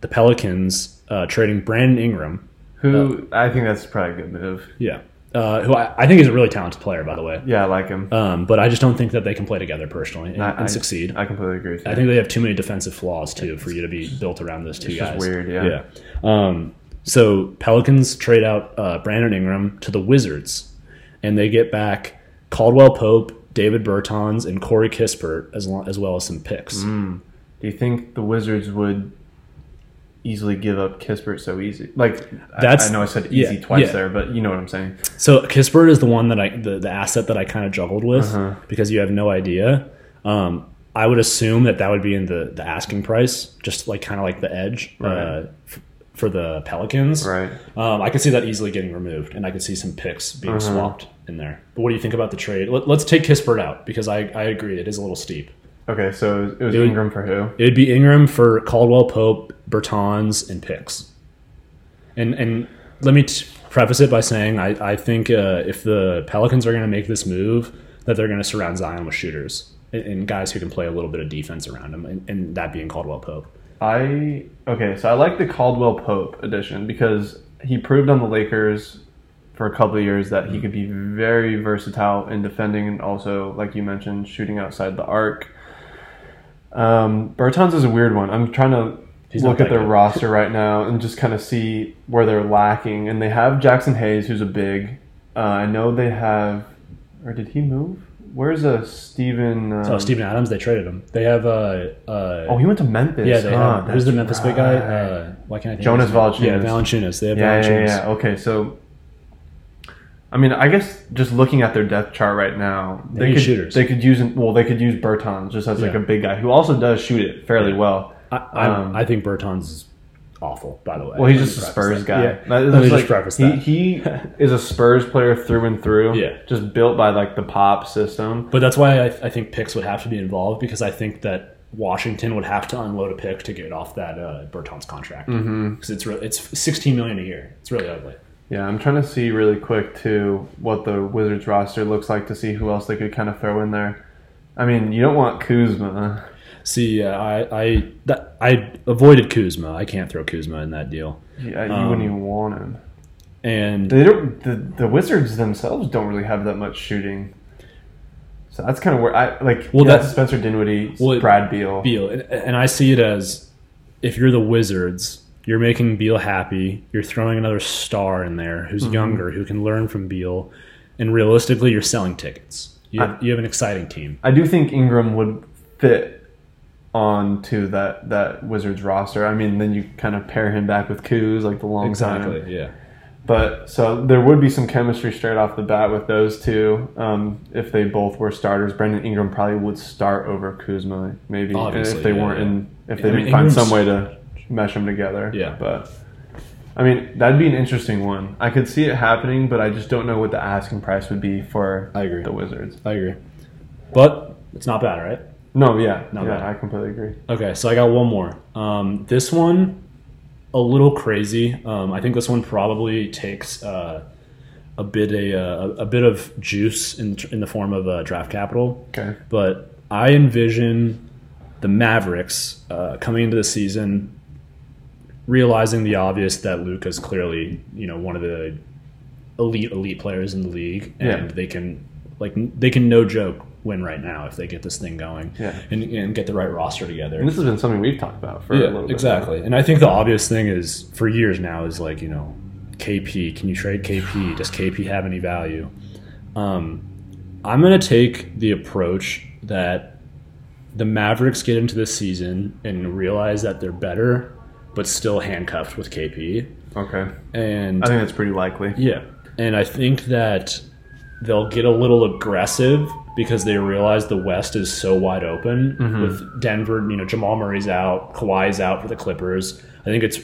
the Pelicans uh, trading Brandon Ingram, Who I think that's probably a good move. Yeah. Uh, who I, I think is a really talented player, by the way. Yeah, I like him. Um, but I just don't think that they can play together personally and, I, and succeed. I completely agree. I think they have too many defensive flaws too for you to be built around those two It's guys. weird, yeah. Yeah. Um, so Pelicans trade out uh, Brandon Ingram to the Wizards, and they get back Caldwell Pope, Davis Bertans, and Corey Kispert as lo- as well as some picks. Mm. Do you think the Wizards would easily give up Kispert so easy? Like I- That's- I, know I said yeah, easy twice yeah. there, but you know what I'm saying. So Kispert is the one that I the, the asset that I kind of juggled with Uh-huh. because you have no idea. Um, I would assume that that would be in the the asking price, just like kind of like the edge Right. uh, f- for the Pelicans. Right. Um, I could see that easily getting removed, and I could see some picks being Uh-huh. swapped in there. But what do you think about the trade? Let, let's take Kispert out because I, I agree it is a little steep. Okay, so it was It would- Ingram for who? It would be Ingram for Caldwell Pope, Bertans, and picks. And and let me t- preface it by saying I, I think uh, if the Pelicans are going to make this move, that they're going to surround Zion with shooters and, and guys who can play a little bit of defense around him, and, and that being Caldwell Pope. I okay, so I like the Caldwell Pope edition because he proved on the Lakers for a couple of years that he could be very versatile in defending and also, like you mentioned, shooting outside the arc. Um, Bertans is a weird one. I'm trying to He's look at their good. roster right now and just kind of see where they're lacking. And they have Jaxson Hayes, who's a big. Uh, I know they have, or did he move? Where's a Steven? Uh, Oh, Steven Adams, they traded him. They have uh, uh Oh, he went to Memphis. yeah, they huh? have who's the Memphis big guy? Uh, why can't I think Jonas? Valanciunas. Yeah, Valanciunas. They have Yeah, yeah, Valanciunas. yeah. Okay, so I mean, I guess just looking at their depth chart right now, They they, could shooters. they could use well, they could use Bertans just as like a big guy who also does shoot it fairly Yeah. well. I, I, Um, I think Bertans is awful. By the way, Well, he's just a Spurs that. guy. Yeah. That- Let me just like- preface he, that. he is a Spurs player through and through. Yeah. just built by like the pop system. But that's why I, I think picks would have to be involved because I think that Washington would have to unload a pick to get off that uh, Bertans contract because Mm-hmm. it's re- it's 16 million a year. It's really ugly. Yeah, I'm trying to see really quick too what the Wizards roster looks like to see who else they could kind of throw in there. I mean, you don't want Kuzma. See, uh, I I that, I avoided Kuzma. I can't throw Kuzma in that deal. Yeah, you Um, wouldn't even want him. And They don't. The, the Wizards themselves don't really have that much shooting. So that's kind of where I like. Well, that's- that's Spencer Dinwiddie, Well, Brad Beal. Beal, and, and I see it as if you're the Wizards, you're making Beal happy. You're throwing another star in there who's Mm-hmm. younger, who can learn from Beal, and realistically, you're selling tickets. You have, I- you have an exciting team. I do think Ingram would fit onto that that Wizards roster. I mean, then you kind of pair him back with Kuz, like the long time. yeah. But so there would be some chemistry straight off the bat with those two. Um, if they both were starters, Brandon Ingram probably would start over Kuzma, maybe Obviously, if they yeah, weren't yeah. in if I they mean, didn't find Ingram's- some way to mesh them together. Yeah. but I mean that'd be an interesting one. I could see it happening, but I just don't know what the asking price would be for I agree. the Wizards. I agree. But it's not bad, right? No, yeah, Not yeah, bad. I completely agree. Okay, so I got one more. Um, this one, a little crazy. Um, I think this one probably takes uh, a bit a, a, a bit of juice in in the form of uh, draft capital. Okay. But I envision the Mavericks uh, coming into the season realizing the obvious that Luka's clearly you know one of the elite elite players in the league, and Yeah. they can like they can no joke win right now if they get this thing going Yeah. and, and get the right roster together. And this has been something we've talked about for a little bit. exactly. And I think the obvious thing is for years now is like you know, KP. Can you trade KP? Does KP have any value? Um, I'm gonna take the approach that the Mavericks get into this season and realize that they're better, but still handcuffed with KP. Okay. And I think that's pretty likely. yeah, and I think that they'll get a little aggressive because they realize the West is so wide open mm-hmm. with Denver. You know, Jamal Murray's out, Kawhi's out for the Clippers. I think it's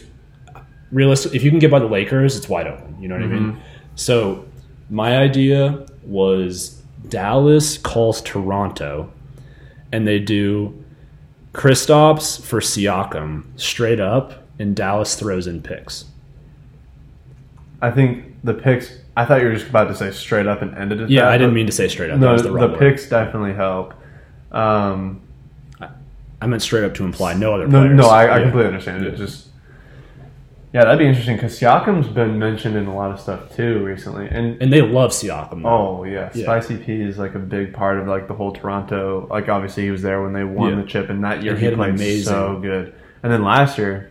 realistic. If you can get by the Lakers, it's wide open. You know what I mean? Mm-hmm. So my idea was Dallas calls Toronto, and they do Kristaps for Siakam straight up, and Dallas throws in picks. I think the picks. I thought you were just about to say straight up and ended it. Yeah, that, I didn't mean to say straight up. No, that was the, the, picks definitely help. Um, I meant straight up to imply no other no, players. no, I, I Yeah. completely understand it. Just Yeah, that'd be interesting because Siakam's been mentioned in a lot of stuff too recently, and And they love Siakam. oh yeah, Yeah. Spicy P is like a big part of like the whole Toronto. Like obviously he was there when they won Yeah. the chip, and that year And he, he played amazing- so good. And then last year,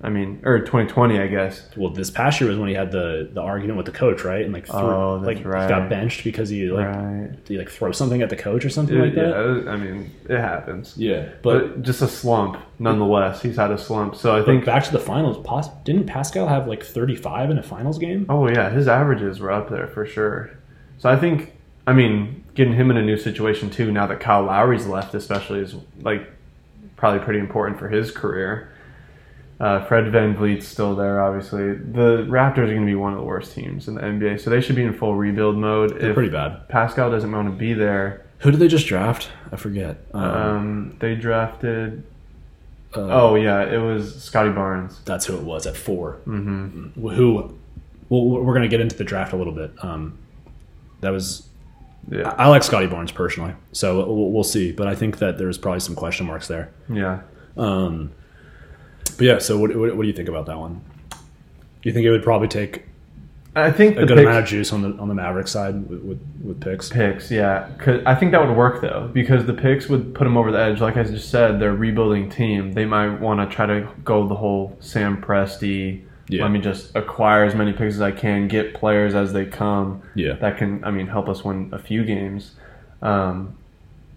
I mean, or 2020, I guess. Well, this past year was when he had the, the argument with the coach, right? And like, threw, Oh, that's like right. he got benched because he like right. he like throw something at the coach or something Yeah, like that. it was- I mean, it happens. Yeah, but, But just a slump, nonetheless. He's had a slump. So I think. back to the finals. Didn't Pascal have like thirty five in a finals game? Oh yeah, his averages were up there for sure. So I think, I mean, getting him in a new situation too. Now that Kyle Lowry's left, especially, is like probably pretty important for his career. Uh, Fred VanVleet's still there, obviously. The Raptors are going to be one of the worst teams in the NBA, so they should be in full rebuild mode. They're if pretty bad. Pascal doesn't want to be there, Who did they just draft? I forget. Um, um, they drafted. uh, Oh yeah, it was Scottie Barnes. that's who it was at 4 Mm-hmm. Who? Well, we're going to get into the draft a little bit. Um, that was Yeah, I like Scottie Barnes personally, so we'll, we'll see. But I think that there's probably some question marks there. yeah. Um, but yeah, so what, what, what do you think about that one? You think it would probably take I think a the good picks- amount of juice on the on the Maverick side with with, with picks? picks, yeah. 'Cause I think that would work though, because the picks would put them over the edge. Like I just said, they're a rebuilding team. They might want to try to go the whole Sam Presti. Yeah. Let me just acquire as many picks as I can, get players as they come. Yeah. that can, I mean, help us win a few games. Um,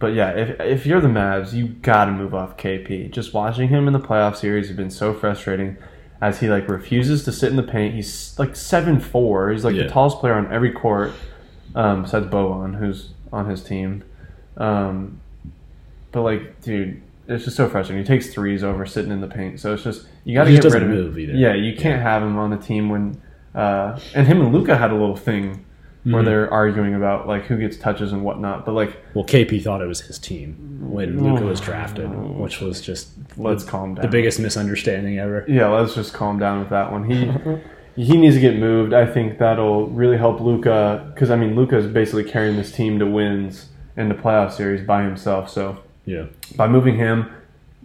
but yeah, if if you're the Mavs, you got to move off KP. Just watching him in the playoff series has been so frustrating. As he like refuses to sit in the paint. He's like seven four. He's like Yeah. the tallest player on every court, um, besides Boban, who's on his team. Um, but like, dude, it's just so frustrating. He takes threes over sitting in the paint. So it's just you got to get rid of him. move either. Yeah, you can't have him on the team when. Uh, and him and Luka had a little thing where Mhm. they're arguing about like who gets touches and whatnot. But like, Well, KP thought it was his team when Luka was drafted, which was just let's calm down. the biggest misunderstanding ever. Yeah, let's just calm down with that one. He he needs to get moved. I think that'll really help Luka because I mean Luka is basically carrying this team to wins in the playoff series by himself. So Yeah, by moving him,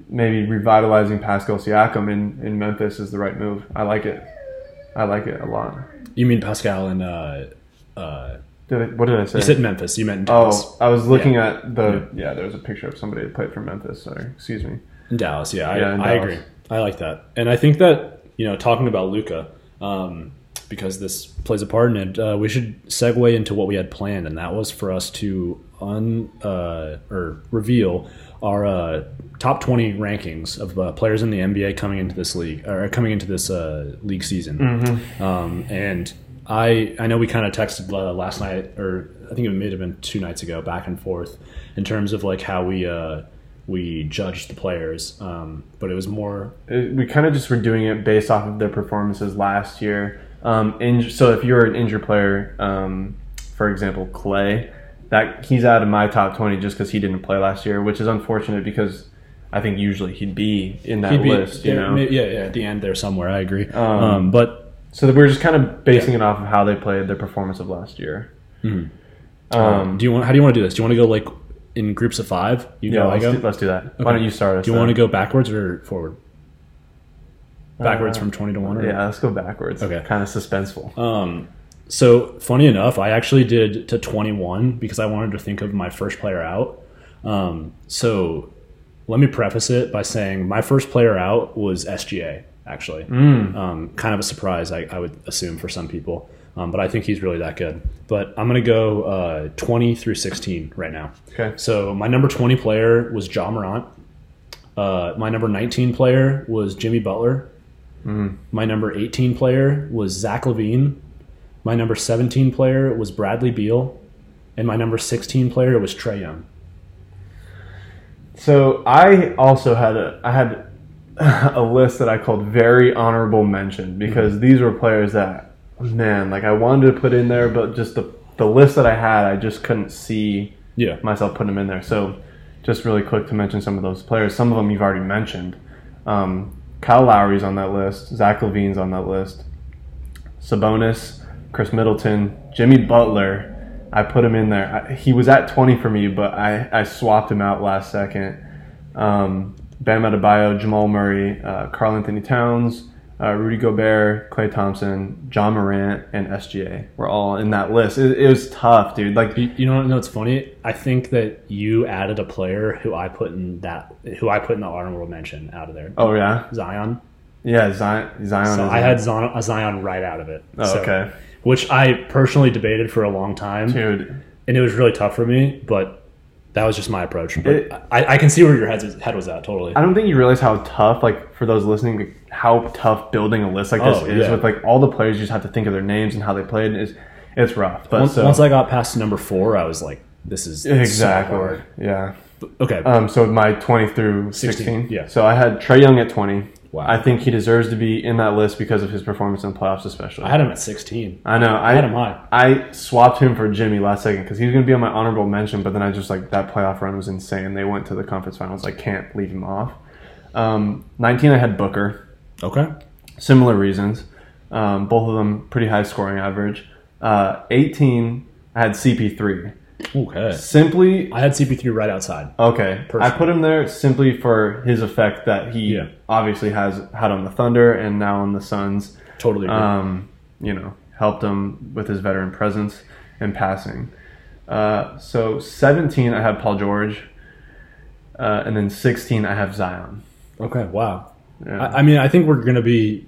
maybe revitalizing Pascal Siakam in, in Memphis is the right move. I like it. I like it a lot. you mean Pascal and uh, uh, Did I, what did I say? you said Memphis. You meant in Dallas. oh, I was looking at the yeah. There was a picture of somebody that played for Memphis. Sorry, excuse me. In Dallas, yeah, I, Yeah, I Dallas. agree. I like that, and I think that you know, talking about Luka, um, because this plays a part in it, uh, we should segue into what we had planned, and that was for us to un uh, or reveal our uh, top twenty rankings of uh, players in the NBA coming into this league or coming into this uh, league season. Mm-hmm. Um, and I I know we kind of texted uh, last night, or I think it may have been two nights ago, back and forth in terms of like how we uh, we judged the players. Um, but it was more It- we kind of just were doing it based off of their performances last year. Um, inj- so if you're an injured player, um, for example, Klay, that he's out of my top twenty just because he didn't play last year, which is unfortunate because I think usually he'd be in that he'd be- list. You know, yeah, yeah, at the end there somewhere. I agree. Um, Um, but so that we're just kind of basing it off of how they played their performance of last year. Mhm. Um, do you want? How do you want to do this? Do you want to go like in groups of five? You yeah, let's go. do, let's do that. Why don't you start us? do you want to go backwards or forward? Backwards Uh, from twenty to one. Or? Yeah, let's go backwards. Okay. kind of suspenseful. Um, so funny enough, I actually did to 21 because I wanted to think of my first player out. Um, so let me preface it by saying my first player out was SGA. Actually, Mm. um, kind of a surprise, I, I would assume for some people, um, but I think he's really that good. But I'm gonna go uh, 20 through 16 right now. Okay. So my number 20 player was Ja Morant. Uh, my number 19 player was Jimmy Butler. My number 18 player was Zach LaVine. My number 17 player was Bradley Beal. And my number 16 player was Trae Young. So I also had a I had a list that I called very honorable mention because Mm-hmm. these were players that man like I wanted to put in there, but just the the list that I had, I just couldn't see Yeah. myself putting them in there. So just really quick to mention some of those players. Some of them you've already mentioned. Um, Kyle Lowry's on that list. Zach LaVine's on that list. Sabonis, Khris Middleton, Jimmy Butler. I put him in there. I, he was at 20 for me, but I, I swapped him out last second. Um, Bam Adebayo, Jamal Murray, uh, Karl-Anthony Towns, uh, Rudy Gobert, Klay Thompson, Ja Morant, and SGA were all in that list. It, it was tough, dude. Like, You, you know, no, it's funny. I think that you added a player who I put in that, who I put in the honorable mention out of there. oh yeah, Zion. yeah, Zion. Zion. So I had Zion, Zion right out of it. Oh, So- okay, Which I personally debated for a long time, dude. and it was really tough for me. But that was just my approach. But It- I, I can see where your head was, head was at. Totally. I don't think you realize how tough, like for those listening, like, how tough building a list like this Oh, is yeah. with like all the players. You just have to think of their names and how they played. It's it's rough, but once, so, once I got past number four, I was like, "This is so exactly, hard. yeah. Okay, Um, so my twenty through 16, sixteen, yeah. So I had Trae Young at twenty. Wow. I think he deserves to be in that list because of his performance in playoffs, especially. I had him at 16. I know. I, had him high. I swapped him for Jimmy last second because he was going to be on my honorable mention, but then I just like that playoff run was insane. They went to the conference finals. I can't leave him off. Um, 19, I had Booker. Okay. Similar reasons. Um, both of them pretty high scoring average. Uh, 18, I had CP3. Okay. Simply, I had CP3 right outside. okay. I put him there simply for his effect that he Yeah. obviously has had on the Thunder and now on the Suns. Totally agree. um, you know, helped him with his veteran presence and passing. Uh, so 17, I have Paul George. Uh, and then 16, I have Zion. okay. Wow. Yeah. I, I mean, I think we're going to be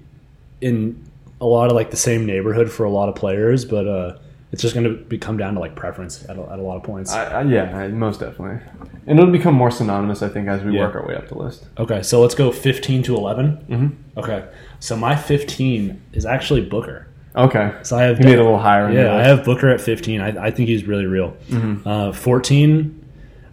in a lot of like the same neighborhood for a lot of players, but uh, it's just going to come down to like preference at a, at a lot of points. I, I, yeah, I, most definitely. And it'll become more synonymous, I think, as we Yeah. work our way up the list. okay, so let's go 15 to 11. Mm-hmm. Okay, so my 15 is actually Booker. Okay. So I have He made a little higher. Yeah, I have Booker at 15. I, I think he's really real. Mm-hmm. Uh, 14,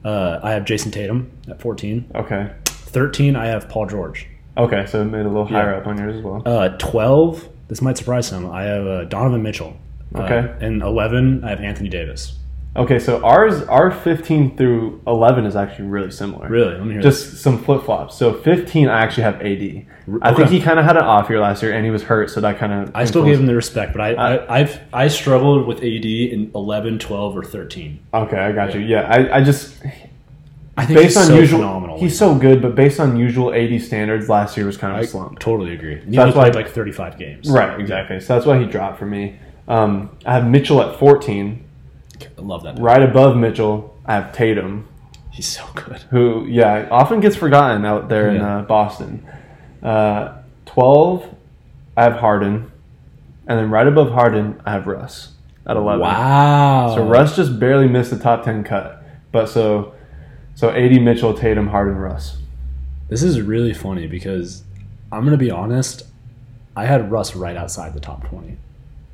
uh, I have Jayson Tatum at 14. Okay. 13, I have Paul George. Okay, so it made a little higher Yeah. up on yours as well. Uh, 12, this might surprise some. I have uh, Donovan Mitchell. Uh, Okay. and 11, I have Anthony Davis. Okay, so ours, our 15 through 11 is actually really similar. Really? Let me hear Just some flip flops. So 15, I actually have AD. I think he kind of had an off year last year, and he was hurt, so that kind of. I still gave him the respect, but I, I, I've I struggled with AD in 11, 12, or 13. Okay, I got you. Yeah, I, I just I think based he's on so usual, phenomenal. he's so good, but based on usual AD standards, last year was kind of I a slump. totally agree. And He That's why- like 35 games. Right, exactly. So that's why he dropped for me. Um, I have Mitchell at 14. I love that. Right above Mitchell, I have Tatum, He's so good. who, yeah, often gets forgotten out there in uh, Boston. Uh, 12, I have Harden. And then right above Harden, I have Russ at 11. Wow. So Russ just barely missed the top 10 cut. But so, so AD Mitchell, Tatum, Harden, Russ. This is really funny because I'm going to be honest. I had Russ right outside the top 20.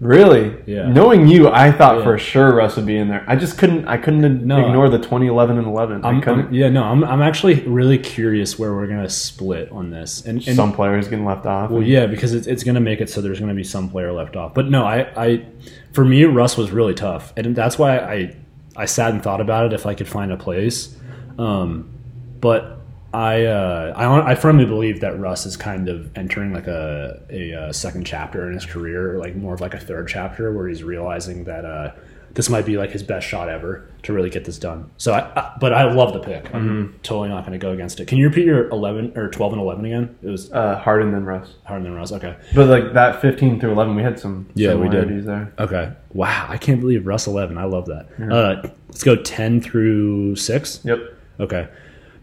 Really? Yeah. Knowing you, I thought Yeah. for sure Russ would be in there. I just couldn't. I couldn't No. ignore the 2011 and 11. I I'm, couldn't. I'm- yeah, no, I'm, I'm actually really curious where we're going to split on this. And, and some players getting left off. Well, yeah, because it's, it's going to make it so there's going to be some player left off. But no, I, I, for me, Russ was really tough, and that's why I, I sat and thought about it if I could find a place. Um, but I, uh, I, I firmly believe that Russ is kind of entering like a, a, uh second chapter in his career, like more of like a third chapter where he's realizing that uh, this might be like his best shot ever to really get this done. So, I, I but I love the pick. I'm totally not going to go against it. Can you repeat your 11 or 12 and 11 again? It was Uh, Harden then Russ. Harden than Russ. Okay. But like that 15 through 11, we had some. Yeah, we did. there. Okay. Wow. I can't believe Russ 11. I love that. Uh, let's go 10 through 6. Yep. Okay.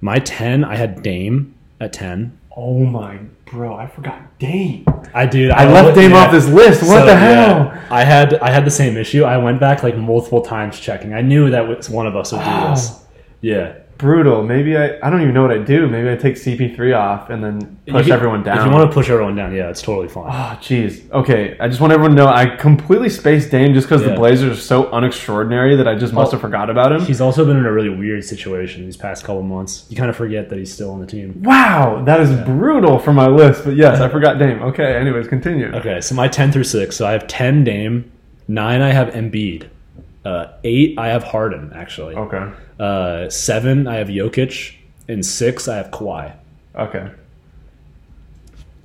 My 10, I had Dame at 10. Oh my, bro! I forgot Dame. I did. I left Dame off this list. What the hell? I had I had the same issue. I went back like multiple times checking. I knew that was one of us would do this. Yeah. Brutal. Maybe I. I don't even know what I do. Maybe I take CP3 off and then push can- everyone down. If you want to push everyone down, yeah, it's totally fine. Oh, jeez. Okay, I just want everyone to know I completely spaced Dame just because the Yeah. Blazers are so unextraordinary that I just must have forgot about him. He's also been in a really weird situation these past couple months. You kind of forget that he's still on the team. Wow, that is brutal for my list. But yes, I forgot Dame. Okay, anyways, continue. Okay, so my 10 through 6. So I have 10 Dame, 9 I have Embiid, uh, 8 I have Harden, actually. Okay. Uh, 7 I have Jokic, and 6 I have Kawhi. Okay.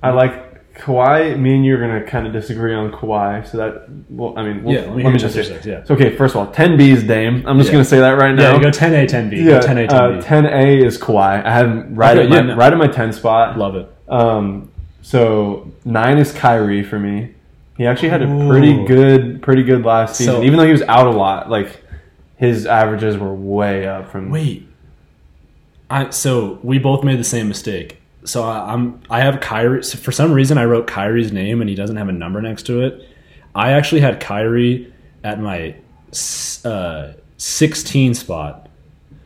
I like Kawhi. Me and you are gonna kind of disagree on Kawhi. So that, well, I mean, we'll, Yeah, let me let me just say. six, yeah. So okay, first of all, 10B is Dame. I'm just Yeah. gonna say that right now. Yeah, you go 10A, 10B. Yeah, go 10A, uh, 10B. 10A is Kawhi. I have him right Okay, at my no. right at my 10 spot. Love it. Um, So nine is Kyrie for me. He actually had a Ooh. pretty good, pretty good last season. So- Even though he was out a lot, like his averages were way up from. Wait. I so we both made the same mistake. So I, I'm I have Kyrie. So for some reason, I wrote Kyrie's name and he doesn't have a number next to it. I actually had Kyrie at my uh, 16 spot.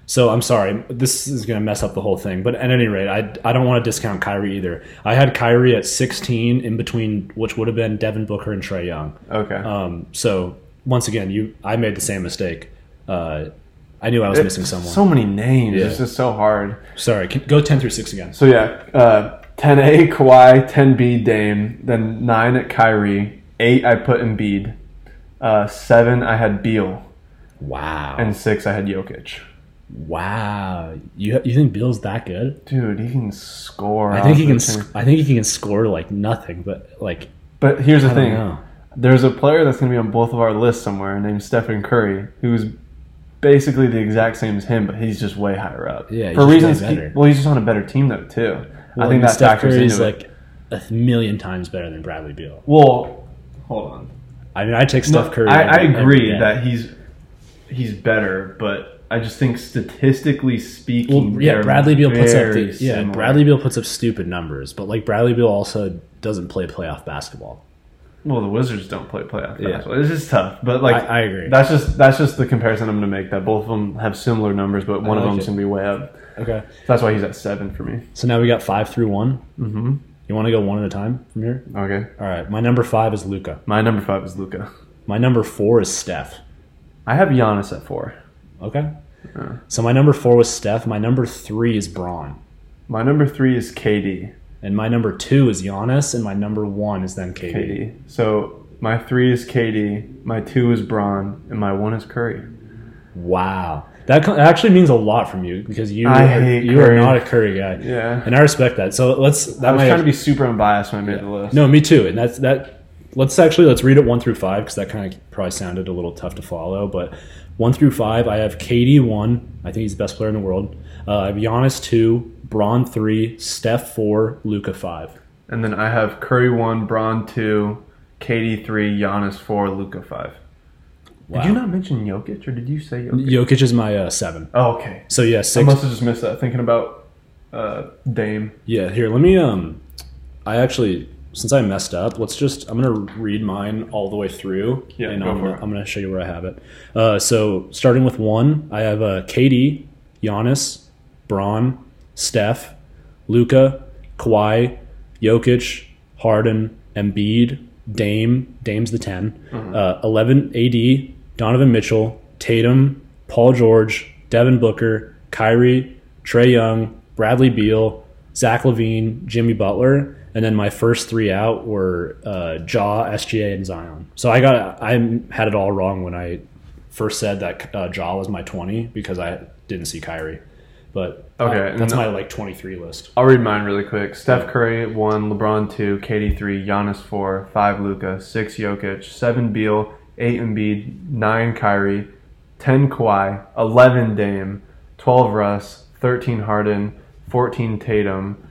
So I'm sorry, this is going to mess up the whole thing. But at any rate, I, I don't want to discount Kyrie either. I had Kyrie at 16 in between, which would have been Devin Booker and Trae Young. Okay. Um, so once again, you I made the same mistake. Uh, I knew I was missing someone. So many names. Yeah. It's just so hard. Sorry, can, go ten through six again. So yeah, uh, 10A Kawhi, 10B Dame, then nine at Kyrie, eight I put Embiid, uh, seven I had Beal, Wow, and six I had Jokic. wow. You you think Beal's that good? Dude, he can score. I think he can. sc- I think he can score like nothing, but like But here's the I thing: there's a player that's going to be on both of our lists somewhere named Stephen Curry, who's basically the exact same as him, but he's just way higher up. Yeah, for reasons. he- well, he's just on a better team though too. I think that Steph factors Curry's into it. like a million times better than Bradley Beal. Well, hold on. I mean, I take Steph No, Curry. I, I agree that he's he's better, but I just think statistically speaking, Well, yeah, Bradley Beal puts up the, yeah. similar. Bradley Beal puts up stupid numbers, but like Bradley Beal also doesn't play playoff basketball. Well, the Wizards don't play playoff Yeah. basketball. It's just tough, but like I, I agree. that's just that's just the comparison I'm going to make. That both of them have similar numbers, but one of like them's going to be way up. okay, That's why he's at seven for me. so now we got five through one. Mm-hmm. You want to go one at a time from here? Okay, All right, my number five is Luka. my number five is Luka. My number four is Steph. I have Giannis at four. Okay. Uh. So my number four was Steph. My number three is Bron. My number three is KD. And my number two is Giannis. And my number one is then KD. KD. So my three is KD. My two is Bron, and my one is Curry. Wow. That actually means a lot from you because you are, you Curry. are not a Curry guy. Yeah. And I respect that. So let's that I was might trying to be super unbiased when I made the list. No, me too. And that's that. Let's actually let's read it one through five because that kind of probably sounded a little tough to follow. But one through five, I have KD one. I think he's the best player in the world. Uh, I have Giannis two, Bron three, Steph four, Luka five. And then I have Curry one, Bron two, KD three, Giannis four, Luka five. Wow. Did you not mention Jokic, or did you say Jokic? Jokic is my uh, seven. Oh, okay. So yeah, I must have just missed that. Thinking about uh, Dame. Yeah, here, let me um I actually since I messed up, let's just I'm gonna read mine all the way through. Yeah, and go I'm, for gonna, it. I'm gonna show you where I have it. Uh, so starting with one, I have uh, KD, Giannis, Bron, Steph, Luka, Kawhi, Jokic, Harden, Embiid, Dame, Dame's the 10, Mm-hmm. uh, 11 AD, Donovan Mitchell, Tatum, Paul George, Devin Booker, Kyrie, Trae Young, Bradley Beal, Zach LaVine, Jimmy Butler, and then my first three out were uh, Ja, SGA, and Zion. So I got I had it all wrong when I first said that uh, Ja was my 20 because I didn't see Kyrie. But uh, Okay, and that's my like 23 list. I'll read mine really quick. Steph Curry one, LeBron two, KD three, Giannis four, five Luka, six Jokic, seven Beal, eight Embiid, nine Kyrie, ten Kawhi, eleven Dame, twelve Russ, thirteen Harden, fourteen Tatum,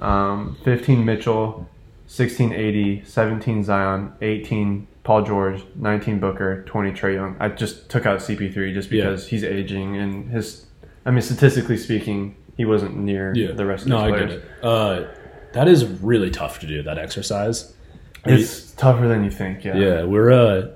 um, fifteen Mitchell, sixteen AD, seventeen Zion, eighteen Paul George, nineteen Booker, twenty Trae Young. I just took out CP3 just Yeah. because he's aging and his. I mean, statistically speaking, he wasn't near the rest of no, the I get it. Uh, that is really tough to do that exercise. It's tougher than you think. Yeah. Yeah, we're. Uh,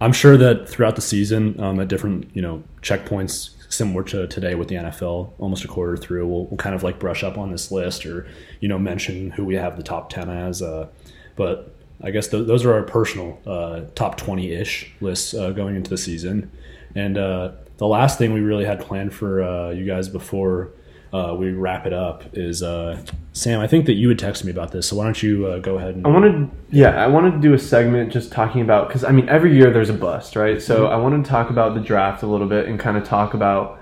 I'm sure that throughout the season, um, at different you know checkpoints, similar to today with the NFL, almost a quarter through, we'll, we'll kind of like brush up on this list or you know mention who we have the top ten as. Uh, but I guess th- those are our personal uh, top twenty ish lists uh, going into the season. And uh, the last thing we really had planned for uh, you guys before uh, we wrap it up is uh, Sam. I think that you had texted me about this, so why don't you uh, go ahead and I wanted, yeah, I wanted to do a segment just talking about because I mean every year there's a bust, right? So I wanted to talk about the draft a little bit and kind of talk about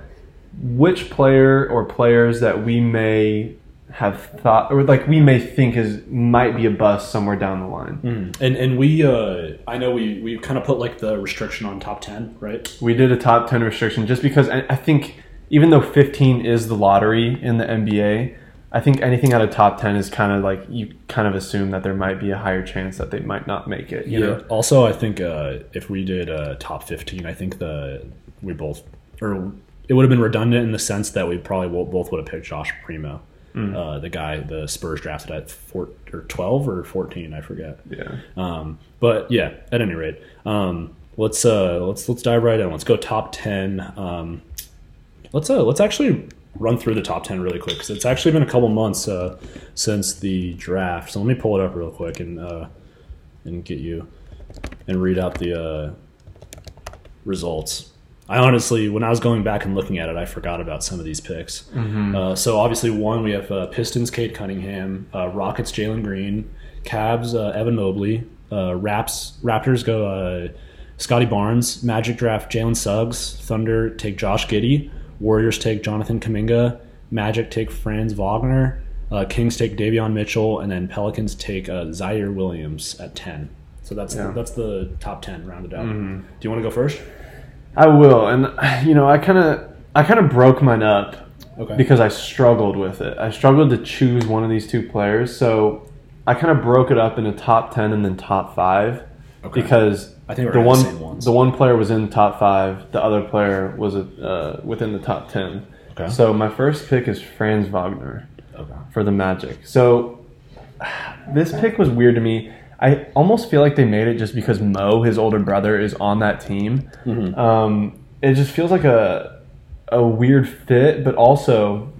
which player or players that we may have thought or like we may think is might be a bust somewhere down the line. And and we uh I know we we kind of put like the restriction on top 10, right? We did a top 10 restriction just because I, I think even though 15 is the lottery in the NBA, I think anything out of top ten is kind of like you kind of assume that there might be a higher chance that they might not make it. You yeah. know? Also, I think uh, if we did uh, top fifteen, I think the we both or it would have been redundant in the sense that we probably both would have picked Josh Primo, Mm. uh, the guy the Spurs drafted at four or twelve or fourteen, I forget. Yeah. Um, but yeah, at any rate, um, let's uh, let's let's dive right in. Let's go top ten. Um, let's uh, let's actually run through the top ten really quick because it's actually been a couple months uh, since the draft. So let me pull it up real quick and uh, and get you and read out the uh, results. I honestly, when I was going back and looking at it, I forgot about some of these picks. Uh, so obviously, one we have uh, Pistons, Cade Cunningham, uh, Rockets, Jalen Green, Cavs, uh, Evan Mobley, uh, Raps, Raptors go uh, Scottie Barnes, Magic draft Jalen Suggs, Thunder take Josh Giddey, Warriors take Jonathan Kuminga, Magic take Franz Wagner, uh, Kings take Davion Mitchell, and then Pelicans take uh, Ziaire Williams at ten. So that's Yeah. that's the top ten rounded out. Do you want to go first? I will, and you know, I kind of, I kind of broke mine up Okay. because I struggled with it. I struggled to choose one of these two players, so I kind of broke it up into top ten and then top five Okay. because I think the on the one, same ones. the one player was in top five, the other player was uh, within the top ten. Okay. So my first pick is Franz Wagner okay. for the Magic. So this pick was weird to me. I almost feel like they made it just because Mo, his older brother, is on that team. Um, it just feels like a a weird fit, but also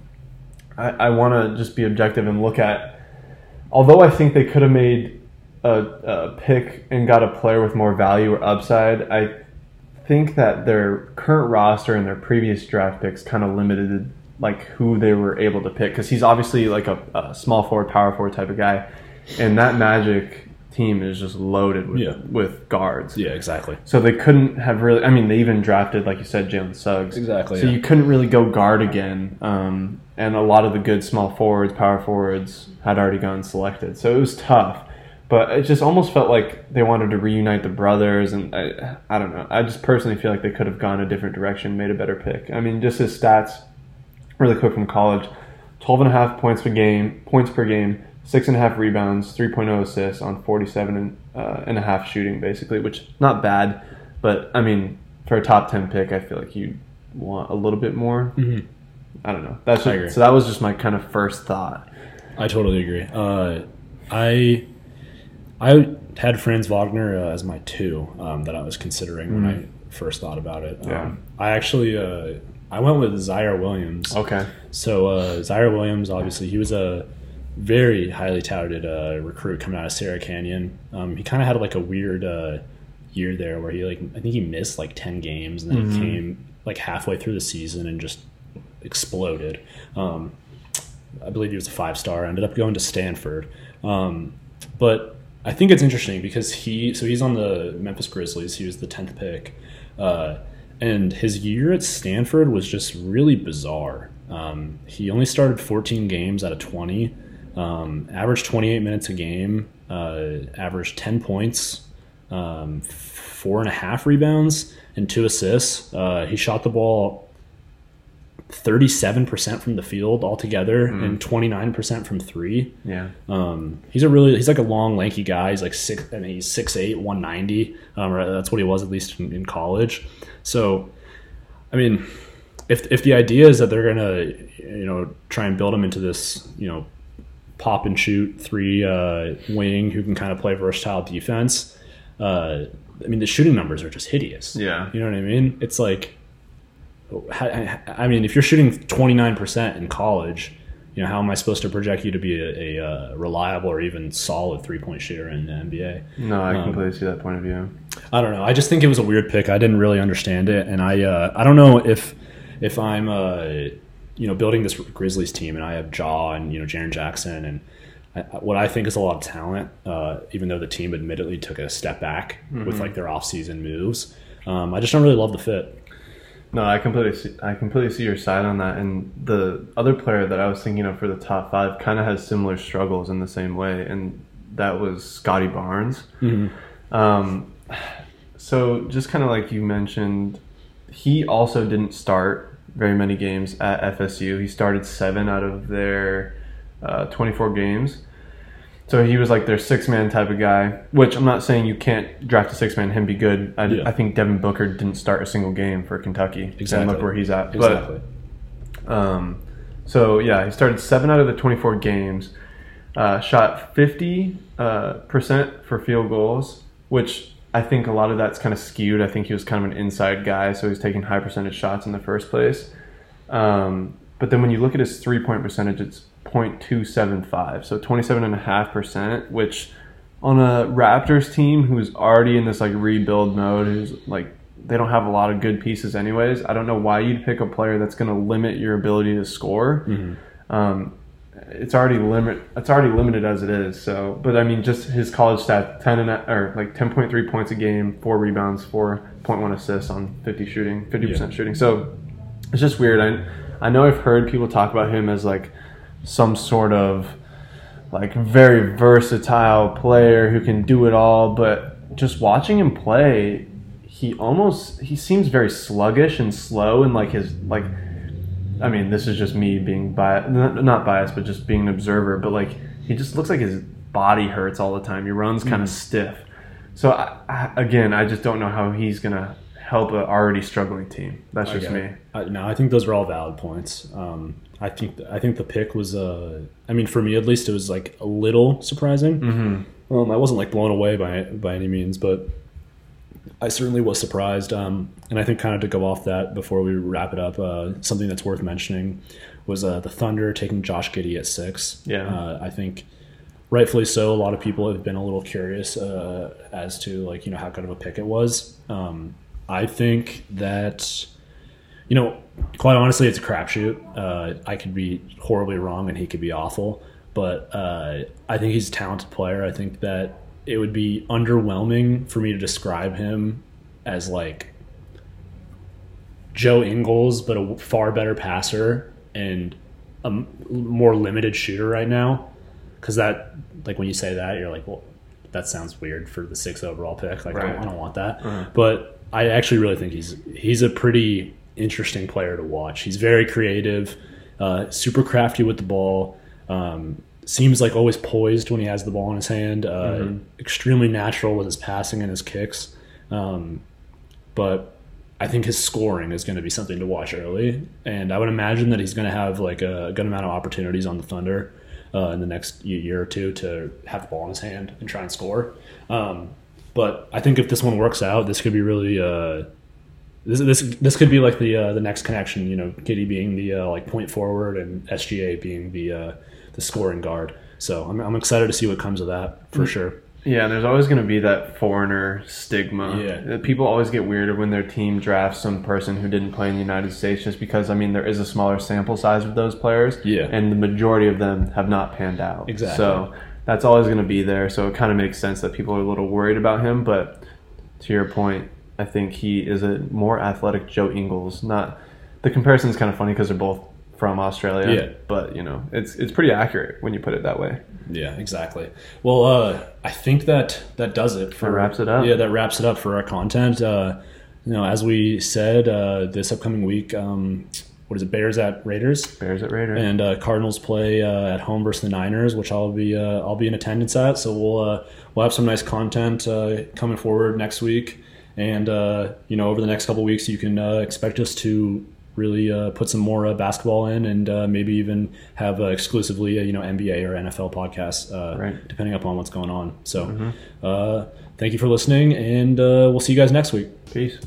I, I want to just be objective and look at. Although I think they could have made a, a pick and got a player with more value or upside, I think that their current roster and their previous draft picks kind of limited like who they were able to pick because he's obviously like a, a small forward, power forward type of guy, and that Magic team is just loaded with Yeah. with guards. Yeah, exactly. So they couldn't have really. I mean, they even drafted, like you said, Jalen Suggs. Exactly, So yeah. you couldn't really go guard again. Um, and a lot of the good small forwards, power forwards, had already gone selected. So it was tough. But it just almost felt like they wanted to reunite the brothers, and I, I don't know. I just personally feel like they could have gone a different direction, made a better pick. I mean, just his stats, really quick from college: 12 and a half points per game, points per game, six and a half rebounds, 3.0 assists on 47 and, uh, and a half shooting, basically, which not bad. But I mean, for a top 10 pick, I feel like you want a little bit more. Mhm. I don't know. That's I agree. so. That was just my kind of first thought. I totally agree. Uh, I I had Franz Wagner uh, as my two um, that I was considering when I first thought about it. Yeah. Um, I actually uh, I went with Ziaire Williams. Okay. So uh, Ziaire Williams, obviously, he was a very highly touted uh, recruit coming out of Sierra Canyon. Um, he kind of had like a weird uh, year there where he like I think he missed like ten games and then he came like halfway through the season and just exploded. Um, I believe he was a five star. Ended up going to Stanford, um, but I think it's interesting because he so he's on the Memphis Grizzlies. He was the tenth pick, uh, and his year at Stanford was just really bizarre. Um, he only started 14 games out of 20, um, averaged 28 minutes a game, uh, averaged 10 points, um, four and a half rebounds, and two assists. Uh, he shot the ball 37% from the field altogether and 29% from three. Yeah. Um, he's a really he's like a long lanky guy. He's like six. I mean, he's 6'8", 190. Um, or that's what he was at least in, in college. So, I mean, if if the idea is that they're gonna you know try and build him into this you know pop and shoot three uh, wing who can kind of play versatile defense. Uh, I mean, the shooting numbers are just hideous. Yeah. You know what I mean? It's like, I mean, if you're shooting 29% in college, you know, how am I supposed to project you to be a, a uh, reliable or even solid three point shooter in the NBA? No, I Um, completely see that point of view. I don't know. I just think it was a weird pick. I didn't really understand it, and I uh, I don't know if if I'm uh, you know building this Grizzlies team and I have Ja and you know Jaren Jackson and I, what I think is a lot of talent, uh, even though the team admittedly took a step back with like their offseason moves. Um, I just don't really love the fit. No, I completely see, I completely see your side on that. And the other player that I was thinking of for the top five kind of has similar struggles in the same way, and that was Scottie Barnes. Um, so just kind of like you mentioned, he also didn't start very many games at FSU. He started seven out of their uh, 24 games. So he was like their six man type of guy, which I'm not saying you can't draft a six man and him be good. I, Yeah. I think Devin Booker didn't start a single game for Kentucky. And Exactly. look where he's at. Exactly. But um, so yeah, he started seven out of the 24 games, uh, shot 50 uh, percent for field goals, which I think a lot of that's kind of skewed. I think he was kind of an inside guy, so he's taking high percentage shots in the first place. Um, but then when you look at his three point percentage, it's 0.275, so 27.5%, which on a Raptors team who's already in this like rebuild mode, who's like they don't have a lot of good pieces anyways. I don't know why you'd pick a player that's going to limit your ability to score. Um, it's already limit. It's already limited as it is. So, but I mean, just his college stat: ten and or like ten point three points a game, four rebounds, four point one assists on fifty shooting, fifty percent shooting. So it's just weird. I I know I've heard people talk about him as like some sort of like very versatile player who can do it all, but just watching him play, he almost he seems very sluggish and slow and like his like I mean, this is just me being biased, not biased, but just being an observer. But like, he just looks like his body hurts all the time. He runs kind of stiff. So I, I, again, I just don't know how he's gonna help an already struggling team. That's just Okay. me. Uh, no, I think those are all valid points. Um, I think I think the pick was. Uh, I mean, for me at least, it was like a little surprising. Mm-hmm. Um, I wasn't like blown away by by any means, but I certainly was surprised. Um, and I think kind of to go off that before we wrap it up, uh, something that's worth mentioning was uh, the Thunder taking Josh Giddey at six. Yeah. uh, I think rightfully so. A lot of people have been a little curious uh, as to like you know how good of a pick it was. Um, I think that you know, quite honestly, it's a crapshoot. Uh, I could be horribly wrong, and he could be awful. But uh, I think he's a talented player. I think that it would be underwhelming for me to describe him as like Joe Ingles, but a far better passer and a more limited shooter right now. Because that, like, when you say that, you're like, well, that sounds weird for the sixth overall pick. Like, I, don't, I don't want that. But I actually really think he's he's a pretty interesting player to watch. He's very creative, uh, super crafty with the ball. Um, seems like always poised when he has the ball in his hand. Uh, Extremely natural with his passing and his kicks. Um, but I think his scoring is going to be something to watch early, and I would imagine that he's going to have like a good amount of opportunities on the Thunder uh, in the next year or two to have the ball in his hand and try and score. Um, but I think if this one works out, this could be really uh, this this this could be like the uh, the next connection. You know, Giddey being the uh, like point forward and SGA being the uh, the scoring guard. So I'm I'm excited to see what comes of that for sure. Yeah, there's always going to be that foreigner stigma. Yeah. Uh, People always get weirded when their team drafts some person who didn't play in the United States just because, I mean, there is a smaller sample size of those players. Yeah. And the majority of them have not panned out. Exactly. So that's always going to be there. So it kind of makes sense that people are a little worried about him. But to your point, I think he is a more athletic Joe Ingles. Not The comparison is kind of funny because they're both from Australia. Yeah. But, you know, it's, it's pretty accurate when you put it that way. Yeah, exactly. Well, uh, I think that that does it for That wraps it up. Yeah, that wraps it up for our content. Uh, you know, as we said, uh, this upcoming week, um, what is it? Bears at Raiders, Bears at Raiders. and uh, Cardinals play uh, at home versus the Niners, which I'll be uh, I'll be in attendance at. So we'll uh, we'll have some nice content uh, coming forward next week, and uh, you know, over the next couple weeks, you can uh, expect us to really uh, put some more uh, basketball in, and uh, maybe even have uh, exclusively uh, you know NBA or NFL podcasts, uh, Right. depending upon what's going on. So, uh, thank you for listening, and uh, we'll see you guys next week. Peace.